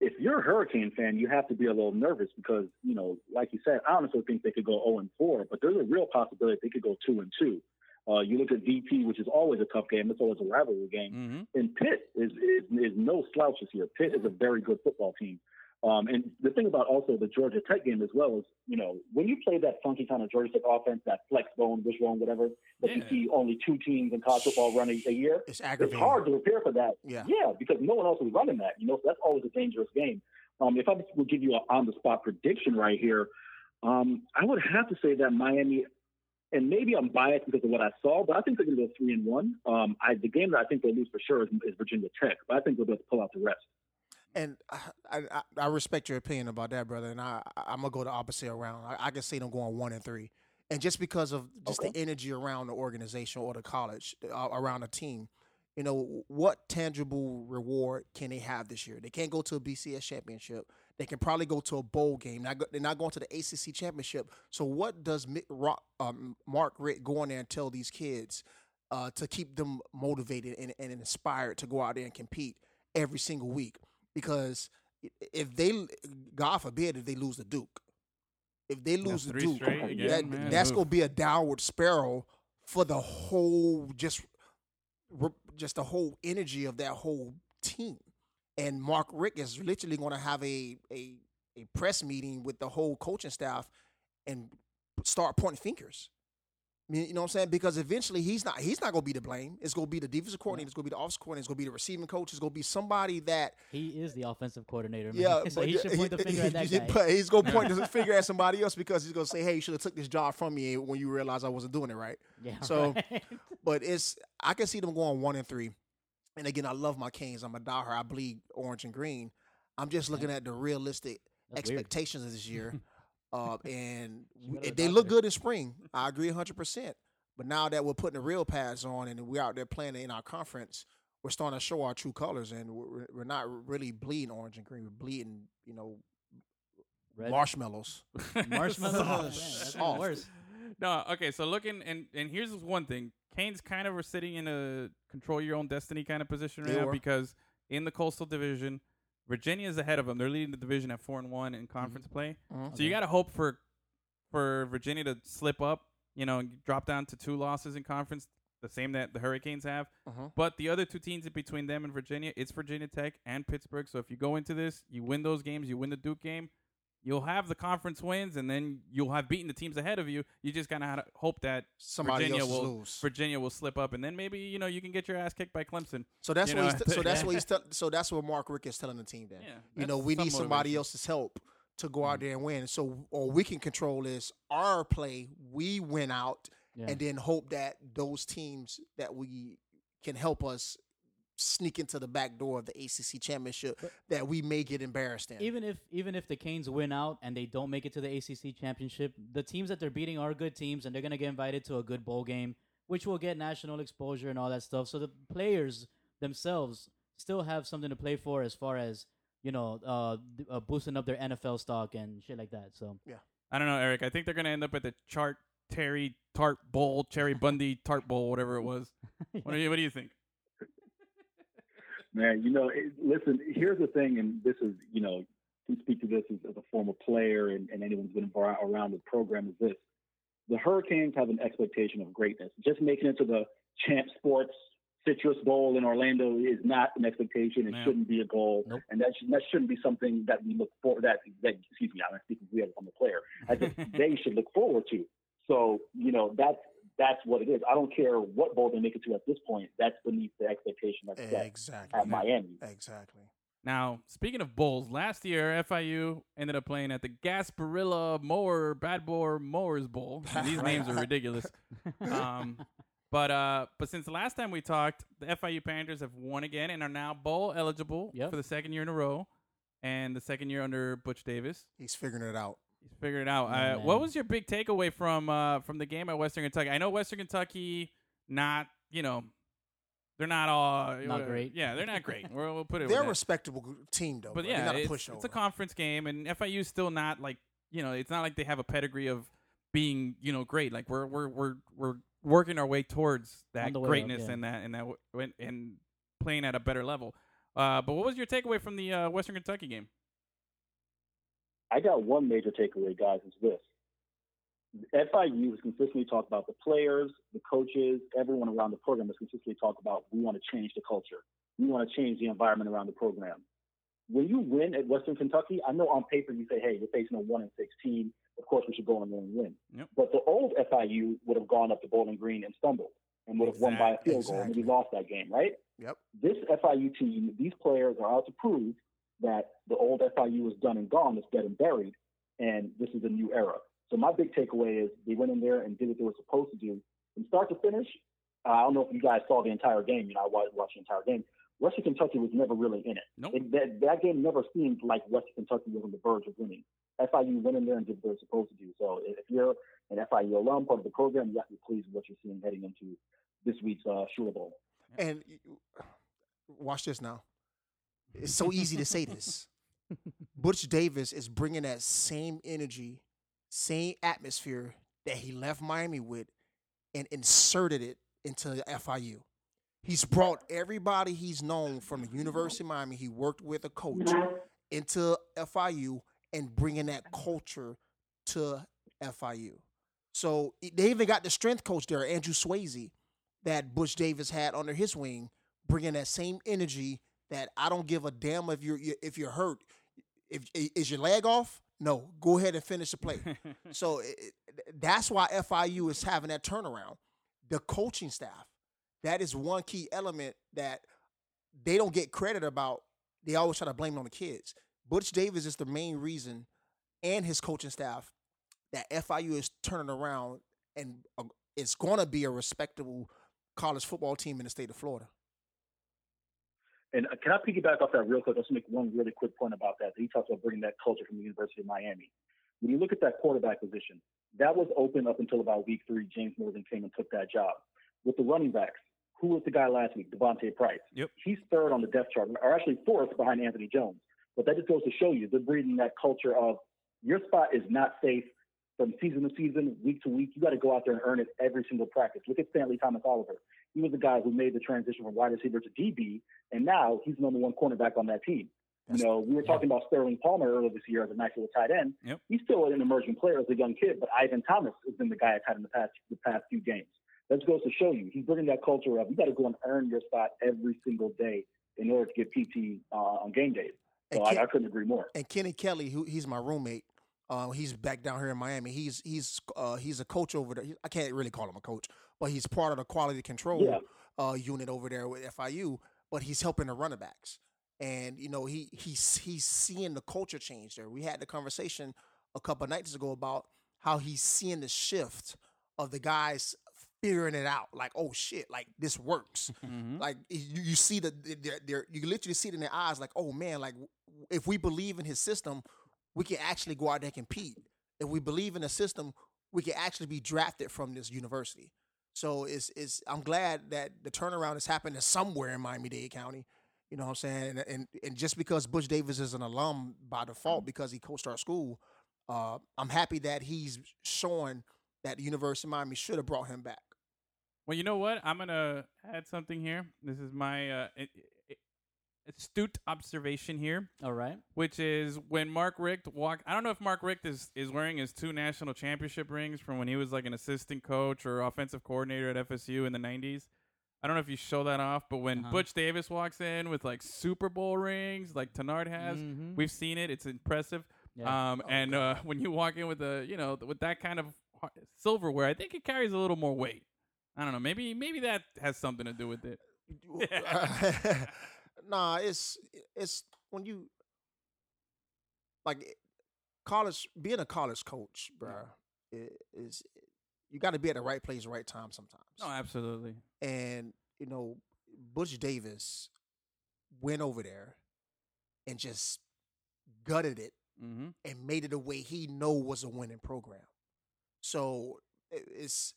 S3: If you're a Hurricane fan, you have to be a little nervous because, you know, like you said, I honestly think they could go 0 and 4, but there's a real possibility they could go 2 and 2. Uh, you look at VT, which is always a tough game. It's always a rivalry game.
S5: Mm-hmm.
S3: And Pitt is, is is no slouches here. Pitt is a very good football team. Um, and the thing about also the Georgia Tech game as well is, you know, when you play that funky kind of Georgia Tech offense, that flex bone, wishbone, whatever, that you see only two teams in college football running a year,
S6: It's aggravating.
S3: it's hard to prepare for that.
S6: Yeah.
S3: Yeah, because no one else is running that. You know, so that's always a dangerous game. Um, if I would give you an on the spot prediction right here, um, I would have to say that Miami, and maybe I'm biased because of what I saw, but I think they're going to go three and one. Um, I, the game that I think they'll lose for sure is, is Virginia Tech, but I think they'll be able to pull out the rest.
S6: And I, I, I respect your opinion about that, brother. And I, I'm gonna go the opposite around. I, I can see them going one and three, and just because of just the energy around the organization or the college, uh, around the team, you know, what tangible reward can they have this year? They can't go to a BCS championship. They can probably go to a bowl game. Not go, they're not going to the ACC championship. So what does um, Mark Richt go in there and tell these kids uh, to keep them motivated and, and inspired to go out there and compete every single week? Because if they, God forbid, if they lose the Duke, if they lose
S5: the
S6: Duke,
S5: again,
S6: that,
S5: man.
S6: that's gonna be a downward spiral for the whole just just the whole energy of that whole team. And Mark Richt is literally going to have a, a a press meeting with the whole coaching staff and start pointing fingers. You know what I'm saying? Because eventually he's not he's not going to be to blame. It's going to be the defensive coordinator. It's going to be the offensive coordinator. It's going to be the receiving coach. It's going to be somebody that
S7: He is the offensive coordinator. Man.
S6: yeah,
S7: so
S6: but
S7: he should point the finger at that guy.
S6: But he's gonna point the finger at somebody else because he's gonna say, "Hey, you should have took this job from me when you realized I wasn't doing it right."
S7: yeah,
S6: so-
S7: right.
S6: But it's I can see them going one and three. And again, I love my Canes. I'm a diehard. I bleed orange and green. I'm just looking at the realistic
S7: That's weird.
S6: expectations of this year, uh, and
S7: Should go to
S6: we- they look good in spring. I agree 100. percent But now that we're putting the real pads on and we're out there playing in our conference, we're starting to show our true colors, and we're, we're not really bleeding orange and green. We're bleeding, you know,
S7: Red
S6: Marshmallows.
S7: marshmallows. Oh, man, that's even worse.
S5: No, okay. So looking and and here's one thing: Canes kind of are sitting in a control your own destiny kind of position right
S6: They
S5: now
S6: were.
S5: because in the Coastal Division, Virginia is ahead of them. They're leading the division at four and one in conference play.
S6: Mhm.
S5: So you got to hope for for Virginia to slip up, you know, and drop down to two losses in conference, the same that the Hurricanes have.
S6: Mhm.
S5: But the other two teams between them and Virginia, it's Virginia Tech and Pittsburgh. So if you go into this, you win those games, you win the Duke game, you'll have the conference wins, and then you'll have beaten the teams ahead of you. You just kind of hope that
S6: Somebody
S5: Virginia will
S6: lose.
S5: Virginia will slip up, and then maybe you know you can get your ass kicked by Clemson.
S6: So that's
S5: you
S6: what
S5: know,
S6: he's t- so that's what he's tell- so that's what Mark Richt is telling the team. Then
S5: Yeah,
S6: you know we
S5: some
S6: need somebody
S5: motivation. Mm-hmm.
S6: else's help to go out there and win. So or we can control this our play. We win out
S7: Yeah.
S6: and then hope that those teams that we can help us sneak into the back door of the ACC championship that we may get embarrassed in.
S7: even if even if the Canes win out and they don't make it to the ACC championship, the teams that they're beating are good teams, and they're gonna get invited to a good bowl game, which will get national exposure and all that stuff. So the players themselves still have something to play for as far as you know, uh, uh boosting up their NFL stock and shit like that. So yeah,
S5: I don't know, Eric. I think they're gonna end up at the Chart Terry Tart Bowl, Cheribundi Tart Bowl, whatever it was. What do you What do you think?
S3: Man, you know, it, listen, here's the thing, and this is, you know, can speak to this as, as a former player and, and anyone who's been around the program is this. The Hurricanes have an expectation of greatness. Just making it to the Champ Sports Citrus Bowl in Orlando is not an expectation. It
S5: No.
S3: shouldn't be a goal.
S7: Nope.
S3: And that, should, that shouldn't be something that we look for, that, that excuse me, I'm speaking we as I'm a player. I think they should look forward to. So, you know, that's, that's what it is. I don't care what bowl they make it to at this point. That's beneath the expectation that's set
S6: exactly.
S3: at Miami.
S6: Exactly.
S5: Now, speaking of bowls, last year FIU ended up playing at the Gasparilla Mower Bad Boy Mowers Bowl. These names are ridiculous. Um, but uh, but since the last time we talked, the FIU Panthers have won again and are now bowl eligible
S7: Yep.
S5: for the second year in a row, and the second year under Butch Davis.
S6: He's figuring it out.
S5: He's figured it out.
S7: Yeah,
S5: uh, what was your big takeaway from uh, from the game at Western Kentucky? I know Western Kentucky, not you know, they're not all
S7: Not great.
S5: Yeah, they're not great. we'll, we'll put it.
S6: They're a respectable team, though.
S5: But
S6: bro.
S5: yeah,
S6: not
S5: it's,
S6: pushover.
S5: it's a conference game, and FIU's still not like you know, it's not like they have a pedigree of being you know great. Like we're we're we're we're working our way towards that
S7: On the up,
S5: greatness
S7: yeah.
S5: and that and that and, and playing at a better level. Uh, but what was your takeaway from the uh, Western Kentucky game?
S3: I got one major takeaway, guys, is this. FIU has consistently talked about the players, the coaches, everyone around the program has consistently talked about we want to change the culture. We want to change the environment around the program. When you win at Western Kentucky, I know on paper you say, hey, we're facing a one in 16. Of course, we should go in there and win.
S5: Yep.
S3: But the old FIU would have gone up to Bowling Green and stumbled and would have won by a field goal and maybe
S6: Exactly.
S3: lost that game, right?
S6: Yep.
S3: This FIU team, these players are out to prove that the old FIU is done and gone, it's dead and buried, and this is a new era. So my big takeaway is they went in there and did what they were supposed to do from start to finish. Uh, I don't know if you guys saw the entire game. You know, I watched, watched the entire game. Western Kentucky was never really in it.
S5: Nope.
S3: it that, that game never seemed like Western Kentucky was on the verge of winning. FIU went in there and did what they were supposed to do. So if you're an FIU alum, part of the program, you have to be pleased with what you're seeing heading into this week's uh, Sugar Bowl.
S6: And watch this now. It's so easy to say this. Butch Davis is bringing that same energy, same atmosphere that he left Miami with and inserted it into FIU. He's brought everybody he's known from the University of Miami, he worked with a coach, into FIU and bringing that culture to FIU. So they even got the strength coach there, Andreu Swasey, that Butch Davis had under his wing, bringing that same energy that I don't give a damn if you're if you're hurt. If is your leg off? No, go ahead and finish the play. so it, that's why FIU is having that turnaround. The coaching staff, that is one key element that they don't get credit about. They always try to blame it on the kids. Butch Davis is the main reason, and his coaching staff, that FIU is turning around and uh, it's going to be a respectable college football team in the state of Florida.
S3: And uh, can I piggyback off that real quick? Let's make one really quick point about that. He talks about bringing that culture from the University of Miami. When you look at that quarterback position, that was open up until about week three. James Morgan came and took that job. With the running backs, who was the guy last week? D'Vonte Price.
S5: Yep.
S3: He's third on the depth chart, or actually fourth behind Anthony Jones. But that just goes to show you they're breeding that culture of Your spot is not safe from season to season, week to week. You got to go out there and earn it every single practice. Look at Stanley Thomas Oliver. He was the guy who made the transition from wide receiver to DB, and now he's the number one cornerback on that team.
S6: That's-
S3: you know, we were talking about Sterling Palmer earlier this year as a nice little tight end.
S5: Yep.
S3: He's still an emerging player as a young kid, but Ivan Thomas has been the guy I've had in the past the past few games. That goes to show you he's bringing that culture of you got to go and earn your spot every single day in order to get PT uh, on game days. So I, I couldn't agree more.
S6: and Kenny Kelly, who he's my roommate. Uh, he's back down here in Miami. He's he's uh, he's a coach over there. He- I can't really call him a coach, but he's part of the quality control
S3: Yeah.
S6: uh, unit over there with FIU. But he's helping the running backs, and you know he he's he's seeing the culture change there. We had the conversation a couple of nights ago about how he's seeing the shift of the guys figuring it out. Like, oh shit, like this works.
S5: Mm-hmm.
S6: Like you, you see the they're, they're, you literally see it in their eyes. Like, oh man, like if we believe in his system, we can actually go out there and compete. If we believe in the system, we can actually be drafted from this university. So it's it's I'm glad that the turnaround is happening somewhere in Miami Dade County. You know what I'm saying? And and, and just because Butch Davis is an alum by default because he coached our school, uh, I'm happy that he's showing that the University of Miami should have brought him back.
S5: Well, you know what? I'm gonna add something here. This is my uh, astute observation here,
S7: All right.
S5: which is when Mark Richt walked. I don't know if Mark Richt is is wearing his two national championship rings from when he was like an assistant coach or offensive coordinator at FSU in the '90s. I don't know if you show that off, but when
S7: Uh-huh.
S5: Butch Davis walks in with like Super Bowl rings, like Tenard has,
S7: Mhm.
S5: we've seen it. It's impressive.
S7: Yeah.
S5: Um, and uh, when you walk in with a, you know, with that kind of silverware, I think it carries a little more weight. I don't know. Maybe maybe that has something to do with it.
S6: nah, it's it's when you like college being a college coach, bro, i- is you got to be at the right place, right time sometimes.
S5: No, absolutely.
S6: And you know, Butch Davis went over there and just gutted it
S5: Mm-hmm.
S6: and made it a way he know was a winning program. So it's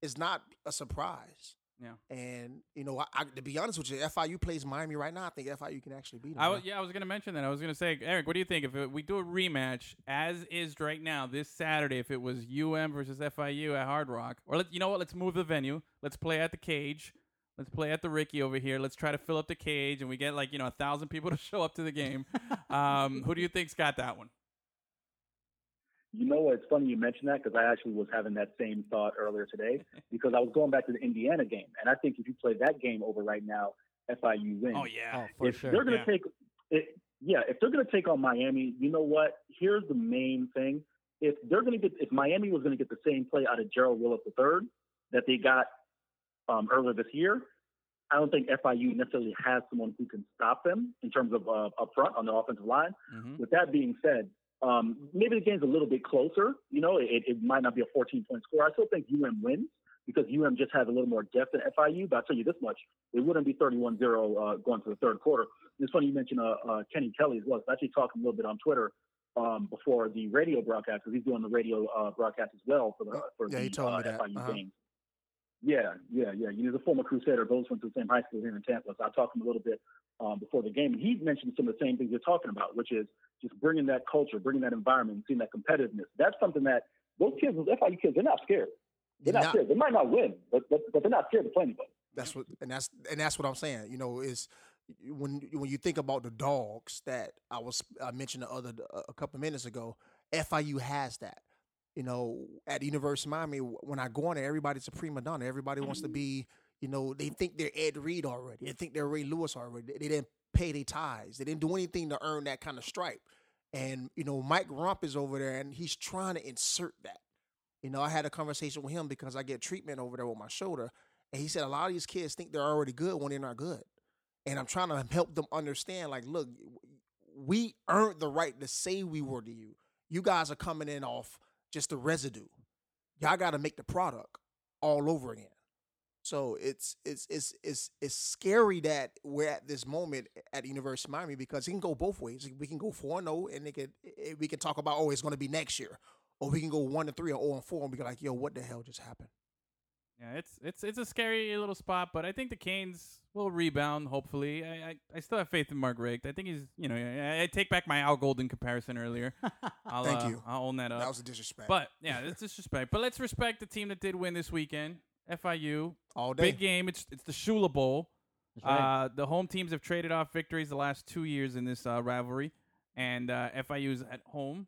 S6: it's not a surprise.
S5: Yeah.
S6: And you know, I, I, to be honest with you, FIU plays Miami right now. I think FIU can actually beat them.
S5: I yeah, I was gonna mention that. I was gonna say, Eric, what do you think if it, we do a rematch as is right now this Saturday? If it was UM versus FIU at Hard Rock, or let, you know what? Let's move the venue. Let's play at the Cage. Let's play at the Ricky over here. Let's try to fill up the cage, and we get like you know a thousand people to show up to the game. um, who do you think's got that one?
S3: You know what? It's funny you mentioned that because I actually was having that same thought earlier today because I was going back to the Indiana game, and I think if you play that game over right now, FIU wins.
S5: Oh yeah,
S7: Oh, for
S3: if
S7: sure.
S3: they're going
S5: yeah.
S3: to take, it, yeah, if they're going to take on Miami, you know what? Here's the main thing: if they're going to get, if Miami was going to get the same play out of Gerald Willis III that they got um, earlier this year, I don't think FIU necessarily has someone who can stop them in terms of uh, up front on the offensive line.
S5: Mhm.
S3: With that being said, um, maybe the game's a little bit closer. You know, it, it might not be a 14 point score. I still think UM wins because UM just has a little more depth than FIU. But I'll tell you this much: it wouldn't be 31-0 uh, going to the third quarter. It's funny you mentioned uh, uh, Kenny Kelly as well. I was actually talking a little bit on Twitter um, before the radio broadcast because he's doing the radio uh, broadcast as well for the for
S6: Yeah,
S3: the uh. FIU
S6: Uh-huh.
S3: games. Yeah, yeah, yeah. He's a former Crusader. Both went to the same high school here in Tampa. So I talked to him a little bit um, before the game, and he mentioned some of the same things you're talking about, which is just bringing that culture, bringing that environment, seeing that competitiveness. That's something that those kids, those FIU kids, they're not scared. They're not,
S6: not-
S3: scared. They might not win, but, but but they're not scared to play anybody.
S6: That's what, and that's and that's what I'm saying. You know, is when when you think about the dogs that I was I mentioned the other a couple of minutes ago, FIU has that. You know, at the University of Miami, when I go on there, everybody's a prima donna. Everybody wants to mm-hmm. be. You know, they think they're Ed Reed already. They think they're Ray Lewis already. They, they didn't pay their ties. They didn't do anything to earn that kind of stripe. And you know, Mike Rumph is over there, and he's trying to insert that. You know, I had a conversation with him because I get treatment over there with my shoulder, and he said a lot of these kids think they're already good when they're not good. And I'm trying to help them understand, like, look, we earned the right to say we were to you. You guys are coming in off just the residue. Y'all got to make the product all over again. So it's it's it's it's it's scary that we're at this moment at the University of Miami because it can go both ways. We can go four and zero, and it could we can talk about oh it's going to be next year, or we can go one and three or zero and four, and be like yo what the hell just happened.
S5: Yeah, it's it's it's a scary little spot, but I think the Canes will rebound. Hopefully, I I, I still have faith in Mark Richt. I think he's you know I, I take back my Al Golden comparison earlier. I'll,
S6: Thank
S5: uh,
S6: you.
S5: I'll own that up.
S6: That was a disrespect.
S5: but yeah, it's disrespect. But let's respect the team that did win this weekend. FIU,
S6: all day.
S5: big game. It's it's the Shula Bowl.
S7: Right.
S5: Uh, the home teams have traded off victories the last two years in this uh, rivalry, and uh, FIU is at home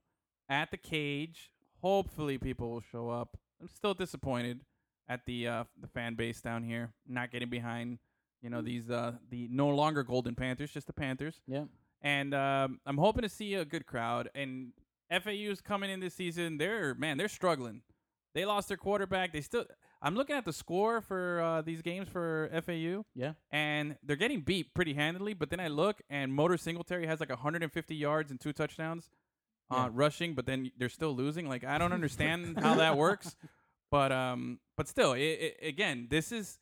S5: at the cage. Hopefully, people will show up. I'm still disappointed at the uh, the fan base down here, not getting behind. You know these uh, the no longer Golden Panthers, just the Panthers.
S7: yeah.
S5: And um, I'm hoping to see a good crowd. And FAU is coming in this season. They're man, they're struggling. They lost their quarterback. They still. I'm looking at the score for uh, these games for FAU
S7: Yeah.
S5: and they're getting beat pretty handily. But then I look, and Motor Singletary has like 150 yards and two touchdowns uh,
S7: Yeah.
S5: rushing, but then they're still losing. Like I don't understand how that works. But um, but still, it, it, again, this is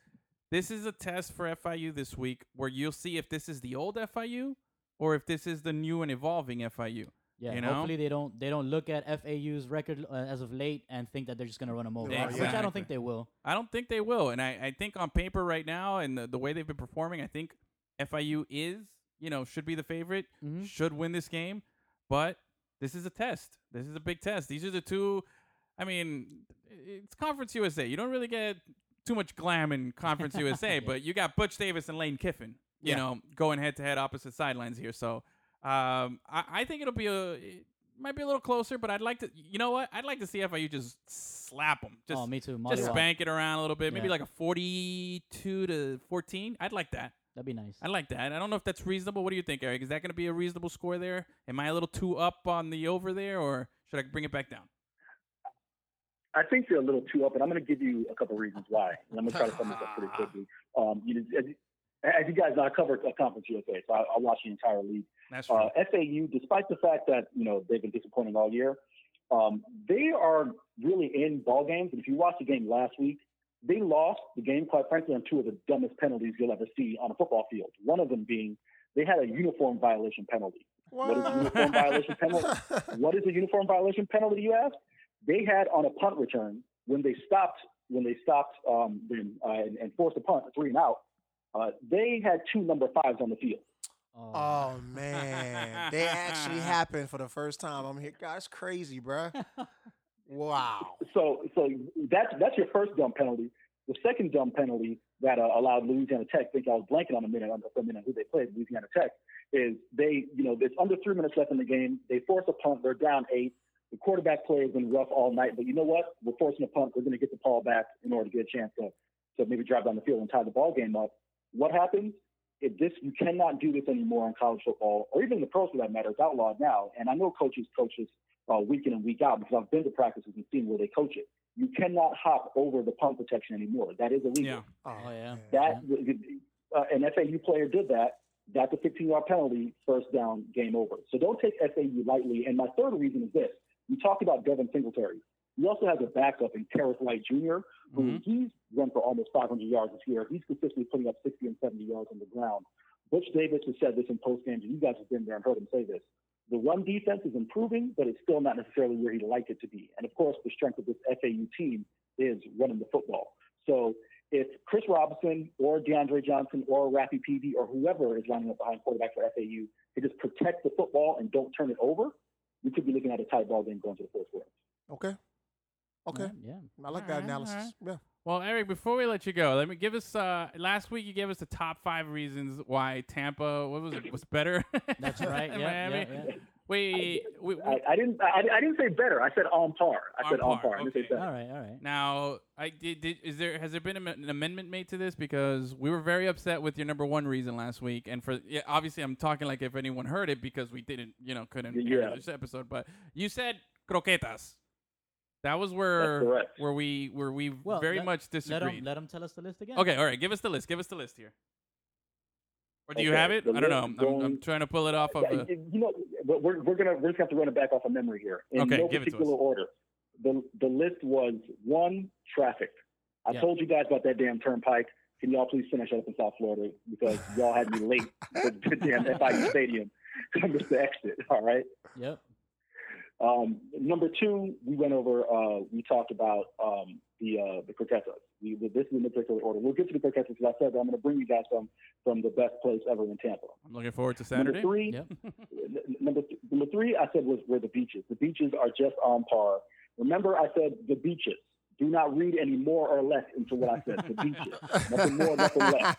S5: this is a test for FIU this week where you'll see if this is the old FIU or if this is the new and evolving FIU.
S7: Yeah,
S5: You know?
S7: hopefully they don't they don't look at FAU's record uh, as of late and think that they're just gonna run them over,
S6: Yeah,
S7: which I don't think they will.
S5: I don't think they will. And I, I think on paper right now and the, the way they've been performing, I think FIU is, you know, should be the favorite,
S7: Mhm.
S5: should win this game. But this is a test. This is a big test. These are the two. I mean, it's Conference USA. You don't really get too much glam in Conference USA, but you got Butch Davis and Lane Kiffin, you
S6: Yeah.
S5: know, going head to head opposite sidelines here. So um, I, I think it'll be a. It might be a little closer, but I'd like to. You know what? I'd like to see FIU just slap them. Just
S7: oh, me too.
S5: just
S7: Mollywop.
S5: spank it around a little bit, maybe
S7: Yeah.
S5: like a forty-two to fourteen. I'd like that.
S7: That'd be nice.
S5: I like that. I don't know if that's reasonable. What do you think, Eric? Is that going to be a reasonable score there? Am I a little too up on the over there, or should I bring it back down?
S3: I think you're a little too up, and I'm going to give you a couple reasons why. And I'm going to try to sum this up pretty quickly. Um, you know, as, as you guys know, I covered uh, Conference USA, so I, I watch the entire league.
S5: That's true.
S3: Uh, FAU, despite the fact that you know they've been disappointing all year, um, they are really in ball games. And if you watch the game last week, they lost the game, quite frankly, on two of the dumbest penalties you'll ever see on a football field. One of them being they had a uniform violation penalty. What is a uniform violation penalty? What is a uniform violation penalty? You ask. They had on a punt return when they stopped when they stopped um, uh, and, and forced a punt, a three and out. Uh, they had two number fives on the field.
S7: Oh,
S6: Oh man, they actually happened for the first time. I'm here, guys. Crazy, bruh. Wow.
S3: So, so that's that's your first dumb penalty. The second dumb penalty that uh, allowed Louisiana Tech. I think I was blanking on a minute on for a minute who they played. Louisiana Tech is they, you know, it's under three minutes left in the game. They force a punt. They're down eight. The quarterback play has been rough all night, but you know what? We're forcing a punt. We're going to get the ball back in order to get a chance to to maybe drive down the field and tie the ball game up. What happens? If this you cannot do this anymore in college football or even the pros for that matter. It's outlawed now. And I know coaches coach this uh, week in and week out because I've been to practices and seen where they coach it. You cannot hop over the punt protection anymore. That is illegal.
S5: Yeah.
S7: Oh, yeah.
S3: That uh, an FAU player did that. That's a 15 yard penalty, first down, game over. So don't take FAU lightly. And my third reason is this: you talked about Devin Singletary. He also has a backup in Kerrith Whyte Jr., who
S5: Mhm.
S3: he's run for almost 500 yards this year. He's consistently putting up 60 and 70 yards on the ground. Butch Davis has said this in post games, and you guys have been there and heard him say this. The run defense is improving, but it's still not necessarily where he'd like it to be. And of course, the strength of this FAU team is running the football. So if Chris Robinson or DeAndre Johnson or Rafi Peavy or whoever is lining up behind quarterback for FAU can just protect the football and don't turn it over, we could be looking at a tight ball game going to the fourth quarter.
S6: Okay. Okay.
S7: Yeah.
S6: I like
S5: Alright,
S6: that analysis.
S5: alright.
S6: Yeah.
S5: Well, Eric, before we let you go, let me give us. Uh, last week you gave us the top five reasons why Tampa, what was it, was better.
S7: That's right. Yeah,
S5: Miami.
S7: yeah, yeah.
S5: We, we, we
S3: I, I didn't. I, I didn't say better. I said on par. I
S5: On
S3: said on
S5: par,
S3: par. I didn't say
S5: okay.
S3: better.
S7: All right, all right.
S5: Now, I did, did. Is there has there been an amendment made to this because we were very upset with your number one reason last week, and for yeah, obviously I'm talking like if anyone heard it because we didn't, you know, couldn't hear
S3: Yeah.
S5: this episode. But you said croquetas. That was where where we where we
S7: Well,
S5: very
S7: let-
S5: much
S7: Let
S5: disagreed.
S7: him let him tell us the list again.
S5: okay, all right. Give us the list. Give us the list here. Or do you have it? I don't know. I'm, I'm trying to pull it off of
S3: Yeah,
S5: the.
S3: you know, but we're, we're gonna we're just gonna have to run it back off of memory here. In
S5: Okay,
S3: no
S5: give it to
S3: particular
S5: us.
S3: order. The the list was one traffic. I
S7: Yeah.
S3: told you guys about that damn turnpike. Can y'all please finish up in South Florida because y'all had me late for the damn FIU stadium. I missed the exit. All right.
S7: Yep.
S3: Um, number two, we went over. Uh, we talked about um, the uh, the croquetas. The, the, this is in the particular order. We'll get to the pick catchers because I said that I'm going to bring you guys from from the best place ever in Tampa.
S5: I'm looking forward to Saturday.
S3: Number three,
S7: Yep.
S3: n- number th- number three, I said was were the beaches. The beaches are just on par. Remember, I said the beaches. Do not read any more or less into what I said. The beaches, nothing more, nothing less.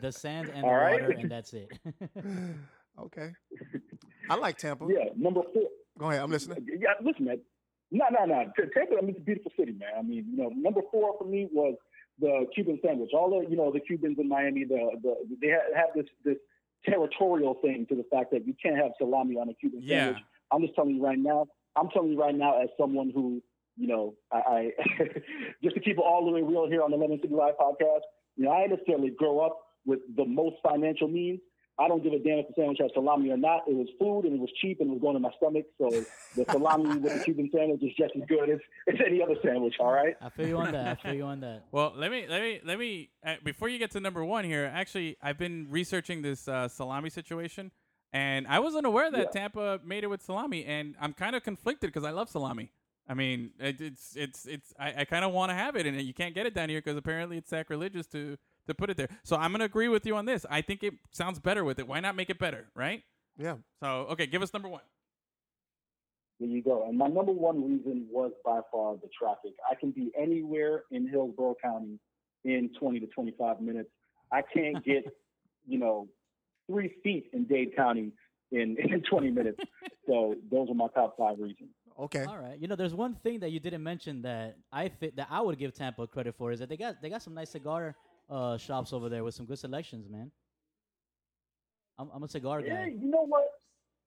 S7: the sand and the
S3: All right.
S7: water, and that's it.
S6: okay. I like Tampa.
S3: yeah, number four.
S6: Go ahead. I'm listening.
S3: Yeah, listen, man. No, no, no. Tampa, I mean, it's a beautiful city, man. I mean, you know, number four for me was the Cuban sandwich. All the, you know, the Cubans in Miami, the, the they have this this territorial thing to the fact that you can't have salami on a Cuban
S5: Yeah.
S3: sandwich. I'm just telling you right now. I'm telling you right now, as someone who, you know, I, I just to keep it all the way real here on the Lemon City Live podcast. You know, I necessarily grow up with the most financial means. I don't give a damn if the sandwich has salami or not. It was food and it was cheap and it was going in my stomach. So the salami with the Cuban sandwich is just as good as, as any other sandwich. All right.
S7: I feel you on that. I feel you on that.
S5: Well, let me let me let me uh, before you get to number one here. Actually, I've been researching this uh, salami situation, and I wasn't aware that
S3: Yeah.
S5: Tampa made it with salami, and I'm kind of conflicted because I love salami. I mean, it, it's it's it's I, I kind of want to have it, and you can't get it down here because apparently it's sacrilegious to to put it there. So I'm gonna agree with you on this. I think it sounds better with it. Why not make it better, right?
S6: Yeah.
S5: So okay, give us number one.
S3: There you go. And my number one reason was by far the traffic. I can be anywhere in Hillsborough County in 20 to 25 minutes. I can't get, you know, three feet in Dade County in, in 20 minutes. So those are my top five reasons.
S6: Okay.
S7: All right. You know, there's one thing that you didn't mention that I fit that I would give Tampa credit for is that they got they got some nice cigar uh, shops over there with some good selections, man. I'm, I'm a cigar
S3: Yeah,
S7: guy.
S3: you know what?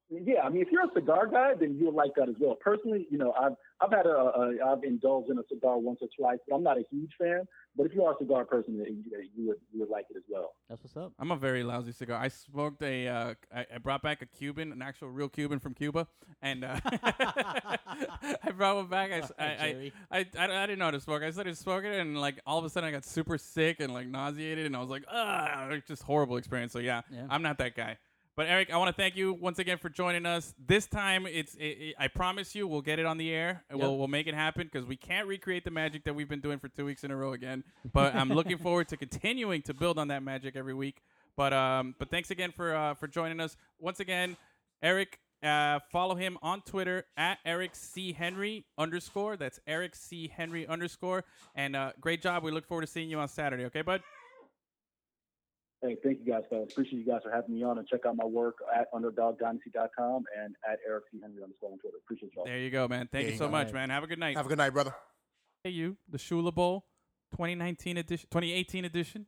S3: Yeah, I mean, if you're a cigar guy, then you'll like that as well. Personally, you know, I've I've had a, a I've indulged in a cigar once or twice, but I'm not a huge fan. But if you are a cigar person, then you, you would you would like it as well.
S7: That's what's up.
S5: I'm a very lousy cigar. I smoked a. Uh, I, I brought back a Cuban, an actual real Cuban from Cuba, and uh, I brought one back. I, s- I, I,
S7: Jerry.
S5: I, I, I didn't know how to smoke. I started smoking it, and like all of a sudden, I got super sick and like nauseated, and I was like, ah, it's just horrible experience. So yeah,
S7: Yeah.
S5: I'm not that guy. But Eric, I want to thank you once again for joining us. This time, it's it, it- I promise you, we'll get it on the air. and We'll we'll make it happen because we can't recreate the magic that we've been doing for two weeks in a row again. But I'm looking forward to continuing to build on that magic every week. But um, but thanks again for uh, for joining us once again, Eric. Uh, follow him on Twitter at Eric C Henry underscore. That's Eric C Henry underscore. And uh, great job. We look forward to seeing you on Saturday. Okay, bud.
S3: Hey, thank you guys, fellas. Appreciate you guys for having me on and check out my work at underdogdynasty.com and at Eric C. Henry underscore on Twitter. Appreciate y'all.
S5: There you go, man. Thank
S6: There
S5: you
S6: you
S5: so
S6: go.
S5: much, man. Have a good night.
S6: Have a good night, brother.
S5: Hey, you, the Shula Bowl, 2019 edition, 2018 edition,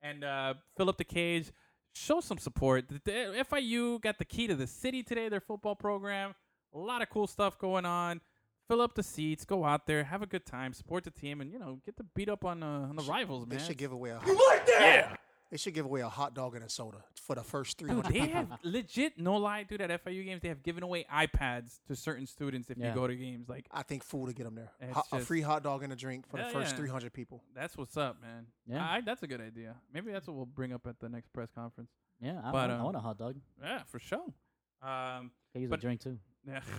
S5: and uh, fill up the cage. Show some support. The, the FIU got the key to the city today. Their football program, a lot of cool stuff going on. Fill up the seats, go out there, have a good time, support the team, and you know get to beat up on, uh, on the rivals, man.
S6: They should give away a You like
S5: yeah.
S6: They should give away a hot dog and a soda for the first three
S5: Dude, they have legit no lie, dude. At FIU games, they have given away iPads to certain students if
S7: Yeah.
S5: you go to games. Like
S6: I think food to get them there.
S5: It's
S6: Hot- a free hot dog and a drink for
S5: Yeah,
S6: the first
S5: yeah.
S6: three hundred people.
S5: that's what's up, man.
S7: Yeah.
S5: I, that's a good idea. Maybe that's what we'll bring up at the next press conference.
S7: Yeah, I,
S5: But,
S7: want, I
S5: um,
S7: want a hot dog.
S5: Yeah, for sure. Um,
S7: Can use
S5: but-
S7: a drink too.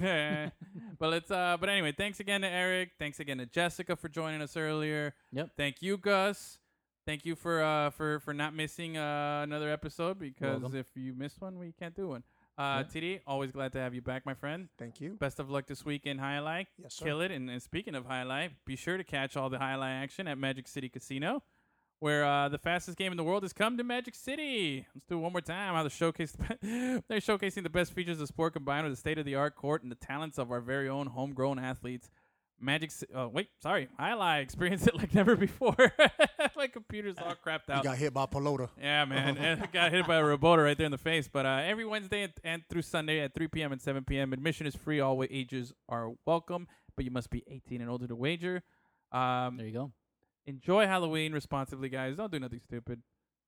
S5: yeah. but let's. Uh, but anyway, thanks again to Eric. Thanks again to Jessica for joining us earlier.
S7: Yep.
S5: Thank you, Gus. Thank you for uh for for not missing uh, another episode because
S7: welcome.
S5: if you miss one, we can't do one. Uh, TD, always glad to have you back, my friend.
S6: Thank you.
S5: Best of luck this week in Jai-Alai.
S6: Yes, sir.
S5: Kill it. And, and speaking of Jai-Alai, be sure to catch all the Jai-Alai action at Magic City Casino, where uh, the fastest game in the world has come to Magic City. Let's do it one more time. How the showcase they're showcasing the best features of sport combined with the state of the art court and the talents of our very own homegrown athletes. Magic. Ci- Oh wait, sorry. Jai-Alai. Experienced it like never before. My computer's all crapped
S6: You
S5: out.
S6: got hit by a Pelota.
S5: Yeah, man. Got hit by a Roboto right there in the face. But uh, every Wednesday and, and through Sunday at 3 p.m. and 7 p.m. Admission is free. All ages are welcome, but you must be 18 and older to wager. Um,
S7: There you go.
S5: enjoy Halloween responsibly, guys. Don't do nothing stupid.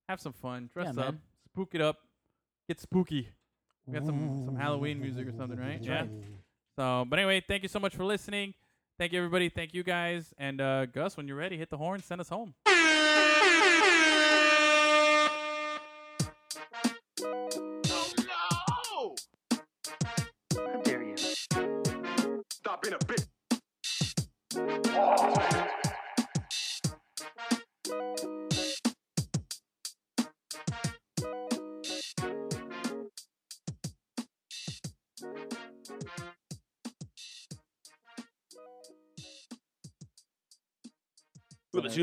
S5: Have some fun. Dress
S7: Yeah,
S5: up.
S7: man.
S5: Spook it up. Get spooky. We got some some Halloween music or something, right? Yeah. So, but anyway, thank you so much for listening. Thank you, everybody. Thank you, guys. And uh, Gus, when you're ready, hit the horn. Send us home.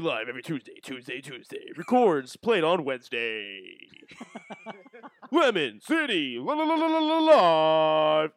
S9: Live every Tuesday, Tuesday, Tuesday. Records played on Wednesday. Lemon City la- la- la- la- la- Live.